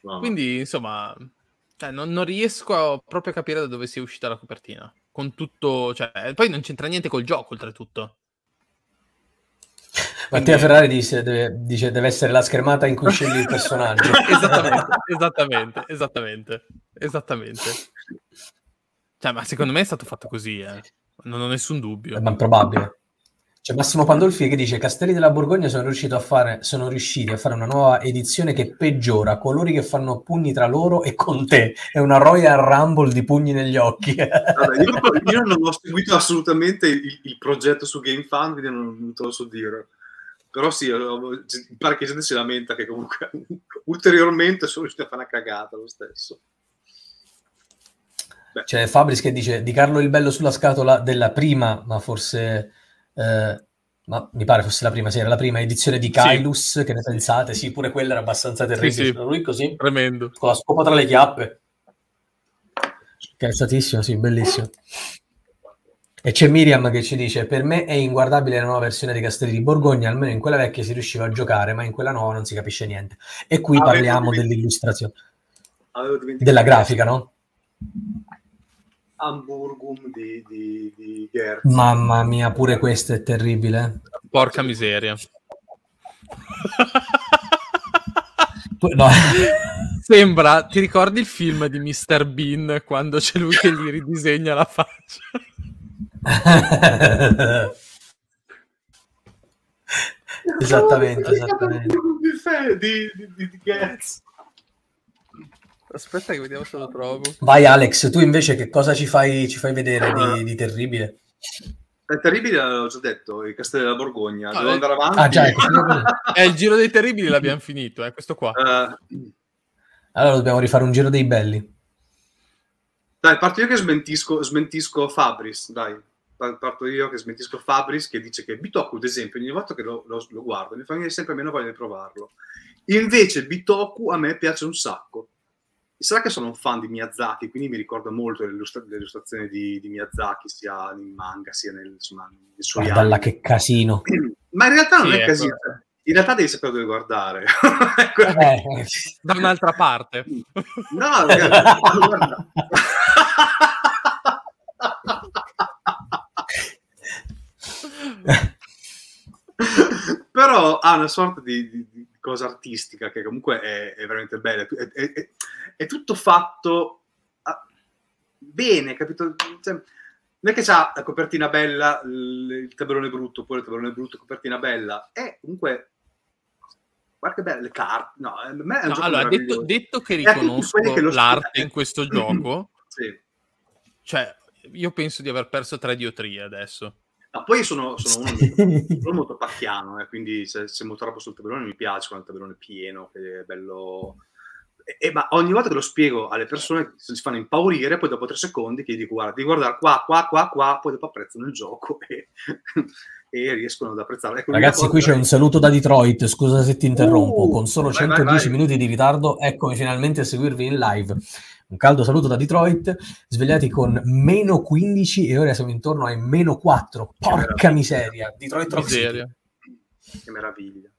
Quindi, insomma, cioè, non, non, riesco a, proprio a capire da dove sia uscita la copertina. Con tutto, cioè, poi non c'entra niente col gioco, oltretutto. Mattia Ferrari dice deve, dice deve, essere la schermata in cui scegli il personaggio. esattamente, esattamente, esattamente, esattamente. Cioè, ma secondo me è stato fatto così, eh. non ho nessun dubbio. Ma probabile. C'è Massimo Pandolfi che dice Castelli della Borgogna sono, a fare, sono riusciti a fare una nuova edizione che peggiora colori che fanno pugni tra loro e con te. È una Royal Rumble di pugni negli occhi. Vabbè, io, io, non ho seguito assolutamente il, il progetto su GameFan, quindi non, non, te lo so dire. Però sì, pare che gente si lamenta che comunque ulteriormente sono riusciti a fare una cagata lo stesso. Beh. C'è Fabris che dice di Carlo il Bello sulla scatola della prima, ma forse eh, ma mi pare fosse la prima, sì, era la prima edizione di Kailus, sì. che ne pensate? Sì, pure quella era abbastanza terribile. Sì, sì. Lui così, tremendo. Con la scopa tra le chiappe. Cazzatissimo, sì, bellissimo. E c'è Miriam che ci dice: Per me è inguardabile la nuova versione di Castelli di Borgogna. Almeno in quella vecchia si riusciva a giocare, ma in quella nuova non si capisce niente. E qui ah, parliamo dell'illustrazione, della grafica, no? Hamburgum di, di, di Gertz. Mamma mia, pure questo è terribile. Porca miseria. no. Sembra, ti ricordi il film di Mr. Bean quando c'è lui che gli ridisegna la faccia? esattamente, esattamente. Di, di, di, di Getz. Aspetta che vediamo se lo trovo. Vai Alex, tu invece che cosa ci fai, ci fai vedere di, di terribile? È terribile, l'ho già detto, il Castello della Borgogna. Ah, Devo andare avanti. Ah, già, è, è il giro dei terribili, l'abbiamo finito, è eh, questo qua. Uh, allora dobbiamo rifare un giro dei belli. Dai, parto io che smentisco, smentisco Fabris, dai. parto io che smentisco Fabris che dice che Bitoku, ad esempio, ogni volta che lo, lo, lo guardo mi fa sempre meno voglia di provarlo. Invece Bitoku a me piace un sacco. Sarà che sono un fan di Miyazaki, quindi mi ricorda molto le, illustra- le illustrazioni di, di, Miyazaki, sia in manga sia nel, insomma, nei suoi Guarda là che casino. Ma in realtà non sì, è ecco. casino. Cioè, in realtà devi sapere dove guardare. eh, da un'altra parte. No, guarda. Però ha una sorta di, di, cosa artistica che comunque è, è veramente bella. È, è, è, tutto fatto ah, bene, capito? Cioè, non è che c'ha la copertina bella, il tabellone brutto, oppure il tabellone brutto, copertina bella. È comunque guarda che belle le carte. No, a me è un no, allora, detto, detto, che riconosco che l'arte in questo gioco, sì. cioè, io penso di aver perso tre diotrie adesso. Ma poi sono, sono uno, sono molto pacchiano, eh, quindi se, se molto troppo sul tabellone mi piace quando il tabellone è pieno, che è bello... E, e, ma ogni volta che lo spiego alle persone si fanno impaurire, poi dopo tre secondi che gli dico guarda, devi guardare qua, qua, qua, qua, poi dopo apprezzano il gioco e, e riescono ad apprezzarlo. Ecco, Ragazzi, qui c'è un saluto da Detroit, scusa se ti interrompo, uh, con solo vai, 110 vai, vai. minuti di ritardo, eccomi finalmente a seguirvi in live. Un caldo saluto da Detroit, svegliati con meno 15 e ora siamo intorno ai meno 4. Porca miseria, Detroit Rock miseria. Che meraviglia.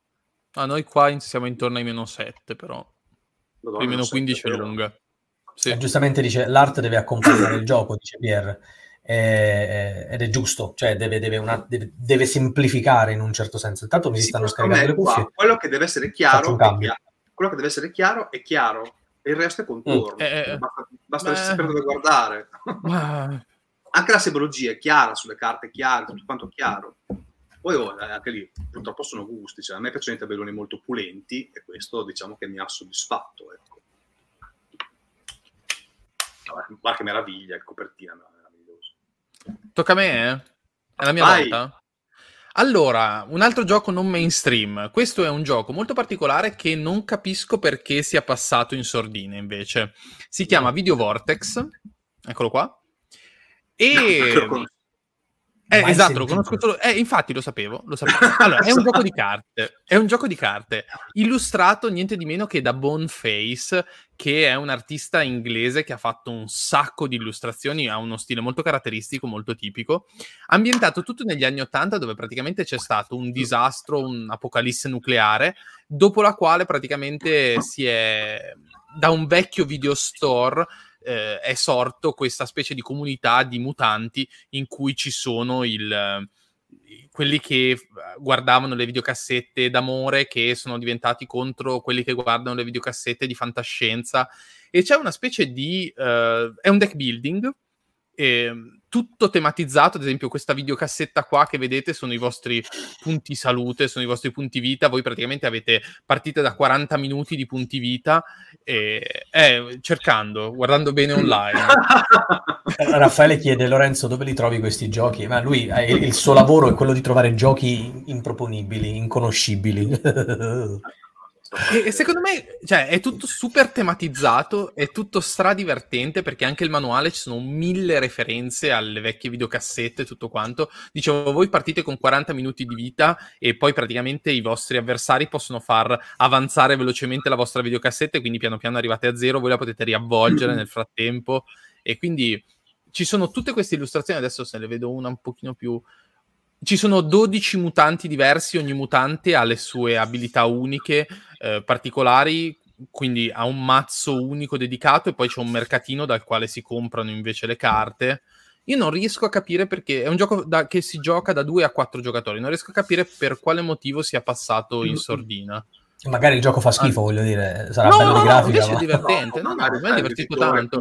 Ah, noi qua siamo intorno ai meno 7 però. Madonna, il meno 15 è lunga. Sì. Eh, giustamente dice l'arte deve accompagnare il gioco, dice Pierre. Eh, ed è giusto, cioè deve, deve, una, deve, deve, semplificare in un certo senso. Intanto mi si stanno scaricando le cuffie. Quello che deve essere chiaro, chiaro, quello che deve essere chiaro è chiaro e il resto è contorno. Mm, eh, eh, basta, basta beh, sapere dove guardare. anche la simbologia è chiara sulle carte, chiare, tutto quanto chiaro. Poi oh, eh, anche lì purtroppo sono gusti, cioè, a me piacciono i tabelloni molto pulenti e questo diciamo che mi ha soddisfatto. Ecco. Guarda che meraviglia, che copertina meravigliosa. Tocca a me, eh? È la mia Vai. volta? Allora, un altro gioco non mainstream. Questo è un gioco molto particolare che non capisco perché sia passato in sordine, invece. Si chiama Video Vortex. Eccolo qua. E... Eh, esatto, lo conosco solo. Eh, infatti lo sapevo, lo sapevo. Allora, è un gioco di carte. È un gioco di carte illustrato niente di meno che da Boneface, che è un artista inglese che ha fatto un sacco di illustrazioni, ha uno stile molto caratteristico, molto tipico. Ambientato tutto negli anni Ottanta, dove praticamente c'è stato un disastro, un'apocalisse nucleare, dopo la quale praticamente si è da un vecchio video store eh, è sorto questa specie di comunità di mutanti in cui ci sono il, quelli che guardavano le videocassette d'amore che sono diventati contro quelli che guardano le videocassette di fantascienza. E c'è una specie di uh, è un deck building eh, tutto tematizzato, ad esempio questa videocassetta qua che vedete sono i vostri punti salute, sono i vostri punti vita, voi praticamente avete partite da 40 minuti di punti vita, e, eh, cercando, guardando bene online. Raffaele chiede, Lorenzo, dove li trovi questi giochi? Ma lui, eh, il suo lavoro è quello di trovare giochi improponibili, inconoscibili. E, secondo me, cioè, è tutto super tematizzato, è tutto stradivertente perché anche il manuale ci sono mille referenze alle vecchie videocassette e tutto quanto. Dicevo, voi partite con 40 minuti di vita e poi praticamente i vostri avversari possono far avanzare velocemente la vostra videocassetta e quindi piano piano arrivate a zero, voi la potete riavvolgere nel frattempo e quindi ci sono tutte queste illustrazioni, adesso se ne vedo una un pochino più ci sono 12 mutanti diversi, ogni mutante ha le sue abilità uniche, eh, particolari, quindi ha un mazzo unico dedicato e poi c'è un mercatino dal quale si comprano invece le carte. Io non riesco a capire perché è un gioco da, che si gioca da 2 a 4 giocatori, non riesco a capire per quale motivo sia passato in sordina. Magari il gioco fa schifo, ah. voglio dire, sarà no, bello no, di grafica. Invece ma... è divertente, no, no, no, mi è divertito tanto.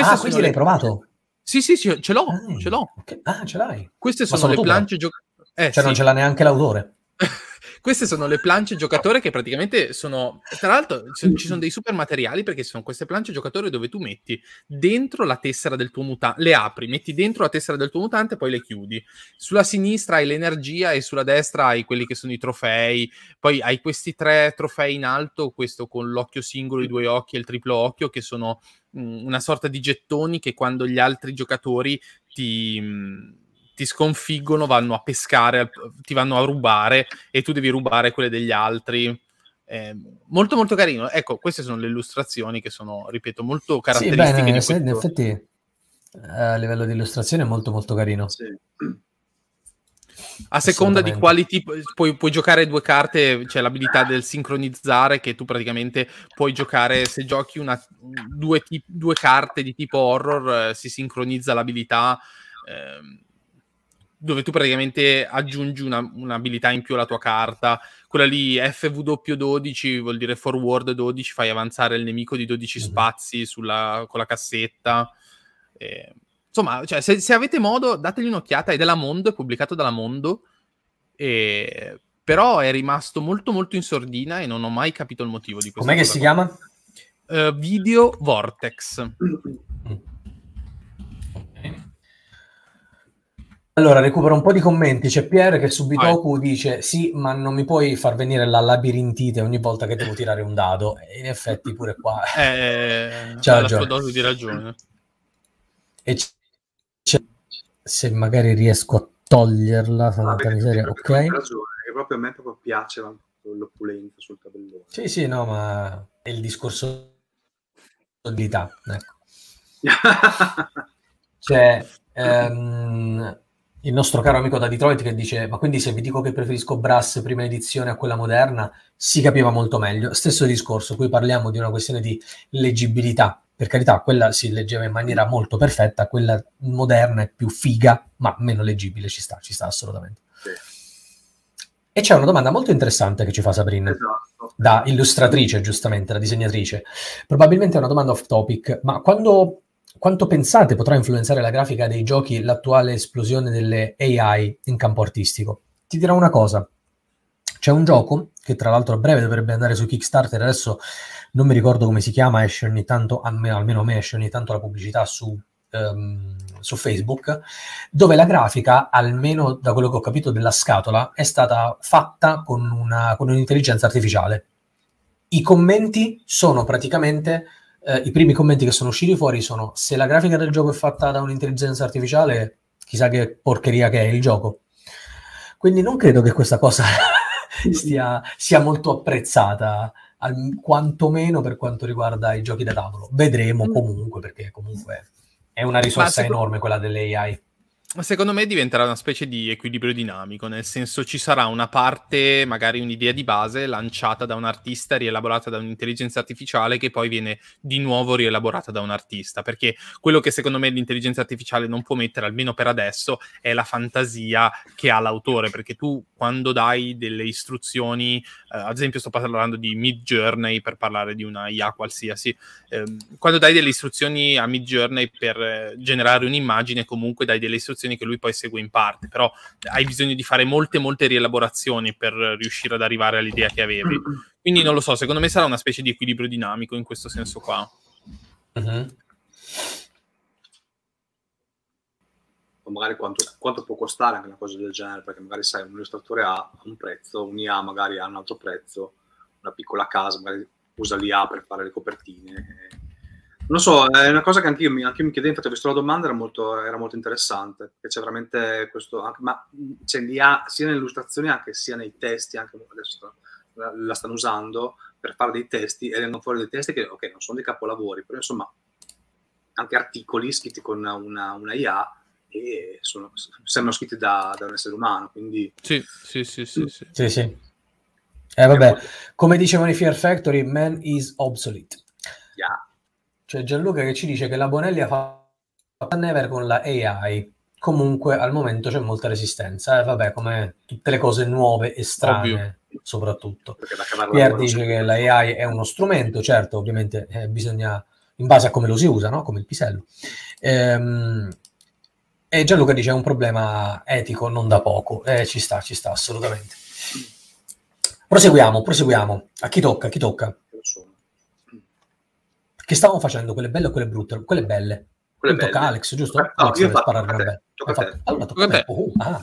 ah, questi l'hai provato? Sì, sì, sì, ce l'ho, ah, ce l'ho. Okay. Ah, ce l'hai. Queste sono, sono le planche giocate. Eh, cioè, sì. non ce l'ha neanche l'autore. queste sono le planche giocatore che praticamente sono. Tra l'altro, ci sono dei super materiali perché sono queste planche giocatore dove tu metti dentro la tessera del tuo mutante, le apri, metti dentro la tessera del tuo mutante e poi le chiudi. Sulla sinistra hai l'energia e sulla destra hai quelli che sono i trofei. Poi hai questi tre trofei in alto, questo con l'occhio singolo, i due occhi e il triplo occhio, che sono una sorta di gettoni che quando gli altri giocatori ti, ti sconfiggono, vanno a pescare, ti vanno a rubare e tu devi rubare quelle degli altri. Eh, molto molto carino. Ecco, queste sono le illustrazioni che sono, ripeto, molto caratteristiche. Sì, bene, se, in effetti eh, a livello di illustrazione è molto molto carino. Sì. A seconda di quali tipi puoi, puoi, giocare due carte, c'è l'abilità del sincronizzare che tu praticamente puoi giocare se giochi una, due, due, carte di tipo horror, eh, si sincronizza l'abilità. Eh, dove tu praticamente aggiungi una, un'abilità in più alla tua carta. Quella lì FW12 vuol dire forward 12, fai avanzare il nemico di 12 mm-hmm. spazi sulla, con la cassetta. Eh, insomma, cioè, se, se, avete modo, dategli un'occhiata. È della Mondo, è pubblicato dalla Mondo. E... Però è rimasto molto molto in sordina e non ho mai capito il motivo di questo. Com'è che si chiama? Uh, Video Vortex. Allora, recupero un po' di commenti. C'è Pierre che su Bitoku dice: Sì, ma non mi puoi far venire la labirintite ogni volta che devo tirare un dado. E in effetti, pure qua eh, c'è la sua dose di ragione. E se magari riesco a toglierla, santa ah, miseria, ok. Ragione, proprio a me proprio piace l'opulento sul tabellone. Sì, sì, no, ma è il discorso di abilità. Ecco. cioè, ehm, il nostro caro amico da Detroit che dice ma quindi se vi dico che preferisco Brass prima edizione a quella moderna si capiva molto meglio stesso discorso qui parliamo di una questione di leggibilità per carità quella si leggeva in maniera molto perfetta quella moderna è più figa ma meno leggibile ci sta ci sta assolutamente sì. e c'è una domanda molto interessante che ci fa Sabrina esatto. da illustratrice giustamente da disegnatrice probabilmente è una domanda off topic ma quando quanto pensate potrà influenzare la grafica dei giochi l'attuale esplosione delle AI in campo artistico? Ti dirò una cosa. C'è un gioco che tra l'altro a breve dovrebbe andare su Kickstarter, adesso non mi ricordo come si chiama, esce ogni tanto, almeno, almeno a me esce ogni tanto la pubblicità su, um, su Facebook, dove la grafica, almeno da quello che ho capito della scatola, è stata fatta con, una, con un'intelligenza artificiale. I commenti sono praticamente eh, i primi commenti che sono usciti fuori sono se la grafica del gioco è fatta da un'intelligenza artificiale, chissà che porcheria che è il gioco. Quindi non credo che questa cosa stia, sia molto apprezzata, al, quantomeno per quanto riguarda i giochi da tavolo. Vedremo mm. comunque, perché comunque è una risorsa enorme quella delle AI secondo me diventerà una specie di equilibrio dinamico, nel senso ci sarà una parte, magari un'idea di base lanciata da un artista, rielaborata da un'intelligenza artificiale che poi viene di nuovo rielaborata da un artista, perché quello che secondo me l'intelligenza artificiale non può mettere, almeno per adesso, è la fantasia che ha l'autore, perché tu quando dai delle istruzioni, eh, ad esempio sto parlando di Mid Journey per parlare di una IA qualsiasi, eh, quando dai delle istruzioni a Mid Journey per eh, generare un'immagine, comunque dai delle istruzioni istruzioni che lui poi segue in parte, però hai bisogno di fare molte, molte rielaborazioni per riuscire ad arrivare all'idea che avevi. Quindi non lo so, secondo me sarà una specie di equilibrio dinamico in questo senso qua. Uh-huh. Magari quanto, quanto, può costare anche una cosa del genere, perché magari sai, un illustratore ha un prezzo, un IA magari ha un altro prezzo, una piccola casa magari usa l'IA per fare le copertine non so, è una cosa che anche io, anche io mi chiedevo, infatti ho visto la domanda, era molto, era molto interessante, perché c'è veramente questo, anche, ma c'è l'IA sia nelle illustrazioni anche sia nei testi, anche adesso la, la stanno usando per fare dei testi e vengono fuori dei testi che, ok, non sono dei capolavori, però insomma anche articoli scritti con una, una IA e sono, sembrano scritti da, da, un essere umano, quindi... Sì, sì, sì, sì. sì. sì, sì. Eh vabbè, come dicevano i Fear Factory, man is obsolete. C'è Gianluca che ci dice che la Bonelli ha fatto never con la AI. Comunque al momento c'è molta resistenza. Eh, vabbè, come tutte le cose nuove e strane, Ovvio. soprattutto. Pierre dice che la AI è uno strumento, certo, ovviamente eh, bisogna, in base a come lo si usa, no? come il pisello. Ehm, e Gianluca dice è un problema etico non da poco. Eh, ci sta, ci sta, assolutamente. Proseguiamo, proseguiamo. A chi tocca? A chi tocca? Che stavamo facendo? Quelle belle o quelle brutte? Quelle belle. Quelle belle. tocca Alex, giusto? No, Alex io deve sparare una bella. Fatto... Allora, tocca a me. Oh, ah.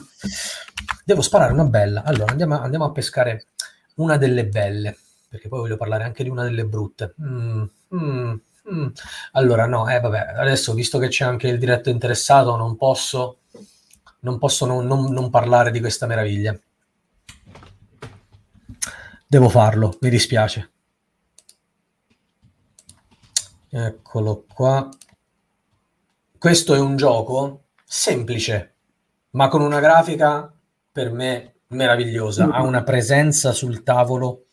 Devo sparare una bella. Allora, andiamo a, andiamo a, pescare una delle belle, perché poi voglio parlare anche di una delle brutte. Mm, mm, mm. Allora, no, eh, vabbè, adesso visto che c'è anche il diretto interessato, non posso non posso non, non, non parlare di questa meraviglia. Devo farlo, mi dispiace. Eccolo qua. Questo è un gioco semplice, ma con una grafica per me meravigliosa. Ha una presenza sul tavolo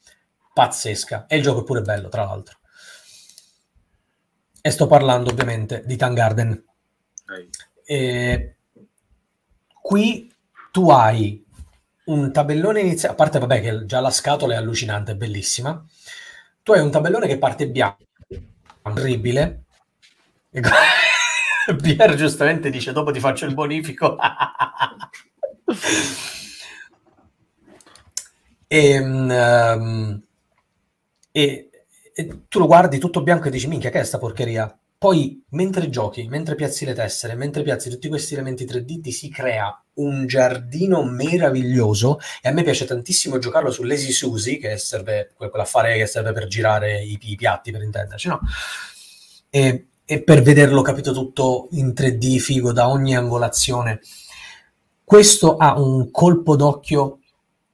pazzesca. E il gioco è pure bello, tra l'altro. E sto parlando ovviamente di Tangarden. E qui tu hai un tabellone iniziale, a parte vabbè che già la scatola è allucinante, è bellissima. Tu hai un tabellone che parte bianco, orribile. Pier giustamente dice dopo ti faccio il bonifico. e, um, e, e, tu lo guardi tutto bianco e dici minchia che è sta porcheria poi, mentre giochi, mentre piazzi le tessere, mentre piazzi tutti questi elementi 3D, ti si crea un giardino meraviglioso e a me piace tantissimo giocarlo su Lazy Susi, che serve, quell'affare che serve per girare i, i piatti, per intenderci, no? E, e per vederlo capito tutto in 3D, figo, da ogni angolazione. Questo ha un colpo d'occhio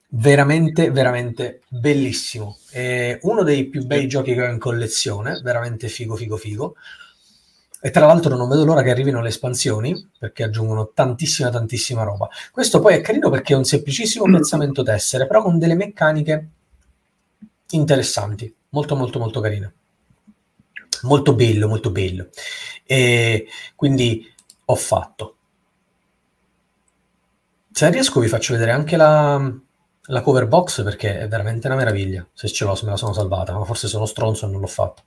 veramente, veramente bellissimo. È uno dei più bei giochi che ho in collezione, veramente figo, figo, figo. E tra l'altro non vedo l'ora che arrivino le espansioni, perché aggiungono tantissima, tantissima roba. Questo poi è carino perché è un semplicissimo piazzamento tessere, però con delle meccaniche interessanti, molto, molto, molto carine. Molto bello, molto bello. E quindi ho fatto. Se riesco vi faccio vedere anche la, la cover box perché è veramente una meraviglia. Se ce l'ho, se me la sono salvata, ma forse sono stronzo e non l'ho fatto.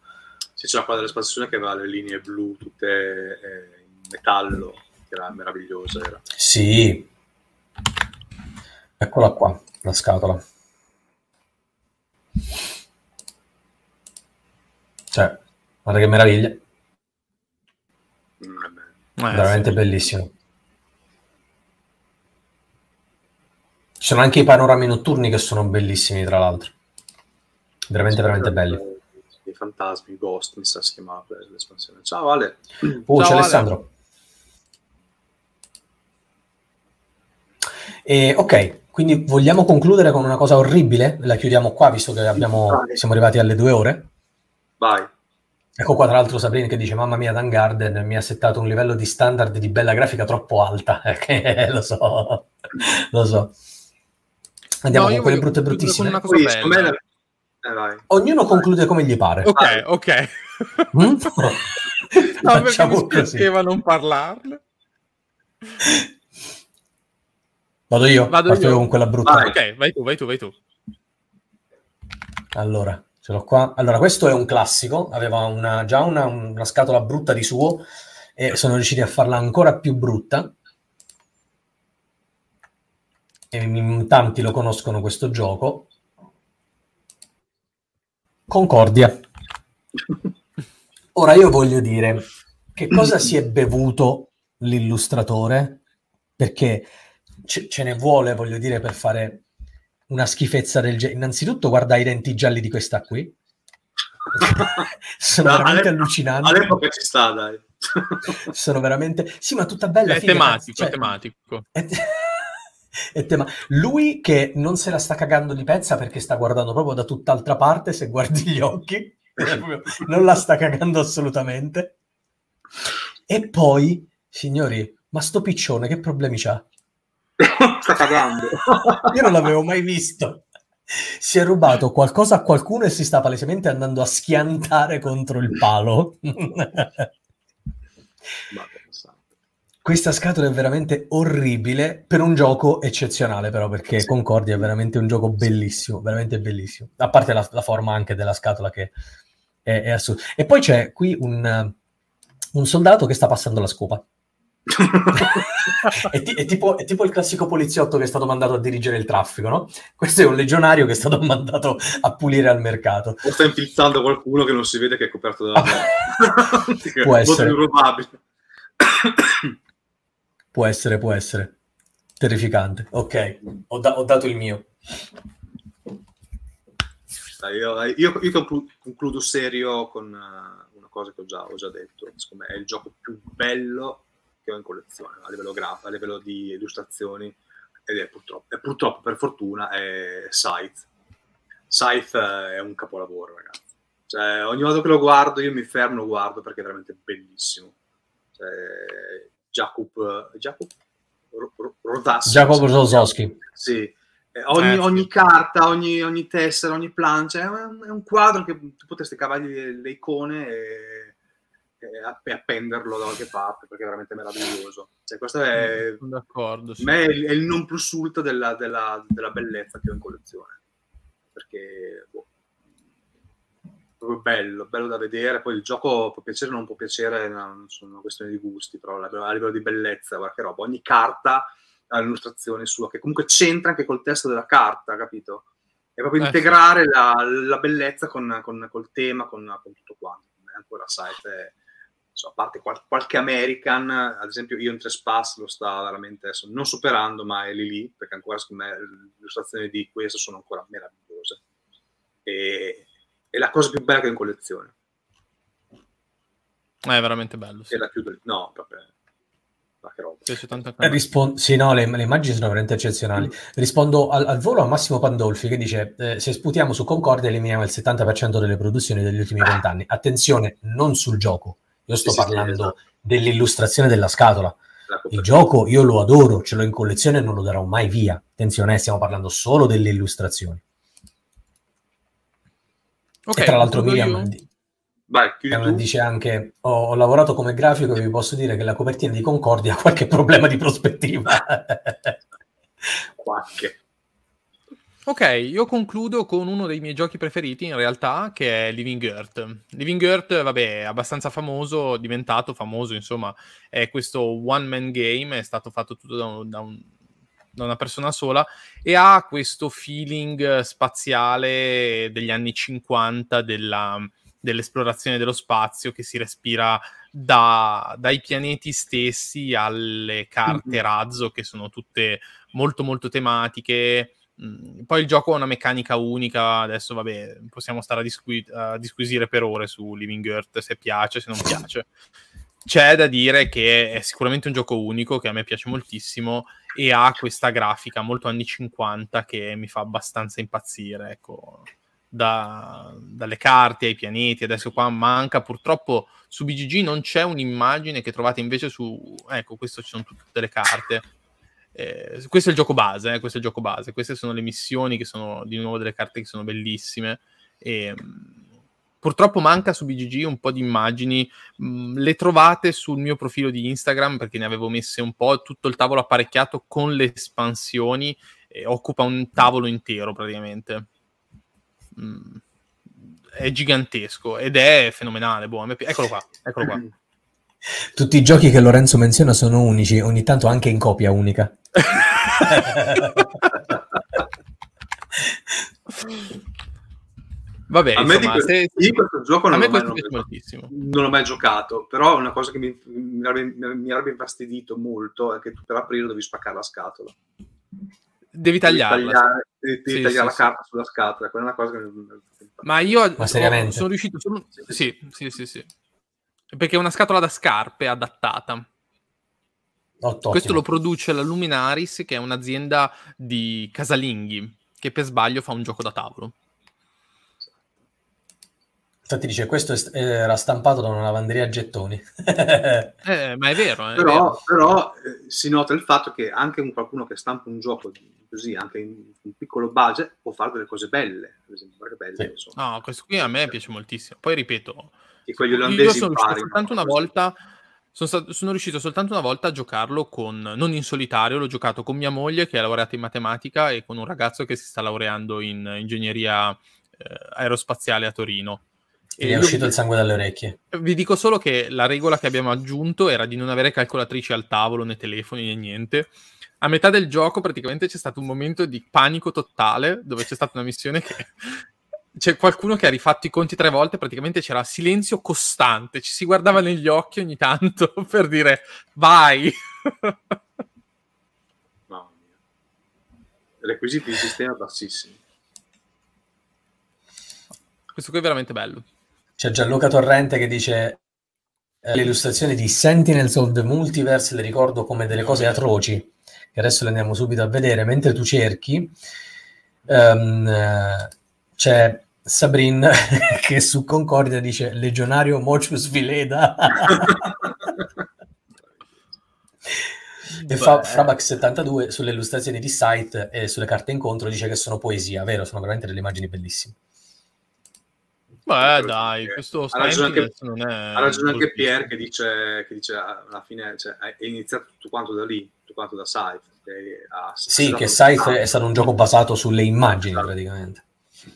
Sì, c'era quella dell'espansione che aveva le linee blu tutte eh, in metallo, che era meravigliosa. Era. Sì. Eccola qua, la scatola. Cioè, guarda che meraviglia. Mm, eh, Veramente sì. bellissimo. Ci sono anche i panorami notturni che sono bellissimi, tra l'altro. Veramente, sì, veramente belli i fantasmi, Ghost, mi sa si chiamava l'espansione. Ciao Ale. Oh, Ciao, c'è Alessandro. E, ok, quindi vogliamo concludere con una cosa orribile? La chiudiamo qua, visto che abbiamo, siamo arrivati alle due ore. Vai. Ecco qua, tra l'altro, Sabrina che dice: Mamma mia, Dan Garden mi ha settato un livello di standard di bella grafica troppo alta. Eh, lo so, lo so. Andiamo no, con quelle brutte bruttissime. Con una cosa bella. Eh, Ognuno conclude come gli pare. Ok, ok. Mm? no, perché mi non parlarne. Vado io? Vado io. con quella brutta. Vai. Ok, vai tu, vai tu, vai tu. Allora, ce l'ho qua. Allora, questo è un classico. Aveva una, già una, una scatola brutta di suo e sono riusciti a farla ancora più brutta. E in tanti lo conoscono questo gioco. Concordia. Ora io voglio dire che cosa si è bevuto l'illustratore, perché ce, ce ne vuole, voglio dire, per fare una schifezza del genere. Innanzitutto guarda i denti gialli di questa qui. Sono no, veramente all'epoca, allucinanti. All'epoca ci sta, dai. Sono veramente... Sì, ma tutta bella. È figa, tematico, cioè... è tematico. È... tema. Lui che non se la sta cagando di pezza perché sta guardando proprio da tutt'altra parte, se guardi gli occhi, non la sta cagando assolutamente. E poi, signori, ma sto piccione che problemi c'ha? sta cagando. Io non l'avevo mai visto. Si è rubato qualcosa a qualcuno e si sta palesemente andando a schiantare contro il palo. Questa scatola è veramente orribile per un gioco eccezionale, però, perché sì. Concordia è veramente un gioco bellissimo, veramente bellissimo. A parte la, la forma anche della scatola che è, è assurda. E poi c'è qui un, un soldato che sta passando la scopa. è, t- è, tipo, è, tipo, il classico poliziotto che è stato mandato a dirigere il traffico, no? Questo è un legionario che è stato mandato a pulire al mercato. O sta infilzando qualcuno che non si vede che è coperto da... Può essere. Improbabile. Può essere, può essere. Terrificante. Ok, ho, da- ho dato il mio. Io, io, io, concludo serio con uh, una cosa che ho già, ho già detto. Secondo me è il gioco più bello che ho in collezione a livello grafico, a livello di illustrazioni ed è purtroppo, è purtroppo per fortuna è Scythe. Scythe è un capolavoro, ragazzi. Cioè, ogni volta che lo guardo io mi fermo e lo guardo perché è veramente bellissimo. Cioè, Jakub, Jakub Rodassi. Jacopo Rosowski. Sì. Eh, ogni, eh, ogni, carta, ogni, ogni tessera, ogni plancia è un, è un, quadro che tu potresti cavargli le, le icone e, e, appenderlo da qualche parte perché è veramente meraviglioso. Cioè, questo è, mm, d'accordo, sì. me è, il, è il non plus ultra della, della, della, bellezza che ho in collezione. Perché boh, proprio bello, bello da vedere. Poi il gioco può piacere o non può piacere, non sono una questione di gusti, però a livello di bellezza, guarda che roba. Ogni carta ha l'illustrazione sua, che comunque c'entra anche col testo della carta, capito? È proprio eh, integrare sì. la, la, bellezza con, con, col tema, con, con tutto quanto. Ancora site, so, a parte qual, qualche American, ad esempio io in Trespass lo sta veramente adesso non superando, ma è lì lì, perché ancora secondo me le illustrazioni di questo sono ancora meravigliose. E, è la cosa più bella che ho in collezione. È veramente bello. Sì. la chiudo No, proprio. Ma che roba. Eh, Rispon- sì, no, le, le, immagini sono veramente eccezionali. Mm. Rispondo al, al, volo a Massimo Pandolfi che dice: eh, Se sputiamo su Concordia, eliminiamo il 70% delle produzioni degli ultimi ah. vent'anni. Attenzione, non sul gioco. Io sto sì, parlando sì, esatto. dell'illustrazione della scatola. Il gioco io lo adoro, ce l'ho in collezione e non lo darò mai via. Attenzione, stiamo parlando solo delle illustrazioni. Okay, e tra l'altro Miriam, Vai, dice anche ho, ho, lavorato come grafico e vi posso dire che la copertina di Concordia ha qualche problema di prospettiva. qualche. Ok, io concludo con uno dei miei giochi preferiti in realtà, che è Living Earth. Living Earth, vabbè, è abbastanza famoso, diventato famoso, insomma, è questo one-man game, è stato fatto tutto da un, da un da una persona sola e ha questo feeling spaziale degli anni 50 della, dell'esplorazione dello spazio che si respira da, dai pianeti stessi alle carte mm-hmm. razzo che sono tutte molto molto tematiche mm, poi il gioco ha una meccanica unica, adesso vabbè, possiamo stare a, disqui- a, disquisire per ore su Living Earth se piace, se non piace. C'è da dire che è sicuramente un gioco unico che a me piace moltissimo e ha questa grafica molto anni 50 che mi fa abbastanza impazzire, ecco. Da, dalle carte ai pianeti, adesso qua manca purtroppo su BGG non c'è un'immagine che trovate invece su ecco, questo ci sono tutte le carte. Eh, questo è il gioco base, eh, questo è il gioco base, queste sono le missioni che sono di nuovo delle carte che sono bellissime e Purtroppo manca su BGG un po' di immagini, mm, le trovate sul mio profilo di Instagram perché ne avevo messe un po', tutto il tavolo apparecchiato con le espansioni, eh, occupa un tavolo intero praticamente. Mm, è gigantesco ed è fenomenale. Boh, pi- eccolo qua, eccolo qua. Tutti i giochi che Lorenzo menziona sono unici, ogni tanto anche in copia unica. Vabbè, a me insomma, di, se... io questo gioco non, l'ho mai, non l'ho mai giocato, però una cosa che mi, mi, avrebbe, mi avrebbe infastidito molto è che tu per aprire devi spaccare la scatola. Devi tagliarla. Devi tagliare, devi, devi sì, tagliare sì, la sì. carta sulla scatola, quella è una cosa che mi... Ma io Ma seriamente? sono riuscito... Sono... Sì, sì, sì, sì. Perché è una scatola da scarpe adattata. Ottimo. Questo lo produce la Luminaris, che è un'azienda di casalinghi, che per sbaglio fa un gioco da tavolo. Infatti dice, questo era stampato da una lavanderia a gettoni. eh, ma è vero. È però, vero. però eh, si nota il fatto che anche un, qualcuno che stampa un gioco così, anche in un piccolo budget, può fare delle cose belle. Ad esempio, belle sì. No, questo qui a me piace moltissimo. Poi ripeto, e quegli olandesi io sono riuscito soltanto una volta... Sono, stato, sono, riuscito soltanto una volta a giocarlo con, non in solitario, l'ho giocato con mia moglie che è laureata in matematica e con un ragazzo che si sta laureando in ingegneria eh, aerospaziale a Torino. E è uscito vi, il sangue dalle orecchie. Vi dico solo che la regola che abbiamo aggiunto era di non avere calcolatrici al tavolo, né telefoni, né niente. A metà del gioco praticamente c'è stato un momento di panico totale, dove c'è stata una missione che... C'è qualcuno che ha rifatto i conti tre volte, praticamente c'era silenzio costante, ci si guardava negli occhi ogni tanto per dire vai. Mamma mia. Requisiti di sistema bassissimi. Questo qui è veramente bello. C'è Gianluca Torrente che dice eh, le illustrazioni di Sentinels of the Multiverse le ricordo come delle cose atroci, che adesso le andiamo subito a vedere, mentre tu cerchi um, c'è Sabrin che su Concordia dice Legionario Mocius Vileda e fa Frabax72 sulle illustrazioni di site e sulle carte incontro dice che sono poesia, vero? Sono veramente delle immagini bellissime. Beh, dai, questo ha ragione anche, non è ha ragione anche Pierre che dice, che dice alla fine cioè, è iniziato tutto quanto da lì, tutto quanto da Scythe. Che ha, sì, che Scythe è stato un gioco basato sulle immagini esatto. praticamente.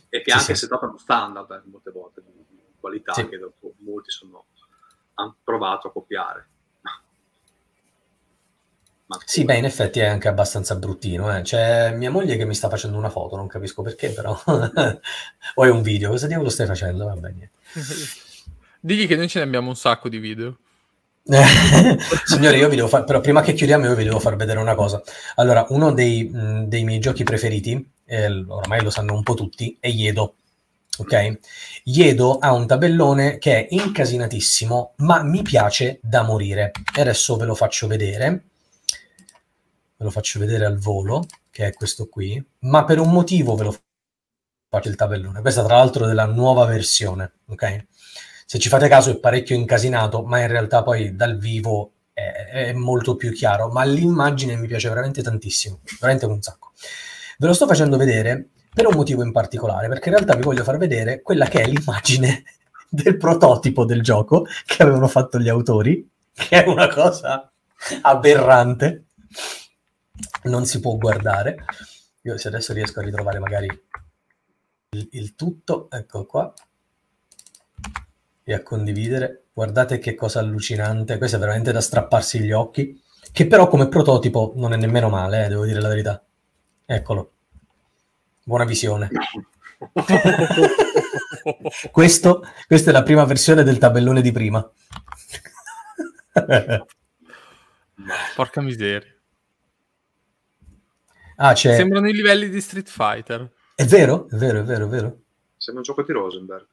E che sì, anche sì. se dopo standard eh, molte volte di qualità sì. che dopo molti sono, hanno provato a copiare. Sì, beh, in effetti è anche abbastanza bruttino. Eh. C'è mia moglie che mi sta facendo una foto, non capisco perché, però. o è un video, cosa diavolo stai facendo? Vabbè, niente. Digli che noi ce ne abbiamo un sacco di video. Signore, io vi devo fare, però prima che chiudiamo io vi devo far vedere una cosa. Allora, uno dei, mh, dei miei giochi preferiti, eh, ormai lo sanno un po' tutti, è Iedo. Ok? Iedo ha un tabellone che è incasinatissimo, ma mi piace da morire. E adesso ve lo faccio vedere ve lo faccio vedere al volo, che è questo qui, ma per un motivo ve lo faccio il tabellone. Questa tra l'altro è della nuova versione, ok? Se ci fate caso è parecchio incasinato, ma in realtà poi dal vivo è, è molto più chiaro, ma l'immagine mi piace veramente tantissimo, veramente un sacco. Ve lo sto facendo vedere per un motivo in particolare, perché in realtà vi voglio far vedere quella che è l'immagine del prototipo del gioco che avevano fatto gli autori, che è una cosa aberrante non si può guardare. Io se adesso riesco a ritrovare magari il, il tutto, ecco qua, e a condividere. Guardate che cosa allucinante, questo è veramente da strapparsi gli occhi, che però come prototipo non è nemmeno male, eh, devo dire la verità. Eccolo. Buona visione. Questo, questa è la prima versione del tabellone di prima. Porca miseria. Ah, c'è... Sembrano i livelli di Street Fighter. È vero, è vero, è vero, è vero. Sembra un gioco di Rosenberg.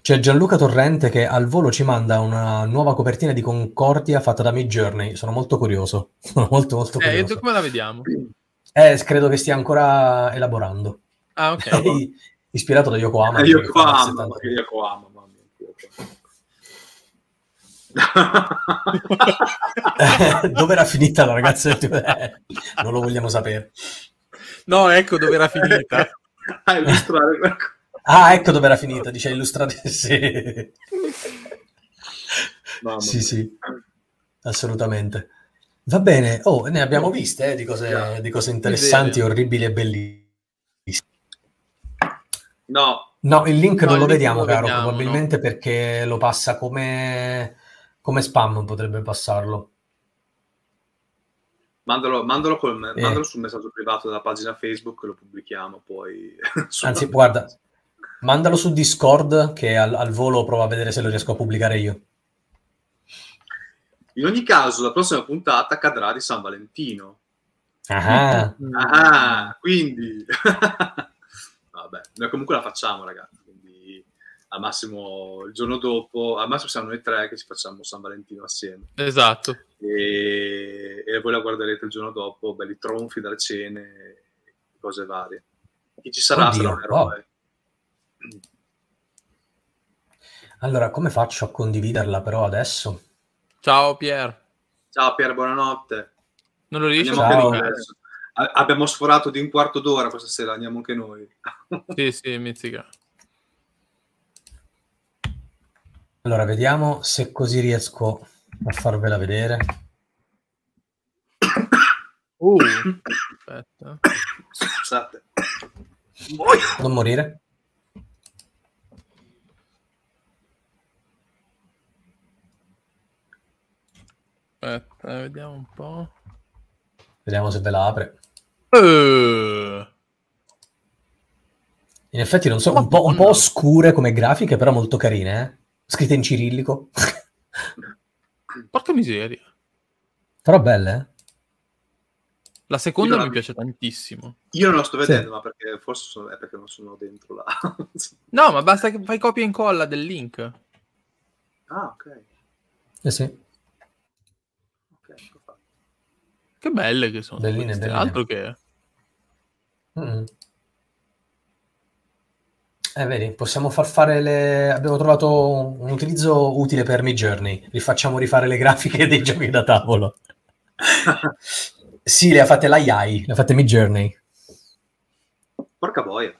C'è Gianluca Torrente che al volo ci manda una nuova copertina di Concordia fatta da Mid Journey. Sono molto curioso. Sono molto, molto eh, curioso. Come la vediamo? Eh, credo che stia ancora elaborando. Ah, ok. Ispirato da Yokohama. Yokohama, Yokohama. Dove era finita la ragazza? Eh, non lo vogliamo sapere. No, ecco dove era finita. ah, illustrare. ah, ecco dove era finita, dice illustrare. sì. sì, sì, assolutamente. Va bene, oh, ne abbiamo viste eh, di, cose, di, cose, interessanti, orribili e bellissime. No. No, il link no, non lo vediamo, caro, vediamo, probabilmente no. perché lo passa come come spam potrebbe passarlo. Mandalo, mandalo, col, eh. mandalo, sul messaggio privato della pagina Facebook e lo pubblichiamo poi. Anzi, guarda, mandalo su Discord che al, al, volo provo a vedere se lo riesco a pubblicare io. In ogni caso, la prossima puntata cadrà di San Valentino. Ah, ah quindi... Vabbè, noi comunque la facciamo, ragazzi al massimo il giorno dopo, al massimo siamo noi tre che ci facciamo San Valentino assieme. Esatto. E, e voi la guarderete il giorno dopo, belli tronfi dalle cene, cose varie. Chi ci sarà Oddio, sarà un eroe. Allora, come faccio a condividerla però adesso? Ciao Pier. Ciao Pier, buonanotte. Non lo riesci a Abbiamo sforato di un quarto d'ora questa sera, andiamo anche noi. sì, sì, mizzica. Allora, vediamo se così riesco a farvela vedere. Uh, aspetta. Scusate. Non morire. Aspetta, vediamo un po'. Vediamo se ve la apre. Uh. In effetti non so, un po', un po' oscure come grafiche, però molto carine, eh? Scritte in cirillico. Porca miseria. Però belle, eh? La seconda mi piace tantissimo. Io non la sto vedendo, sì. ma perché forse sono, è perché non sono dentro là. no, ma basta che fai copia e incolla del link. Ah, ok. Eh sì. Ok, perfetto. Che belle che sono. Belline, belline. Altro che... Mm. Eh, vedi, possiamo far fare le... Abbiamo trovato un utilizzo utile per Midjourney. Vi facciamo rifare le grafiche dei giochi da tavolo. sì, le ha fatte l'AI, le ha fatte Midjourney. Porca boia.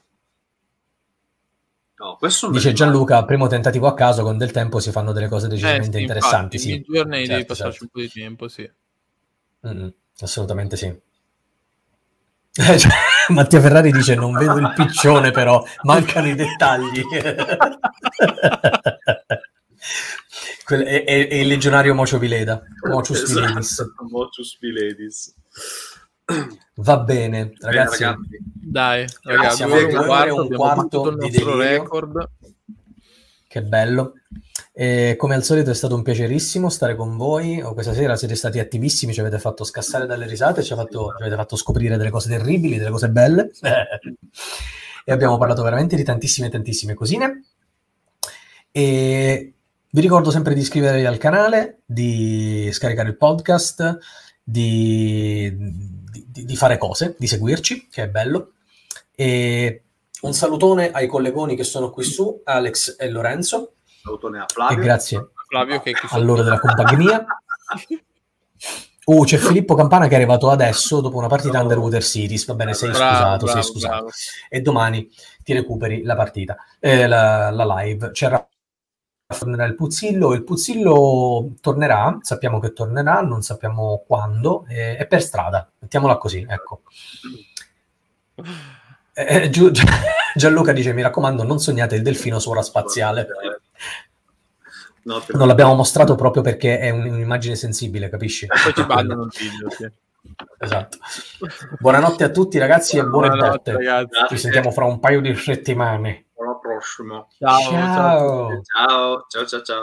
No, questo Dice Gianluca, primo tentativo a caso, con del tempo si fanno delle cose decisamente Eh, sì, interessanti. infatti, Sì, in giorni devi Certo, passarci certo. un po' di tempo, sì. Mm, assolutamente sì. Mattia Ferrari dice non vedo il piccione però mancano i dettagli Quel- è, è- è il legionario Mocio Vileda Mocius Viledis. Esatto, Mocius Viledis. va bene ragazzi Bene, ragazzi. Dai, Grazie, ragazzi, e un e quarto, un quarto di nostro delirio. record. Che bello. E come al solito è stato un piacerissimo stare con voi. Oh, questa sera siete stati attivissimi ci avete fatto scassare dalle risate ci, fatto- ci avete fatto scoprire delle cose terribili delle cose belle. E abbiamo parlato veramente di tantissime tantissime cosine. E vi ricordo sempre di iscrivervi al canale di scaricare il podcast di, di- di fare cose di seguirci che è bello. E un salutone ai collegoni che sono qui su Alex e Lorenzo Salutone a e Flavio. grazie Flavio che è qui a loro della compagnia Uh, c'è Filippo Campana che è arrivato adesso dopo una partita Bravo. Underwater Cities. Va bene, sei Bravo, scusato, bravo, sei scusato. bravo. E domani ti recuperi la partita, eh, la, la live. C'era tornerà il Puzzillo. Il Puzzillo tornerà, sappiamo che tornerà, non sappiamo quando. eh, è per strada, mettiamola così, ecco. Eh, Giu- Gianluca dice: Mi raccomando, non sognate il delfino su ora spaziale. No, Non l'abbiamo mostrato proprio perché è un- un'immagine sensibile, capisci? Poi ci bannano il video, sì. Esatto. Buonanotte a tutti, ragazzi, e buone ragazzi. Ci sentiamo fra un paio di settimane. Alla prossima. Ciao. Ciao. Ciao, ciao, ciao, ciao.